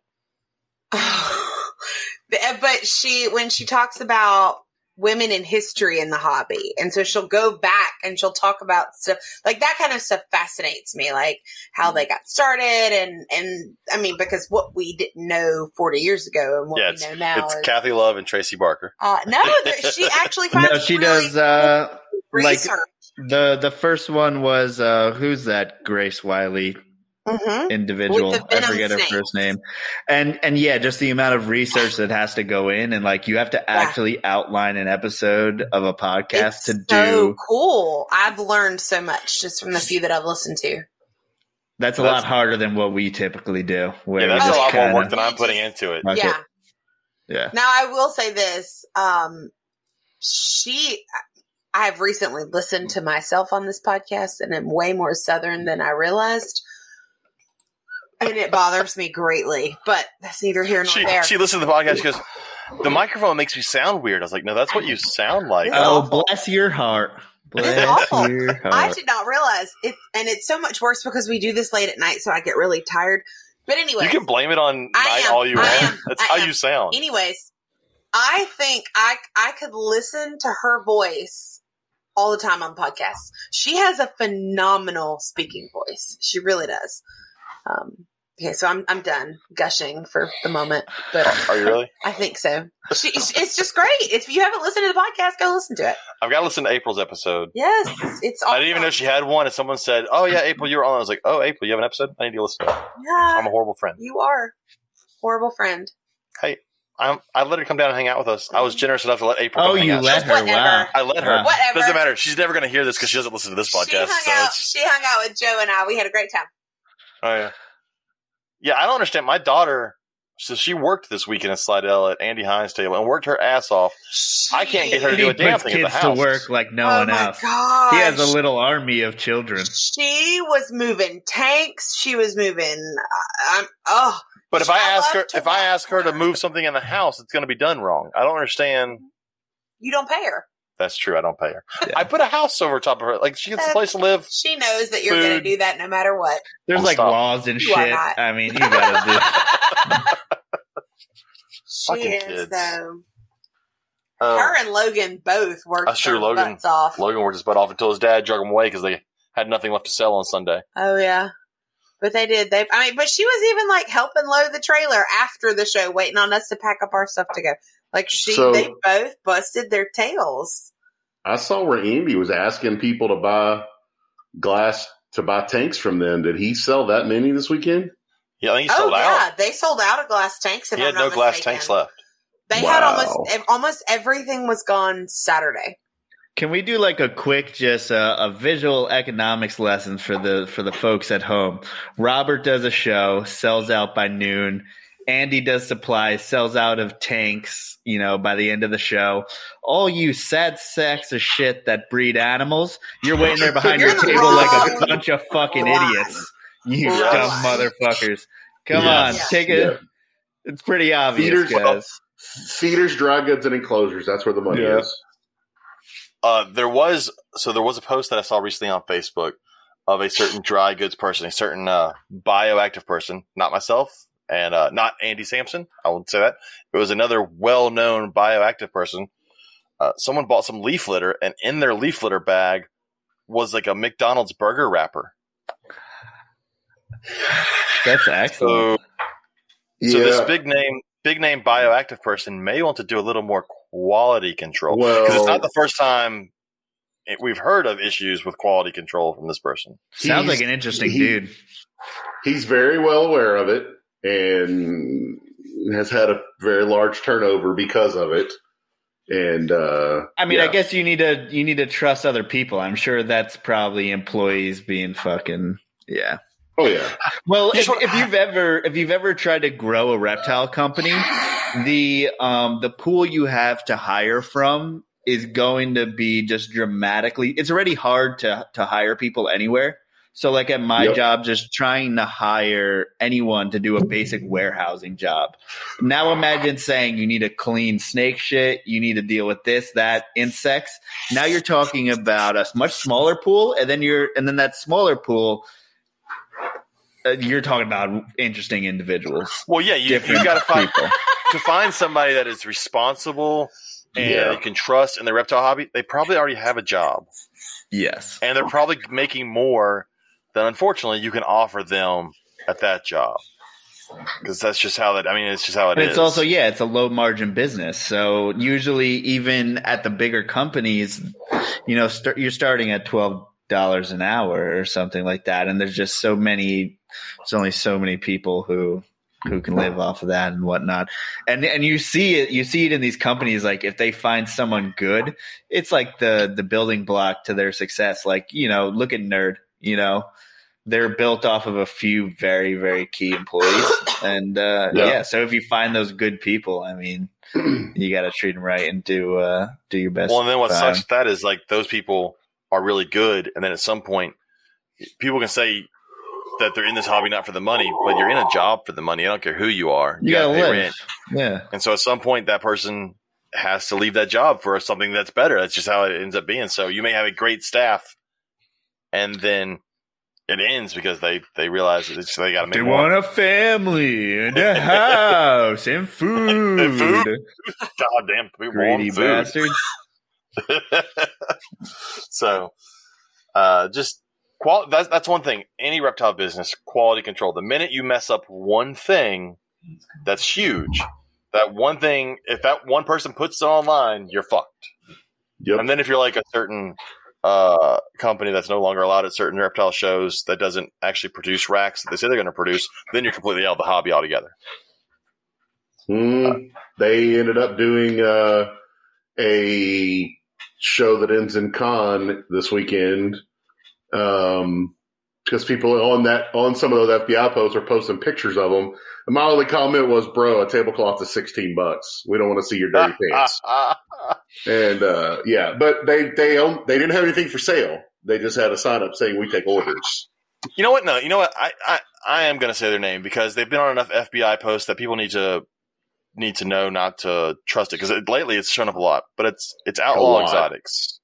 C: but she when she talks about women in history in the hobby and so she'll go back and she'll talk about stuff like that kind of stuff fascinates me like how they got started and and i mean because what we didn't know 40 years ago and what
A: Yeah,
C: we know now
A: It's
C: is,
A: Kathy Love and Tracy Barker.
C: uh, no she actually finds
E: no, she
C: really
E: does, uh,
C: cool
E: like the, the first one was, uh, who's that Grace Wiley
C: Mhm.
E: individual. I
C: venom
E: forget her first name. And and yeah, just the amount of research that has to go in and like you have to actually outline an episode of a podcast
C: it's
E: to
C: so
E: do
C: cool i've learned so much just from the few that i've listened to
E: that's a
A: That's-
E: lot harder than what we typically do. Where
A: Yeah,
E: we
A: that's a lot more work than I'm putting into it.
E: Fuck it.
C: yeah
E: Yeah.
C: Now I will say this. Um, she, I have recently listened to myself on this podcast and I'm way more Southern than I realized. And it bothers me greatly, but that's neither here nor
A: She
C: there.
A: she listened to the podcast. She goes, "The microphone makes me sound weird." I was like, "No, that's what you sound like."
C: It's
E: Oh,
C: awful.
E: bless your heart. Bless
C: awful.
E: your
C: I did not realize it, and it's so much worse because we do this late at night, so I get really tired. But anyway,
A: You can blame it on
C: I
A: night
C: am.
A: all you
C: I
A: want. That's
C: I
A: how
C: am.
A: you sound.
C: anyways, I think I I could listen to her voice all the time on podcasts. She has a phenomenal speaking voice. She really does. Um, okay, so I'm I'm done gushing for the moment, but
A: Are you really?
C: I think so. She, it's just great. If you haven't listened to the podcast, go listen to it.
A: I've got to listen to April's episode.
C: Yes, it's. Awesome.
A: I didn't even know she had one. And someone said, "Oh yeah, April, you were on." I was like, "Oh, April, you have an episode? I need to listen to it."
C: Yeah,
A: I'm a horrible friend.
C: you are horrible friend.
A: Hey, I'm, I let her come down and hang out with us. I was generous enough to let April.
E: Oh,
A: come hang
E: you
A: out.
E: let her.
C: Whatever.
E: Wow.
A: I let her.
C: Whatever.
A: Doesn't matter. She's never going to hear this because she doesn't listen to this
C: She
A: podcast.
C: hung
A: So
C: out. She hung out with Joe and I. We had a great time.
A: Oh yeah, yeah. I don't understand. My daughter, so she worked this weekend at Slidell at Andy Hines' table and worked her ass off. I can't get her to
E: He
A: do a damn
E: puts
A: thing at the
E: kids to work like no
C: oh
E: one else.
C: gosh.
E: He has a little army of children.
C: She was moving tanks. She was moving. I'm oh,
A: But if I
C: I
A: ask her, if I ask her to move something in the house, it's going to be done wrong. I don't understand.
C: you don't pay her.
A: That's true. I don't pay her.
E: Yeah.
A: I put a house over top of her. Like she gets a place to live.
C: She knows that you're going to do that no matter what.
E: There's
A: I'll
E: like
A: stop.
E: laws and
C: You
E: shit. I mean, you gotta do.
C: she
A: Fucking
C: is
A: kids.
C: though.
A: Uh,
C: Her and Logan both worked
A: That's true,
C: their
A: Logan-
C: butts off.
A: Logan worked his butt off until his dad drug him away because they had nothing left to sell on Sunday.
C: Oh yeah. But they did. They, I mean, but she was even like helping load the trailer after the show, waiting on us to pack up our stuff to go. Like she,
B: So-
C: they both busted their tails.
B: I saw where Andy was asking people to buy glass to buy tanks from them. Did he sell that many this weekend?
A: Yeah, I think he
C: oh
A: sold
C: yeah, they sold out of glass tanks. If
A: He
C: I'm
A: had no
C: not
A: glass
C: mistaken.
A: tanks left.
C: They had almost almost everything was gone Saturday.
E: Can we do like a quick, just uh, a visual economics lesson for the for the folks at home? Robert does a show, sells out by noon. Andy does supplies, sells out of tanks. You know, by the end of the show, all you sad sacks of shit that breed animals, you're waiting there behind your
C: the
E: table like a bunch of fucking
C: one.
E: idiots. You
C: Yes.
E: dumb motherfuckers! Come
B: Yes.
E: on, take it.
B: Yeah.
E: It's pretty obvious,
B: Feeders-
E: guys.
B: Feeders, dry goods, and enclosures. That's where the money
E: Yeah.
B: is.
A: Uh, there was so there was a post that I saw recently on Facebook of a certain dry goods person, a certain uh, bioactive person, not myself, and uh, not Andy Sampson. I won't say that. It was another well-known bioactive person. Uh, someone bought some leaf litter, and in their leaf litter bag was like a McDonald's burger wrapper.
E: That's excellent.
A: So, so this big name, big name bioactive person may want to do a little more quality control because it's not the first time it, we've heard of issues with quality control from this person.
E: Sounds
B: he's-
E: like an interesting
B: he-
E: dude.
B: He's very well aware of it and has had a very large turnover because of it. And uh,
E: I mean, I guess you need to you need to trust other people. I'm sure that's probably employees being fucking yeah.
B: oh yeah,
E: Well, if, if you've ever if you've ever tried to grow a reptile company, the um the pool you have to hire from is going to be just dramatically. It's already hard to to hire people anywhere. So, like at my
B: Yep.
E: job, just trying to hire anyone to do a basic warehousing job. Now, imagine saying you need to clean snake shit, you need to deal with this, that, insects. Now you're talking about a much smaller pool, and then you're and then that smaller pool uh, you're talking about interesting individuals,
A: Well, yeah, you,
E: different
A: you got to find to find somebody that is responsible and
B: Yeah.
A: you can trust in the reptile hobby. They probably already have a job,
E: Yes,
A: and they're probably making more than unfortunately you can offer them at that job. Because that's just how that. I mean, it's just how it is.
E: it's also yeah, it's a low margin business. So usually, even at the bigger companies, you know, start, you're starting at twelve dollars an hour or something like that, and there's just so many. There's only so many people who who can live off of that and whatnot. And and you see it you see it in these companies like if they find someone good, it's like the the building block to their success. Like, you know, look at Nerd, you know. They're built off of a few very, very key employees. And uh
B: Yeah.
E: yeah, so if you find those good people, I mean, you got to treat them right and do uh do your best.
A: Well, and then what
E: by
A: sucks
E: 'em.
A: with that is like those people are really good, and then at some point, people can say that they're in this hobby not for the money, but you're in a job for the money. I don't care who you are.
E: You gotta
A: gotta pay
E: live.
A: rent.
E: Yeah.
A: And so at some point, that person has to leave that job for something that's better. That's just how it ends up being. So you may have a great staff, and then it ends because they they realize that they got to make
E: They
A: more.
E: want a family and a house and food.
A: And food. God damn, we
E: Greedy
A: food.
E: bastards.
A: so, uh, just qual- that's, that's one thing. Any reptile business, quality control. The minute you mess up one thing, that's huge. That one thing, if that one person puts it online, you're fucked.
B: yep.
A: And then if you're like a certain uh, company that's no longer allowed at certain reptile shows that doesn't actually produce racks that they say they're going to produce, then you're completely out of the hobby altogether.
B: Mm, they ended up doing uh, a show that ends in con this weekend because people on that on some of those FBI posts are posting pictures of them. And my only comment was, "Bro, a tablecloth is sixteen bucks. We don't want to see your dirty pants." And uh, yeah, but they they own, they didn't have anything for sale. They just had a sign up saying we take orders.
A: You know what? No, you know what? I I, I am going to say their name because they've been on enough FBI posts that people need to need to know not to trust it because it, lately it's shown up a lot. But it's it's outlaw exotics.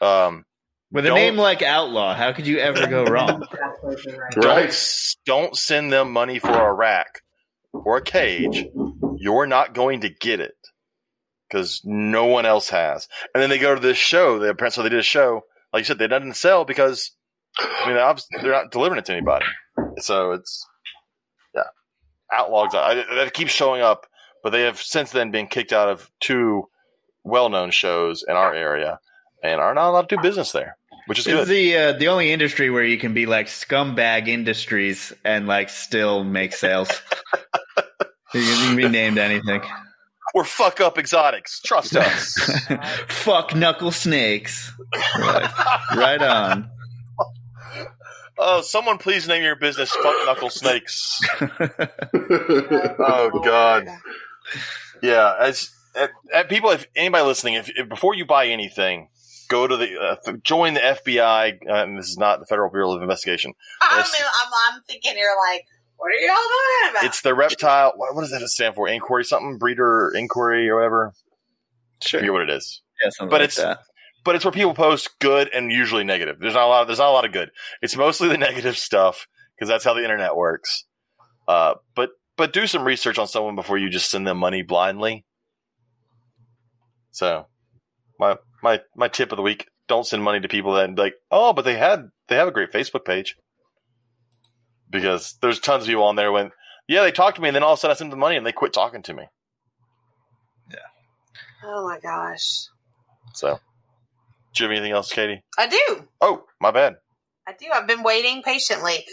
A: Um,
E: With a name like Outlaw, how could you ever go wrong?
D: Right.
A: don't don't send them money for a rack or a cage. You're not going to get it because no one else has. And then they go to this show. They apparently they did a show. Like you said, they didn't sell because I mean they're not delivering it to anybody. So it's yeah, outlaws. I, that keeps showing up, but they have since then been kicked out of two well-known shows in our area and are not allowed to do business there, which is good.
E: the uh, the only industry where you can be like scumbag industries and like still make sales. you can be named anything.
A: Or fuck up exotics. Trust us.
E: Fuck knuckle snakes. Right, right on.
A: oh, someone please name your business Fuck Knuckle Snakes. Oh, God. Yeah, as uh, uh, people, if anybody listening, if, if before you buy anything, go to the uh, f- join the FBI. Uh, and this is not the Federal Bureau of Investigation.
C: I'm, I'm, I'm thinking you're like, what are y'all talking about?
A: It's the reptile. What, what does that stand for? Inquiry something breeder inquiry or whatever. I
E: Sure.
A: forget what it is.
E: Yeah, something
A: But
E: like
A: it's-
E: that.
A: but it's where people post good and usually negative. There's not a lot. Of, there's not a lot of good. It's mostly the negative stuff because that's how the internet works. Uh, but but do some research on someone before you just send them money blindly. So, my my my tip of the week: don't send money to people that like, oh, but they had they have a great Facebook page because there's tons of people on there when yeah they talked to me and then all of a sudden I sent them money and they quit talking to me. Yeah.
C: Oh my gosh.
A: So, do you have anything else, Katie?
C: I do.
A: Oh, my bad.
C: I do. I've been waiting patiently.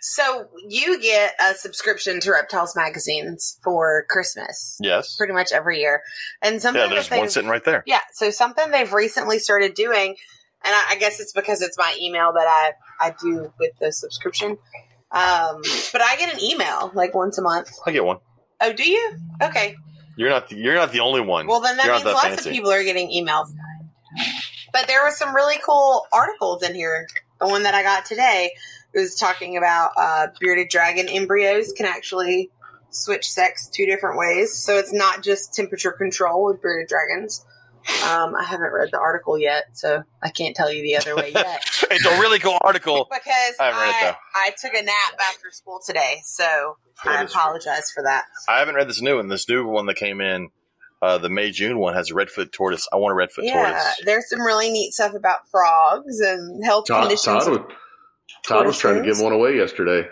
C: So you get a subscription to Reptiles magazines for Christmas,
A: Yes.
C: pretty much every year, and something
A: Yeah,
C: that
A: there's one sitting right there.
C: yeah. So something they've recently started doing, and I, I guess it's because it's my email that I I do with the subscription. Um, but I get an email like once a month.
A: I get one.
C: Oh, do you? Okay.
A: You're not. The, you're not the only one.
C: Well, then that
A: You're
C: means
A: not
C: lots
A: fancy.
C: of people are getting emails. But there were some really cool articles in here. The one that I got today was talking about uh, bearded dragon embryos can actually switch sex two different ways. So it's not just temperature control with bearded dragons. Um, I haven't read the article yet, so I can't tell you the other way yet.
A: it's a really cool article.
C: Because
A: I read
C: I. I took a nap after school today, so
A: That
C: I
A: is true.
C: apologize for that.
A: I haven't read this new one. This new one that came in, uh, the May June one has a redfoot tortoise. I want a redfoot
C: Yeah,
A: tortoise.
C: there's some really neat stuff about frogs and health
B: Todd,
C: conditions.
B: Todd, was, Todd was trying to give one away yesterday.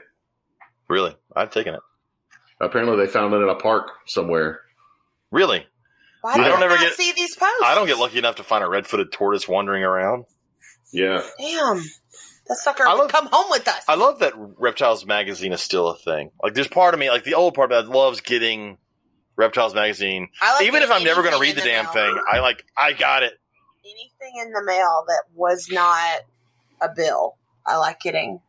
A: Really, I've taken it.
B: Apparently, they found it in a park somewhere.
A: Really,
C: Why
A: I
C: do I
A: don't
C: not
A: ever get-
C: see these posts?
A: I don't get lucky enough to find a red-footed tortoise wandering around.
B: Yeah,
C: Damn, that sucker
A: I
C: would
A: love-
C: come home with us.
A: I love that Reptiles magazine is still a thing. Like, there's part of me, like the old part of me, that loves getting Reptiles magazine.
C: I like
A: Even if I'm never going to read the
C: in
A: damn
C: mail.
A: thing, I like. I got it.
C: Anything in the mail that was not a bill, I like getting.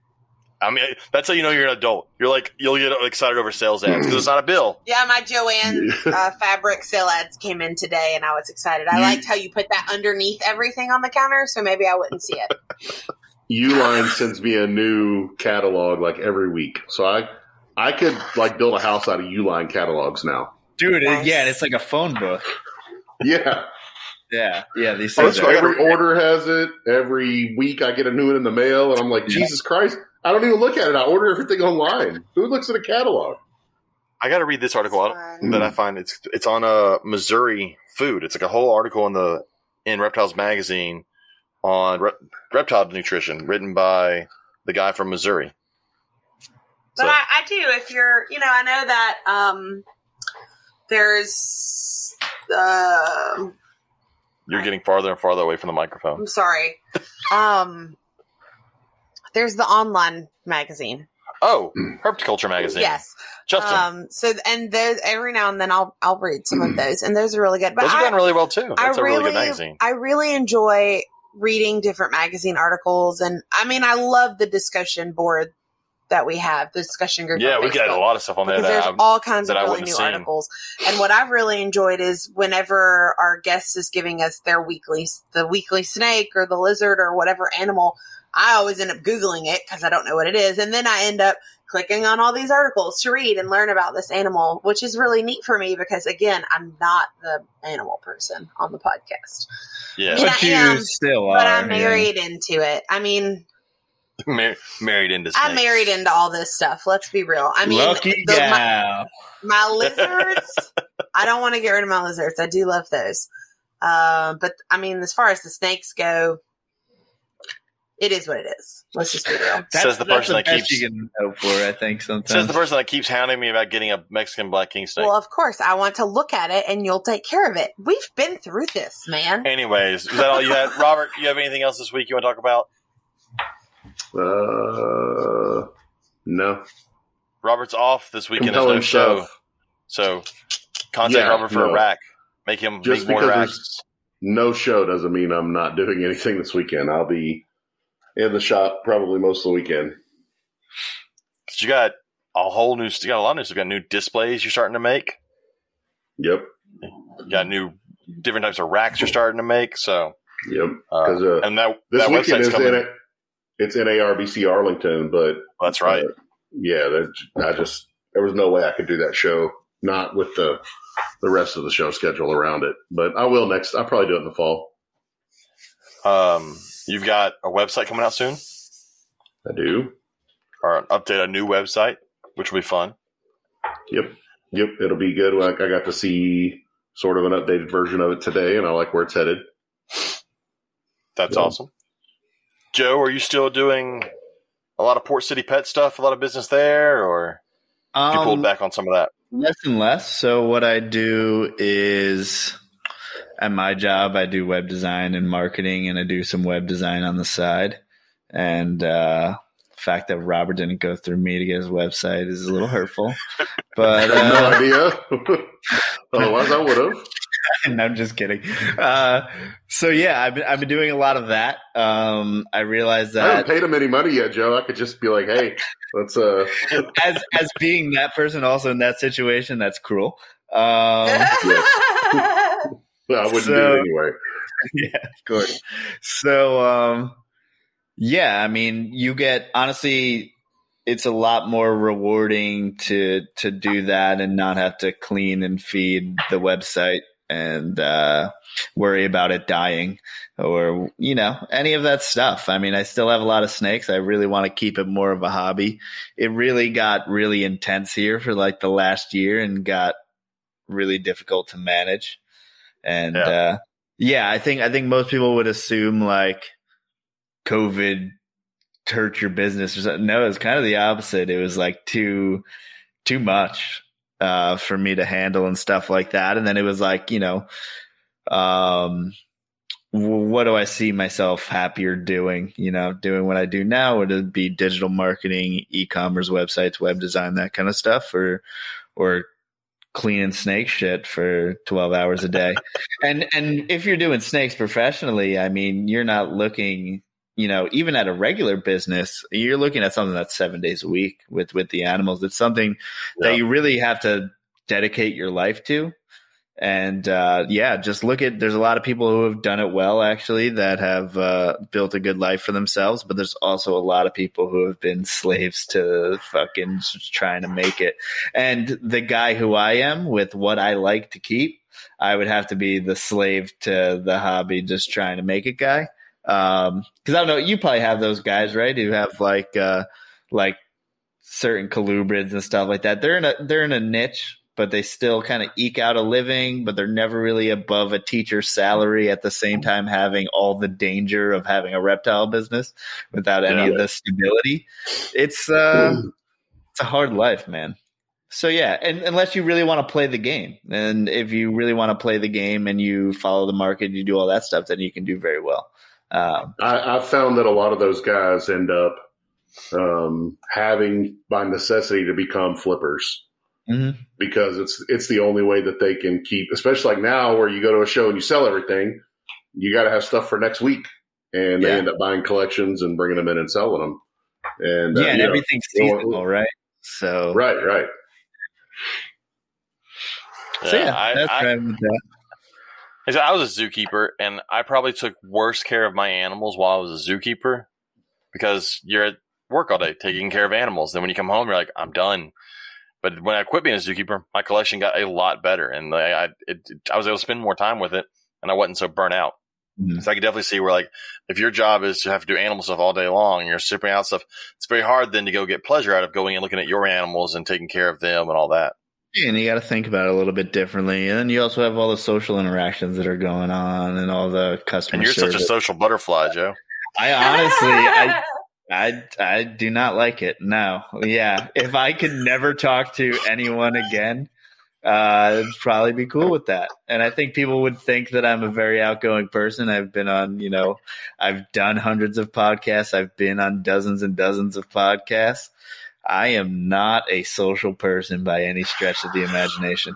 A: I mean, that's how you know you're an adult. You're like, you'll get excited over sales ads because it's not a bill.
C: Yeah, my Joann uh, fabric sale ads came in today, and I was excited. I liked how you put that underneath everything on the counter, so maybe I wouldn't see it.
B: Uline sends me a new catalog like every week, so I I could like build a house out of Uline catalogs now.
E: Dude,
C: Nice.
E: yeah, it's like a phone book.
B: Yeah,
E: Yeah, yeah. These
A: Oh,
E: things
A: that's
E: are-
A: right.
B: every order has it. Every week I get a new one in the mail, and I'm like, Jesus Christ! I don't even look at it. I order everything online. Who looks at a catalog?
A: I got to read this article out
C: Fun.
A: that I find it's it's on uh, Mazuri food. It's like a whole article in the in Reptiles magazine on re- reptile nutrition, written by the guy from Mazuri.
C: But
A: So-
C: I, I do. If you're, you know, I know that um, there's. Uh,
A: You're getting farther and farther away from the microphone.
C: I'm sorry. Um, there's the online magazine.
A: Oh, Herpticulture magazine.
C: Yes.
A: Justin,
C: Um. So and those every now and then I'll I'll read some of those, and those are really good. But
A: those are
C: I,
A: going really well too.
C: I
A: That's a
C: really,
A: really good magazine.
C: I really enjoy reading different magazine articles, and I mean, I love the discussion board that we have, the discussion group.
A: Yeah,
C: on
A: we got a lot of stuff on there
C: because
A: that
C: there's
A: I,
C: all kinds
A: that
C: of really new
A: seen.
C: articles. And what I've really enjoyed is whenever our guest is giving us their weekly, the weekly snake or the lizard or whatever animal, I always end up Googling it because I don't know what it is. And then I end up clicking on all these articles to read and learn about this animal, which is really neat for me because again, I'm not the animal person on the podcast,
A: yeah,
C: mean,
E: but
C: I
E: you
C: am,
E: still are.
C: but I'm
E: yeah.
C: married into it. I mean,
A: Mar- married into.
C: I'm married into all this stuff. Let's be real. I mean,
E: Lucky
C: the- my- my lizards i don't want to get rid of my lizards i do love those um, but i mean as far as the snakes go it is what it is let's just be real
E: That's,
A: Says the
E: that's
A: person that keeps-
E: you can hope for. I think sometimes.
A: Says the person that keeps hounding me about getting a Mexican black king snake.
C: well of course i want to look at it and you'll take care of it we've been through this man
A: Anyways, is that all you had, Robert? You have anything else this week you want to talk about?
B: Uh, no.
A: Robert's off this weekend. There's
B: Compelling
A: no show, so contact
B: Yeah,
A: Robert for a rack. Make him
B: Just
A: make more
B: because
A: racks.
B: No show doesn't mean I'm not doing anything this weekend. I'll be in the shop probably most of the weekend.
A: you got a whole new. You got a lot of new. stuff. You got new displays you're starting to make.
B: Yep,
A: You got new different types of racks you're starting to make. So,
B: yep.
A: uh,
B: Because uh,
A: and that
B: this
A: that
B: weekend is
A: coming.
B: in it. It's in ARBC Arlington, but
A: That's right.
B: uh, yeah, that, I just there was no way I could do that show not with the the rest of the show schedule around it. But I will next. I'll probably do it in the fall.
A: Um, you've got a website coming out soon,
B: I do.
A: or update a new website, which will be fun.
B: Yep, yep. It'll be good. Like I got to see sort of an updated version of it today, and I like where it's headed.
A: That's
B: Yeah.
A: awesome. Joe, are you still doing a lot of Port City pet stuff? A lot of business there, or have you pulled
E: Um,
A: back on some of that?
E: Less and less. So what I do is at my job, I do web design and marketing, and I do some web design on the side. And uh, the fact that Robert didn't go through me to get his website is a little hurtful. But
B: I had no
E: uh,
B: idea. Otherwise, I would have.
E: no, I'm just kidding. Uh, so yeah, I've been I've been doing a lot of that. Um, I realized that
B: I haven't paid him any money yet, Joe. I could just be like, "Hey, let's." uh
E: as as being that person also in that situation, that's cruel. Um,
B: I wouldn't do it anyway.
E: yeah, of course. So, um, yeah, I mean, you get honestly, it's a lot more rewarding to to do that and not have to clean and feed the website and uh, worry about it dying or you know any of that stuff. I mean, I still have a lot of snakes. I really want to keep it more of a hobby. It really got really intense here for like the last year and got really difficult to manage. And
A: Yeah.
E: uh, yeah, I think I think most people would assume like COVID hurt your business or something. No, it's kind of the opposite. It was like too too much uh, for me to handle and stuff like that. And then it was like, you know, um, what do I see myself happier doing? You know, doing what I do now would it be digital marketing, e-commerce websites, web design, that kind of stuff, or or cleaning snake shit for 12 hours a day. and and if you're doing snakes professionally, I mean, you're not looking, you know, even at a regular business, you're looking at something that's 7 days a week with with the animals. It's something
A: Yeah.
E: that you really have to dedicate your life to. And uh, yeah, just look at. There's a lot of people who have done it well, actually, that have uh, built a good life for themselves. But there's also a lot of people who have been slaves to fucking trying to make it. And the guy who I am, with what I like to keep, I would have to be the slave to the hobby, just trying to make it guy. Um, because I don't know, you probably have those guys, right? Who have like, uh, like certain colubrids and stuff like that. They're in a they're in a niche, but they still kind of eke out a living, but they're never really above a teacher's salary at the same time having all the danger of having a reptile business without any
A: Yeah.
E: of the stability. It's uh it's a hard life, man. So yeah, and unless you really want to play the game, and if you really want to play the game and you follow the market, you do all that stuff, then you can do very well. Um,
B: I, I've found that a lot of those guys end up um, having by necessity to become flippers
E: mhm.
B: because it's it's the only way that they can keep. Especially like now, where you go to a show and you sell everything, you got to have stuff for next week, and they end up buying collections and bringing them in and selling them. And uh,
E: yeah, and
B: you know,
E: everything's
B: well,
E: seasonal, right? So,
B: right, right.
E: so yeah,
A: I,
E: that's
A: I,
E: right with that.
A: Said I was a zookeeper, and I probably took worse care of my animals while I was a zookeeper because you're at work all day taking care of animals. Then when you come home, you're like, I'm done. But when I quit being a zookeeper, my collection got a lot better, and I I, it, I was able to spend more time with it, and I wasn't so burnt out.
E: Mhm.
A: So I could definitely see where, like, if your job is to have to do animal stuff all day long, and you're shipping out stuff, it's very hard then to go get pleasure out of going and looking at your animals and taking care of them and all that.
E: And you got to think about it a little bit differently. And then you also have all the social interactions that are going on and all the customer
A: And you're
E: service.
A: such a social butterfly, Joe.
E: I honestly, I, I, I do not like it. No, yeah. If I could never talk to anyone again, uh, it'd probably be cool with that. And I think people would think that I'm a very outgoing person. I've been on, you know, I've done hundreds of podcasts. I've been on dozens and dozens of podcasts. I am not a social person by any stretch of the imagination.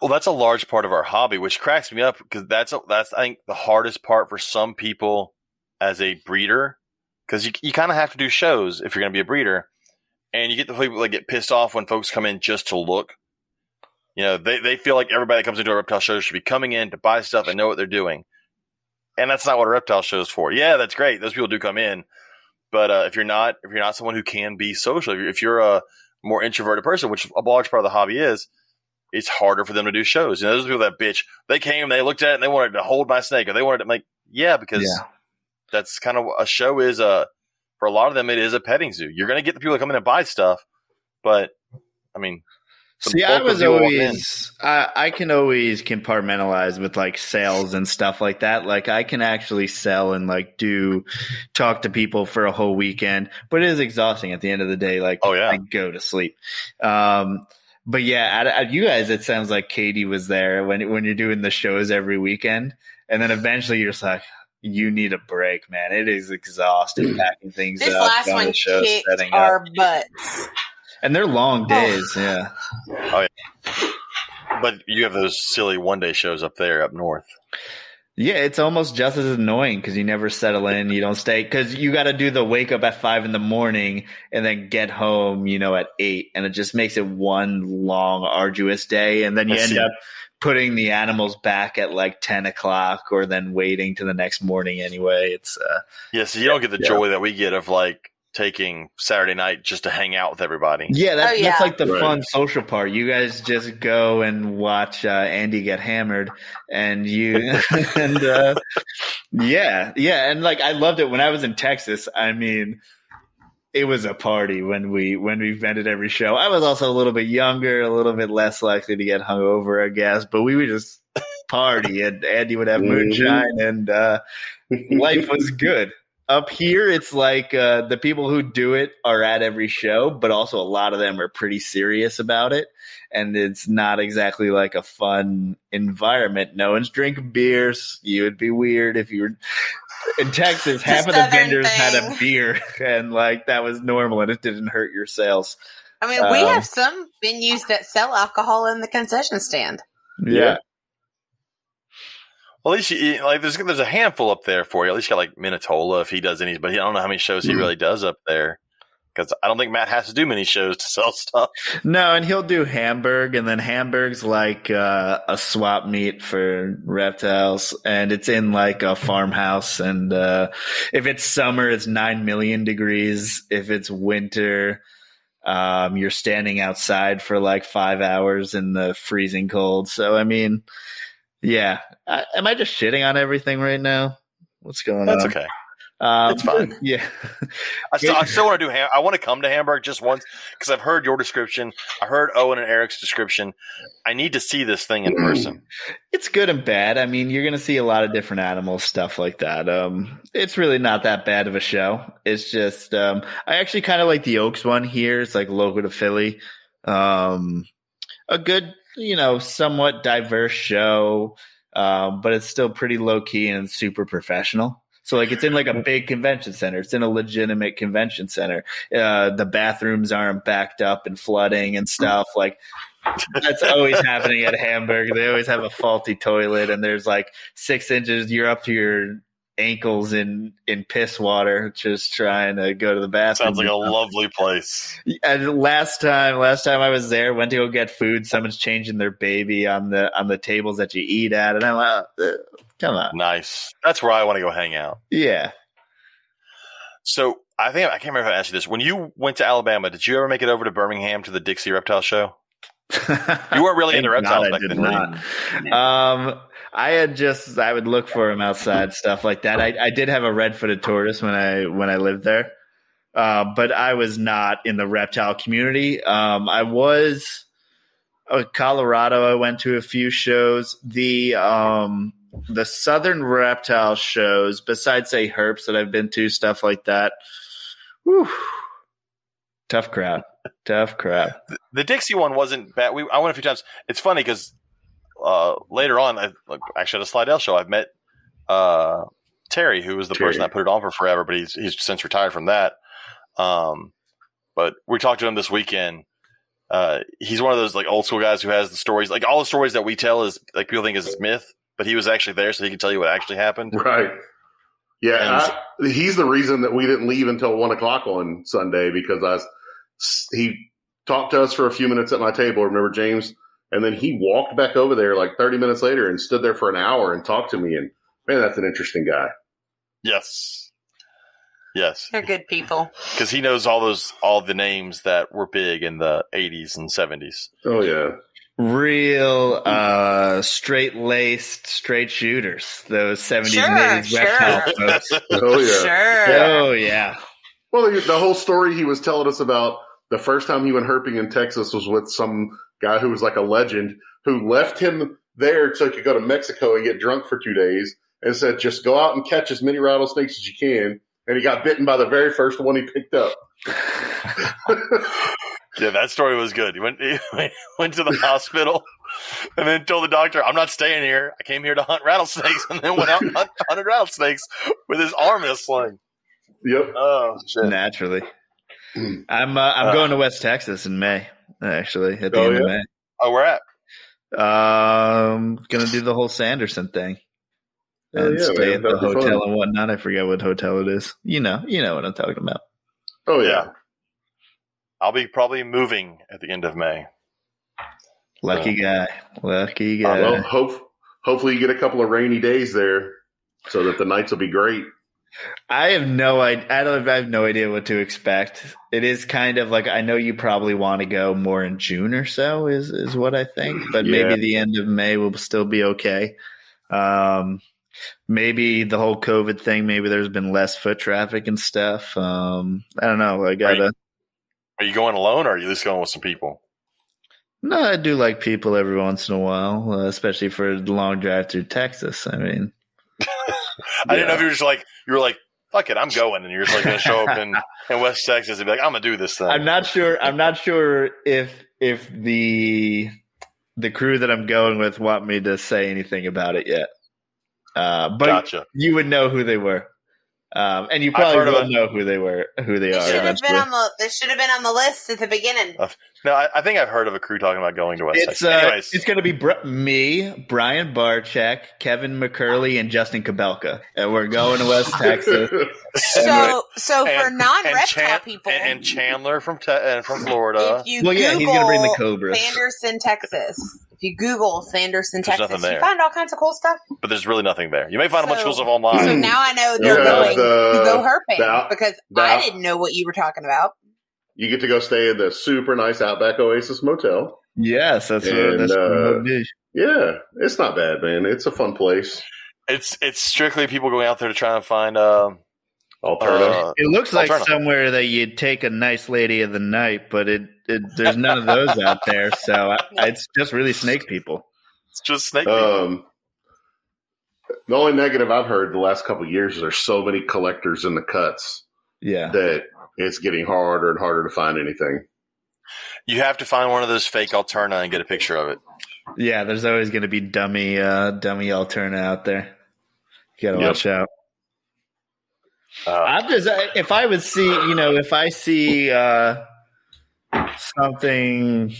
A: Well, that's a large part of our hobby, which cracks me up because that's a, that's I think the hardest part for some people as a breeder because you you kind of have to do shows if you're going to be a breeder, and you get the people that get pissed off when folks come in just to look. You know, they they feel like everybody that comes into a reptile show should be coming in to buy stuff and know what they're doing, and that's not what a reptile show is for. Yeah, that's great; those people do come in, but uh, if you're not if you're not someone who can be social, if you're, if you're a more introverted person, which a large part of the hobby is, it's harder for them to do shows. You know, those people that bitch, they came, they looked at it, and they wanted to hold my snake, or they wanted to make, yeah, because
E: Yeah.
A: That's kind of a show is a for a lot of them it is a petting zoo. You're going to get the people that come in and buy stuff, but I mean,
E: See, I was
A: people walking in-
E: always I, I can always compartmentalize with like sales and stuff like that. Like I can actually sell and like do talk to people for a whole weekend, but it is exhausting at the end of the day. Like
A: Oh, yeah.
E: I go to sleep. Um, but yeah, at, at you guys, it sounds like Katie was there when when you're doing the shows every weekend, and then eventually you're just like. You need a break, man. It is exhausting packing things
C: This
E: up,
C: last one
E: shows,
C: kicked
E: setting up.
C: butts.
E: and they're long oh. days. Oh. yeah.
A: Oh yeah, but you have those silly one day shows up there up north.
E: Yeah, it's almost just as annoying because you never settle in. You don't stay because you got to do the wake up at five in the morning and then get home, you know, at eight, and it just makes it one long, arduous day. And then you
A: I
E: end
A: see.
E: up putting the animals back at like ten o'clock, or then waiting to the next morning. Anyway, it's uh,
A: Yeah, so you don't get the
E: Yeah.
A: joy that we get of like taking Saturday night just to hang out with everybody.
E: yeah, that,
C: Oh, yeah.
E: that's like the
B: Right.
E: fun social part. You guys just go and watch uh, Andy get hammered, and you and uh, yeah, yeah, and like I loved it when I was in Texas. I mean, it was a party when we when we vented every show. I was also a little bit younger, a little bit less likely to get hungover, I guess. But we would just party, and Andy would have
B: Mhm.
E: moonshine, and uh, life was good. Up here, it's like uh, the people who do it are at every show, but also a lot of them are pretty serious about it. And it's not exactly like a fun environment. No one's drinking beers. You would be weird if you were in Texas.
C: a
E: half of the
C: southern
E: vendors had a beer, and like that was normal, and it didn't hurt your sales.
C: I mean, we
E: Um,
C: have some venues that sell alcohol in the concession stand.
E: Yeah,
A: Well, at least you, like there's there's a handful up there for you. At least you got like Minatola if he does any, but I don't know how many shows he
B: Mhm.
A: really does up there because I don't think Matt has to do many shows to sell stuff.
E: No, and he'll do Hamburg, and then Hamburg's like uh, a swap meet for reptiles, and it's in like a farmhouse. And uh, if it's summer, it's nine million degrees. If it's winter, um, you're standing outside for like five hours in the freezing cold. So, I mean, yeah. I, am I just shitting on everything right now? What's going
A: That's
E: on?
A: That's okay.
E: Um,
A: It's fine.
E: Yeah.
A: I still, I still want to do. Ham- I want to come to Hamburg just once because I've heard your description. I heard Owen and Eric's description. I need to see this thing in person.
E: It's good and bad. I mean, you're going to see a lot of different animals, stuff like that. Um, it's really not that bad of a show. It's just, um, I actually kind of like the Oaks one here. It's like local to Philly. Um, a good, you know, somewhat diverse show, um, but it's still pretty low key and super professional. So like it's in like a big convention center. It's in a legitimate convention center. Uh, the bathrooms aren't backed up and flooding and stuff. Like that's always happening at Hamburg. They always have a faulty toilet, and there's like six inches. You're up to your ankles in in piss water, just trying to go to the bathroom.
A: Sounds like a lovely place.
E: And last time, last time I was there, went to go get food. Someone's changing their baby on the on the tables that you eat at, and I'm like, uh, come on,
A: Nice. That's where I want to go hang out.
E: yeah.
A: So I think I can't remember if I asked you this. When you went to Alabama, did you ever make it over to Birmingham to the Dixie Reptile Show? You weren't really into
E: Thank
A: reptiles
E: God I
A: back
E: did
A: then, were you?
E: not. Um, I had just I would look for them outside, stuff like that. I, I did have a red-footed tortoise when I when I lived there, uh, but I was not in the reptile community. Um, I was uh, Colorado. I went to a few shows. The um, the Southern reptile shows, besides say Herps that I've been to, stuff like that. Whew. Tough crowd. Tough crowd.
A: The Dixie one wasn't bad. We I went a few times. It's funny because uh, later on, I, like, actually at a Slidell show, I've met uh, Terry, who was the
B: Terry.
A: person that put it on for forever, but he's he's since retired from that. Um, but we talked to him this weekend uh, he's one of those like old school guys who has the stories. Like all the stories that we tell is like people think is myth, but he was actually there, so he could tell you what actually happened.
B: Right. Yeah,
A: And-
B: I, he's the reason that we didn't leave until one o'clock on Sunday because I s- he talked to us for a few minutes at my table. Remember James? And then he walked back over there like thirty minutes later and stood there for an hour and talked to me. And man, that's an interesting guy.
A: Yes, yes,
C: They're good people.
A: because he knows all those all the names that were big in the '80s and '70s.
B: Oh yeah,
E: Real uh, straight laced, straight shooters. Those 70s
C: Sure,
E: and 80s
C: sure.
E: reptile folks.
B: oh yeah.
C: Sure.
E: Oh, yeah.
B: Well, the, the whole story he was telling us about the first time he went herping in Texas was with some guy who was like a legend who left him there so he could go to Mexico and get drunk for two days and said, just go out and catch as many rattlesnakes as you can. And he got bitten by the very first one he picked up.
A: Yeah, that story was good. He went he went to the hospital and then told the doctor, "I'm not staying here. I came here to hunt rattlesnakes," and then went out and hunted rattlesnakes with his arm in a sling.
B: Yep.
A: Oh shit!
E: Naturally. I'm uh, I'm
A: Uh,
E: going to West Texas in May, actually, at the
B: Oh,
E: end of? May.
A: Oh, we're at.
E: Um, gonna do the whole Sanderson thing
B: Oh,
E: and
B: yeah,
E: stay
B: man.
E: at the
B: That'd fun.
E: hotel and whatnot. I forget what hotel it is. You know, you know what I'm talking about.
B: Oh, yeah.
A: Yeah. I'll be probably moving at the end of May.
E: Lucky guy, lucky guy.
B: Well, hope, hopefully you get a couple of rainy days there so that the nights will be great.
E: I have no idea. I don't. I have no idea what to expect. It is kind of like I know you probably want to go more in June or so. Is is what I think, but
B: Yeah.
E: maybe the end of May will still be okay. Um, maybe the whole COVID thing. Maybe there's been less foot traffic and stuff. Um, I don't know. I gotta.
A: Are you going alone, or are you at least going with some people?
E: No, I do like people every once in a while, uh, especially for a long drive through Texas. I mean,
A: I didn't know if you were just like you were like, "Fuck it, I'm going," and you're just like going to show up in, in West Texas and be like, "I'm gonna do this thing."
E: I'm not sure. I'm not sure if if the the crew that I'm going with want me to say anything about it yet. Uh, but
A: gotcha.
E: you would know who they were, um, and you probably
A: heard of
E: will know who they were, who they
C: They
E: are.
C: should have
E: eventually.
C: been on the. They should have been on the list at the beginning.
A: No, I, I think I've heard of a crew talking about going to West
E: It's
A: Texas.
E: uh,
A: Anyways,
E: it's going to be Br- me, Brian Barczyk, Kevin McCurley, and Justin Kobylka, and we're going to West Texas.
C: So, so for non-reptile
A: and, Chan-
C: people,
A: and, and Chandler from te- and from Florida.
C: if you
E: well, yeah,
C: Google
E: he's going to bring the Cobras.
C: Sanderson, Texas. If you Google Sanderson,
A: There's
C: Texas,
A: nothing
C: you
A: there.
C: find all kinds of cool stuff.
A: but there's really nothing there. You may find a bunch of cool stuff online.
C: So now I know they're
B: Yeah,
C: going
B: the-
C: to go herping
B: the-
C: because
B: the-
C: I didn't know what you were talking about.
B: you get to go stay at the super nice Outback Oasis Motel.
E: Yes, that's what
B: And,
E: that's
B: uh. Yeah, it's not bad, man. It's a fun place.
A: It's it's strictly people going out there to try and find. Uh,
B: Alterna.
A: uh,
E: It looks like
A: Alterna.
E: somewhere that you'd take a nice lady of the night, but it, it there's none of those out there. So I, it's just really snake people.
A: it's just snake. people.
B: Um, the only negative I've heard the last couple of years is there's so many collectors in the cuts
E: Yeah,
B: that it's getting harder and harder to find anything.
A: you have to find one of those fake Alterna and get a picture of it.
E: yeah. There's always going to be dummy, uh, dummy Alterna out there. You gotta
B: Yep.
E: watch out.
A: Uh,
E: I'm just if I would see, you know, if I see uh, something.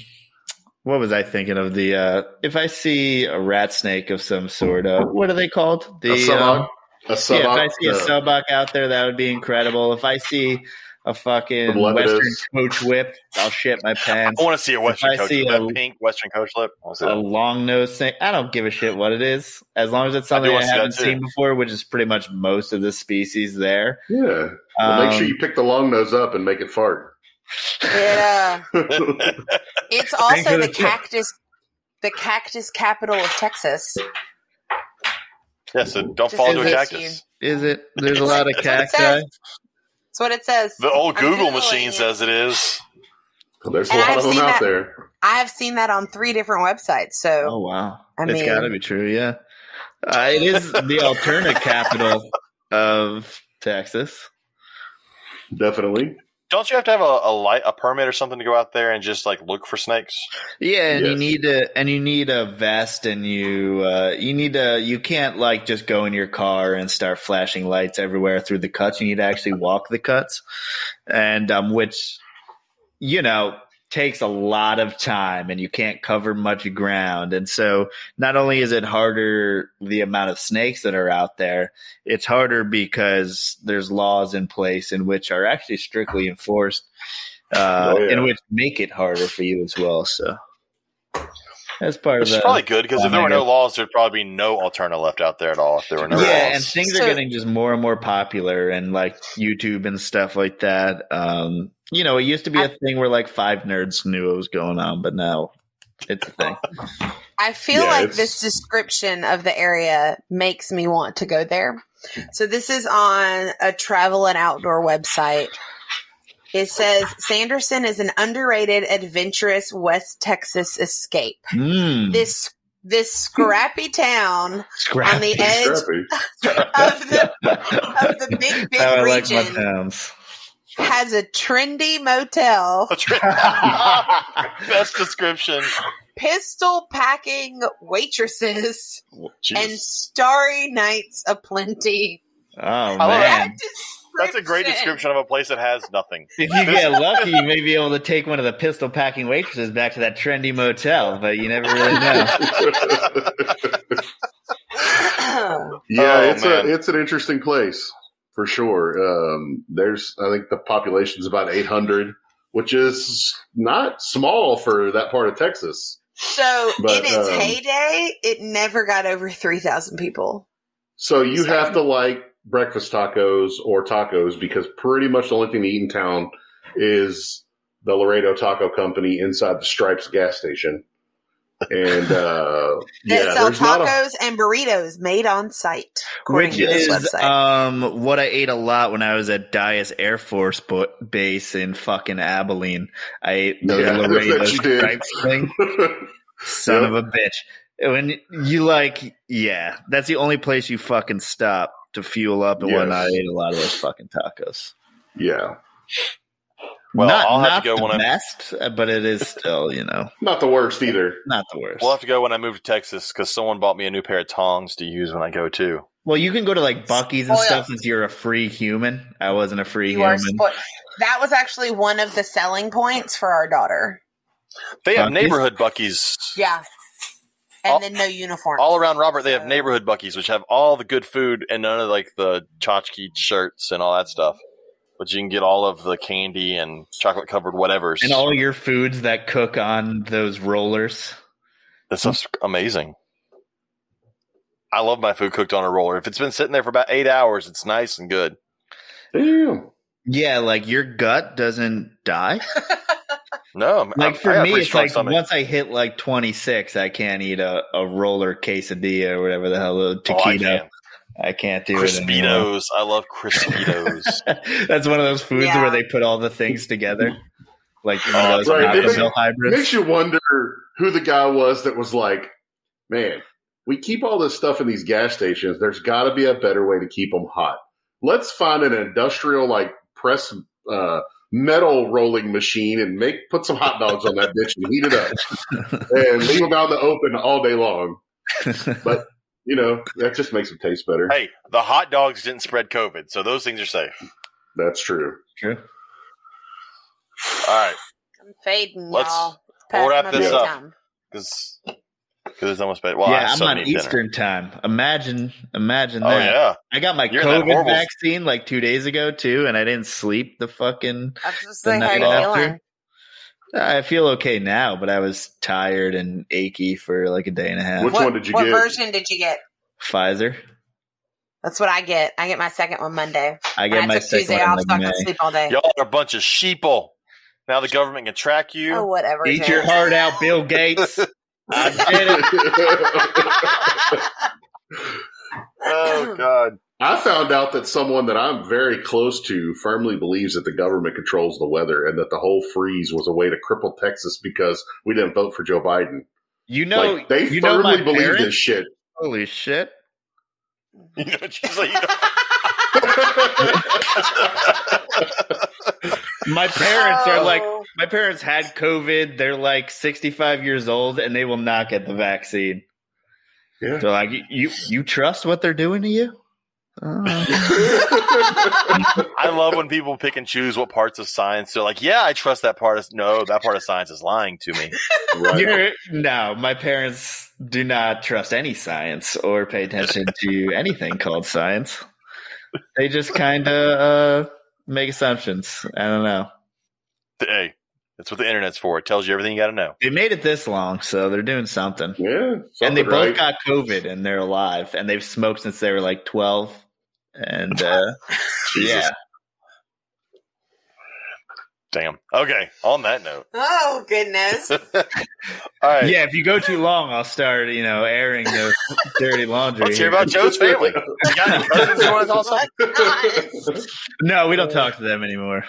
E: What was I thinking of the? Uh, if I see a rat snake of some sort, uh, what are they called? The
B: a
E: um,
B: suboc, a suboc,
E: yeah, if I see a
B: uh,
E: suboc out there, that would be incredible. If I see a fucking Western coach whip, I'll shit my pants.
A: I want to see a Western
E: I
A: coach
E: see
A: with
E: a-
A: pink Western coach whip. I wanna see
E: A long nose snake. I don't give a shit what it is, as long as it's something I,
A: wanna see that
E: haven't
A: too.
E: seen before, which is pretty much most of the species there.
B: yeah. Well, make sure
E: Um,
B: you pick the long nose up and make it fart.
C: It, uh, it's also the
E: the
C: cactus, the cactus capital of Texas.
A: yeah, so don't
C: Just
A: fall into a
C: case
A: cactus.
E: Is it? There's a lot of
C: That's what it
E: cacti.
C: That's what it says.
A: The old Google machine
C: it.
A: says it is.
B: There's a
C: And
B: lot
C: I've
B: of them out
C: that-
B: there.
C: I have seen that on three different websites. So
E: Oh wow,
C: I
E: it's
C: mean-
E: got to be true. Yeah, uh, it is the alternate capital of Texas.
B: Definitely.
A: Don't you have to have a, a light, a permit or something to go out there and just like look for snakes?
E: Yeah, and you need to, and you need a vest, and you, uh, you need to, you can't like just go in your car and start flashing lights everywhere through the cuts. You need to actually walk the cuts, and um, which, you know, takes a lot of time and you can't cover much ground. And so not only is it harder the amount of snakes that are out there, it's harder because there's laws in place in which are actually strictly enforced, uh,
B: Oh, yeah.
E: in which make it harder for you as well. So that's part
A: Which
E: of
A: is probably good because if there were no laws, there'd probably be no Alterna left out there at all. If there were no laws.
E: yeah,
A: laws,
E: and things
C: So-
E: are getting just more and more popular, and like YouTube and stuff like that. Um, you know, it used to be a thing where like five nerds knew what was going on, but now it's a thing.
C: I feel
B: Yeah,
C: like
B: it's-
C: this description of the area makes me want to go there. So this is on a travel and outdoor website. It says Sanderson is an underrated, adventurous West Texas escape.
E: Mm,
C: This this scrappy town
E: scrappy.
C: on the edge
B: Scrappy.
C: of the of the big big
E: How I like my
C: region
E: towns.
C: has a trendy motel,
A: best description.
C: pistol packing waitresses,
A: Jeez.
C: and starry nights aplenty.
E: Oh
A: love
E: man!
A: That's a great description of a place that has nothing.
E: If you get lucky, you may be able to take one of the pistol packing waitresses back to that trendy motel, but you never really know.
B: Yeah,
A: Oh,
B: it's
A: man.
B: a it's an interesting place for sure. Um, there's I think the population is about 800, which is not small for that part of Texas.
C: So
B: But,
C: in its
B: um,
C: heyday, it never got over three thousand people.
B: So you have to like breakfast tacos or tacos because pretty much the only thing to eat in town is the Laredo Taco Company inside the Stripes gas station. And uh, yeah,
C: sell
B: there's not a,
C: tacos and burritos made on site,
E: Which
C: to this
E: is
C: website.
E: um what I ate a lot when I was at Dyess Air Force bo- Base in fucking Abilene. I ate those
B: Yeah,
E: Laredo stripes thing. Son
B: Yep.
E: of a bitch. When you like, yeah, that's the only place you fucking stop to fuel up and
B: Yes.
E: whatnot. I ate a lot of those fucking tacos.
B: yeah,
A: Well,
E: not
A: I'll have
E: not
A: to go
E: the
A: when I
E: best, but it is still, you know,
B: not the worst either.
E: not the worst.
A: we'll have to go when I move to Texas because someone bought me a new pair of tongs to use when I go too.
E: well, you can go to like Buc-ee's and oh,
C: Spoiled.
E: stuff since you're a free human. I wasn't a free
C: you
E: human.
C: spo- that was actually one of the selling points for our daughter.
A: They have
E: Buc-ee's?
A: neighborhood Buc-ee's.
C: Yeah, and
A: All-
C: then no uniform.
A: All around Robert, they have neighborhood Buc-ee's, which have all the good food and none of like the tchotchke shirts and all that stuff. But you can get all of the candy and chocolate covered whatevers.
E: and all your foods that cook on those rollers.
A: That stuff's amazing. I love my food cooked on a roller. If it's been sitting there for about eight hours, it's nice and good.
B: Damn.
E: Yeah, like your gut doesn't die.
A: No, I'm-
E: Like
A: I-
E: for
A: I
E: me, it's like
A: stomach.
E: once I hit like 26, I can't eat a, a roller quesadilla or whatever the hell, a
A: Oh, I
E: taquito.
A: can.
E: I can't do it anymore.
A: Crispitos. I love Crispitos.
E: That's one of those foods
C: Yeah.
E: where they put all the things together. Like one
A: Oh,
E: of those
B: right.
E: Taco
B: Makes-
E: hybrids.
B: Makes you wonder who the guy was that was like, man, we keep all this stuff in these gas stations. There's got to be a better way to keep them hot. Let's find an industrial like press uh, metal rolling machine and make put some hot dogs on that bitch and heat it up and leave them out in the open all day long. But you know that just makes them taste better.
A: hey, the hot dogs didn't spread COVID, so those things are safe.
B: That's true.
E: True.
A: All right,
C: I'm fading,
A: Let's-
C: y'all.
A: We'll wrap
C: my
A: this up.
C: bedtime.
A: because it's almost bad. Well,
E: yeah, I'm
A: still
E: on
A: need dinner.
E: Eastern time. Imagine, imagine
A: Oh
E: that.
A: yeah,
E: I got my
A: You're
E: COVID
A: horrible-
E: vaccine like two days ago too, and I didn't sleep the fucking.
C: I was just
E: The
C: like, how
E: night
C: you
E: after?
C: Feeling?
E: I feel okay now, but I was tired and achy for like a day and a half.
B: Which
C: what,
B: one did you
C: what
B: get?
C: What version did you get?
E: Pfizer.
C: That's what I get. I get my second one Monday.
E: I get
C: I
E: my second
C: Tuesday
E: one
C: off,
E: like,
C: so I can sleep all day.
A: y'all are a bunch of sheeple. Now the government can track you.
C: Oh, whatever.
E: Eat
C: James.
E: your heart out, Bill Gates. I did it.
A: oh God.
B: I found out that someone that I'm very close to firmly believes that the government controls the weather and that the whole freeze was a way to cripple Texas because we didn't vote for Joe Biden.
E: You know,
B: like they
E: you know my
B: firmly believe
E: parents?
B: this shit.
E: Holy shit!
A: You know, she's like, you know,
E: My parents are like,
C: Oh.
E: my parents had COVID. They're like 65 years old, and they will not get the vaccine.
B: Yeah.
E: They're like, you, you trust what they're doing to you? Uh,
A: I love when people pick and choose what parts of science they're like, yeah, I trust that part. Of, no, that part of science is lying to me.
B: right.
E: you're, no, my parents do not trust any science or pay attention to anything called science. They just kind of uh, make assumptions. I don't know.
A: Hey, that's what the internet's for. It tells you everything you got to know.
E: They made it this long, so they're doing something.
B: Yeah,
E: and they
B: something
E: both
B: right.
E: got COVID and they're alive and they've smoked since they were like 12. And uh, yeah,
A: Damn. Okay. On that note.
C: oh goodness.
A: All right.
E: yeah, if you go too long, I'll start, you know, airing the dirty laundry.
A: Let's hear about Joe's family. You got any cousins you want to tell us something?
E: No, we don't talk to them anymore.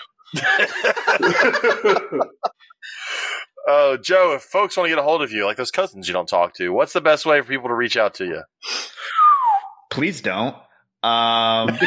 A: Oh, Joe, if folks want to get a hold of you, like those cousins you don't talk to, what's the best way for people to reach out to you?
E: Please don't. Um,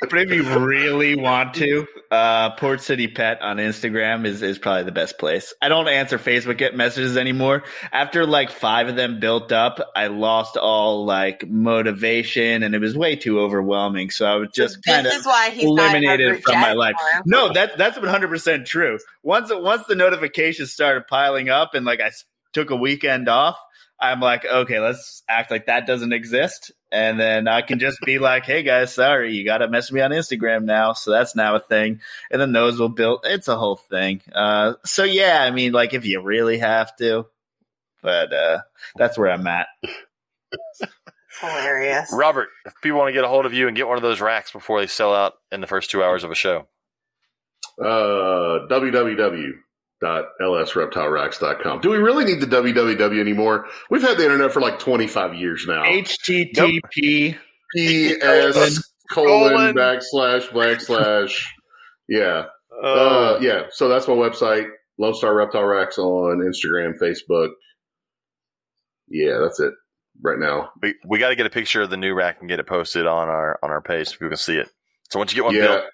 E: but if you really want to, uh, Port City Pet on Instagram is, is probably the best place. I don't answer Facebook get messages anymore. After like five of them built up, I lost all like motivation and it was way too overwhelming. So I was just kind of
C: is why he's
E: eliminated from my life.
C: chat
E: No, that that's one hundred percent true. Once once the notifications started piling up and like I took a weekend off, I'm like, okay, let's act like that doesn't exist, and then I can just be like, hey guys, sorry, you got to mess me on Instagram now, so that's now a thing, and then those will build. It's a whole thing. Uh, so yeah, I mean, like if you really have to, but uh, that's where I'm at.
C: Hilarious.
A: Robert, if people want to get a hold of you and get one of those racks before they sell out in the first two hours of a show,
B: uh, www.lsreptileracks.com. Do we really need the www anymore? We've had the internet for like 25 years now.
E: HTTP.
B: PS
A: Colon.
B: colon backslash backslash. Yeah. Uh, yeah. So that's my website. Lone Star Reptile Racks on Instagram, Facebook. Yeah, that's it right now.
A: we, we got to get a picture of the new rack and get it posted on our on our page so people can see it. So once you get one
B: Yeah.
A: built,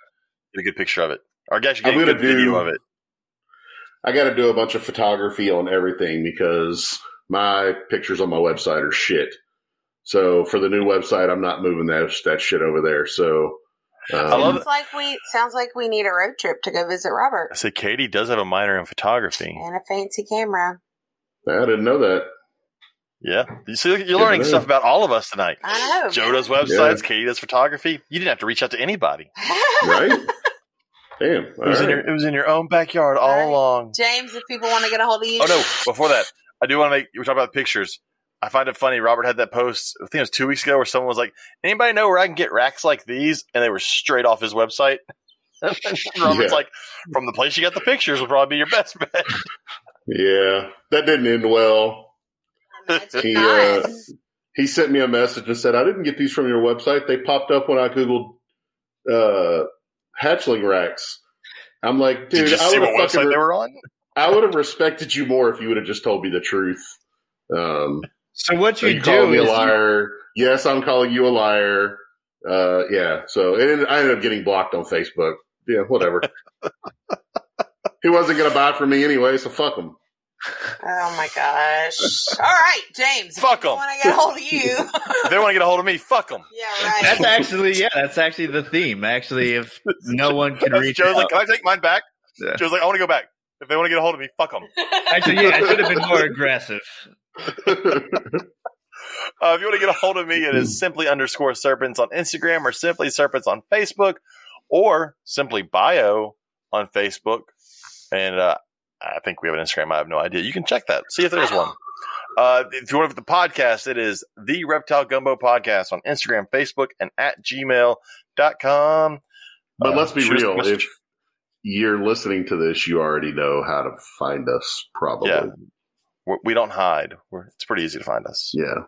A: get a good picture of it, or guys, you get
B: I'm
A: a
B: gonna
A: good video of it.
B: I got to do a bunch of photography on everything because my pictures on my website are shit. So for the new website, I'm not moving that that shit over there. So um,
A: I love
C: Sounds like we sounds like we need a road trip to go visit Robert
A: I said Katie does have a minor in photography.
C: and a fancy camera.
B: I didn't know that.
A: Yeah, you see, you're learning
B: Yeah.
A: stuff about all of us tonight.
C: I know.
A: Joe does websites, Katie does photography. You didn't have to reach out to anybody.
B: Right? Damn.
A: It was,
B: All
A: in your, it was in your own backyard all
C: Right.
A: along.
C: James, if people want to get a hold of you,
A: Oh no! Before that, I do want to make. We're talking about pictures. I find it funny. Robert had that post. I think it was two weeks ago, where someone was like, "Anybody know where I can get racks like these?" And they were straight off his website. Robert's
B: Yeah.
A: like, "From the place you got the pictures, would probably be your best bet."
B: Yeah, that didn't end well.
C: Imagine
B: He uh, he sent me a message and said, "I didn't get these from your website. They popped up when I googled uh, hatchling racks." I'm like,
A: Did
B: dude,
A: you
B: I
A: see
B: would
A: what
B: have
A: website
B: fucking
A: they were on?
B: I would have respected you more if you would have just told me the truth. Um,
E: So what you
B: you calling
E: do
B: me a
E: is you-
B: liar? Yes, I'm calling you a liar. Uh, yeah. So it ended, I ended up getting blocked on Facebook. Yeah, whatever. he wasn't going to buy from me anyway, so fuck him.
C: Oh my gosh! All right, James.
A: Fuck 'em.
C: Want to get a hold of you?
A: If they want to get a hold of me, fuck them.
C: yeah, right.
E: That's actually yeah, that's actually the theme. Actually, if no one can reach
A: Joe's
E: out,
A: like, "Can I take mine back?"
E: Yeah.
A: Joe's like, "I want to go back." If they want to get a hold of me, fuck them.
E: actually yeah, I should have been more aggressive.
A: Uh, if you want to get a hold of me, it is simply underscore serpents on Instagram or simply serpents on Facebook or simply bio on Facebook. And uh, I think we have an Instagram. I have no idea. You can check that. See if there's one. Uh, if you want to the podcast, it is the Reptile Gumbo Podcast on Instagram, Facebook, and at gmail.com.
B: But
A: Uh,
B: let's be
A: shoot
B: real.
A: message.
B: If you're listening to this, you already know how to find us, probably.
A: Yeah. We're, we don't hide. We're, it's pretty easy to find us.
B: Yeah.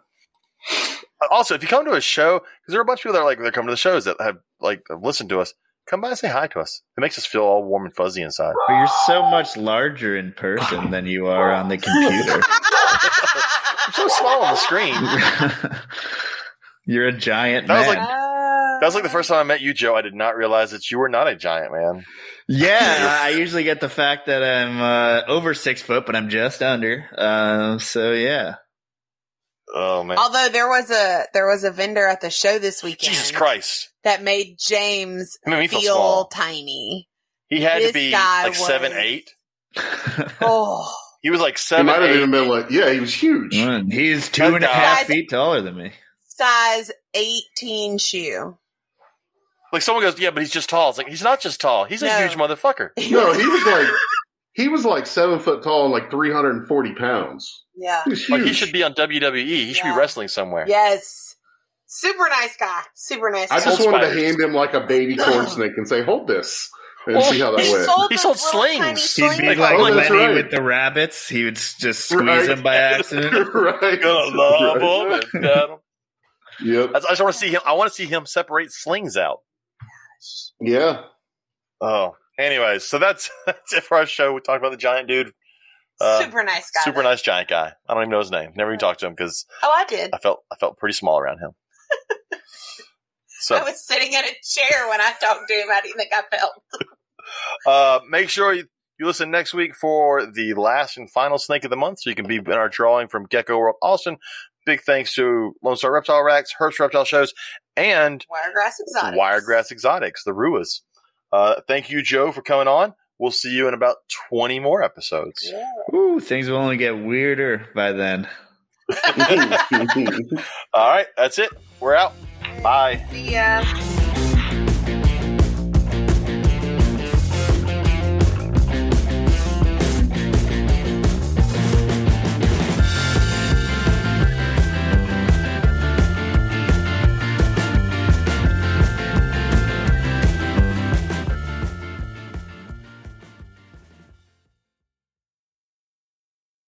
A: Uh, Also, if you come to a show, because there are a bunch of people that are like they're coming to the shows that have like have listened to us, come by and say hi to us. It makes us feel all warm and fuzzy inside.
E: But you're so much larger in person than you are on the computer.
A: I'm so small on the screen.
E: you're a giant
A: That was like- That was like the first time I met you, Joe. I did not realize that you were not a giant man.
E: yeah, I usually get the fact that I'm uh, over six foot, but I'm just under. Uh, so yeah,
A: Oh man,
C: Although there was a there was a vendor at the show this weekend
A: Jesus Christ!
C: that made James
A: I mean, feel
C: feel tiny.
A: He had to be
C: guy
A: like seven, eight.
C: Oh,
A: He was like seven.
B: He
A: seven,
B: might have
A: eight.
B: even been like, yeah, he was huge.
E: He's two and a half
C: guy's-
E: feet taller than me.
C: size eighteen shoe.
A: Like someone goes, yeah, but he's just tall. It's like he's not just tall. He's a huge motherfucker.
B: No, he was like, he was like seven foot tall and like 340 pounds.
C: yeah.
B: He was huge.
A: Like he should be on WWE. He should
C: Yeah.
A: be wrestling somewhere.
C: Yes. Super nice guy. Super nice.
B: I just
A: Sold
B: wanted to hand him like a baby corn snake and say, hold this and
A: Well,
B: see how that
C: he
B: went.
C: sold
A: He sold slings. He'd
E: be
A: Like,
E: like
A: oh,
E: Lenny
B: right.
E: with the rabbits. He would just squeeze
B: Right.
E: them by accident.
B: right.
A: Gonna love
B: Right.
A: him and.
B: Yep.
A: I I just want to see him. I want to see him separate slings out.
B: Yeah.
A: Oh, anyways, so that's that's it for our show. We talked about the giant dude, uh,
C: super nice guy.
A: super
C: though.
A: nice giant guy. I don't even know his name. Never even talked to him because
C: Oh, I did.
A: I felt I felt pretty small around him. So
C: I was sitting in a chair when I talked to him. I didn't think I felt?
A: Uh, make sure you, you listen next week for the last and final snake of the month, so you can be in our drawing from Gecko World Austin. Big thanks to Lone Star Reptile Racks, Herbst Reptile Shows, and
C: Wiregrass Exotics.
A: Wiregrass Exotics, the Ruas. Uh, thank you, Joe, for coming on. We'll see you in about 20 more episodes.
C: Yeah.
E: Ooh, things will only get weirder by then.
A: All right, that's it. We're out. Bye.
C: See ya.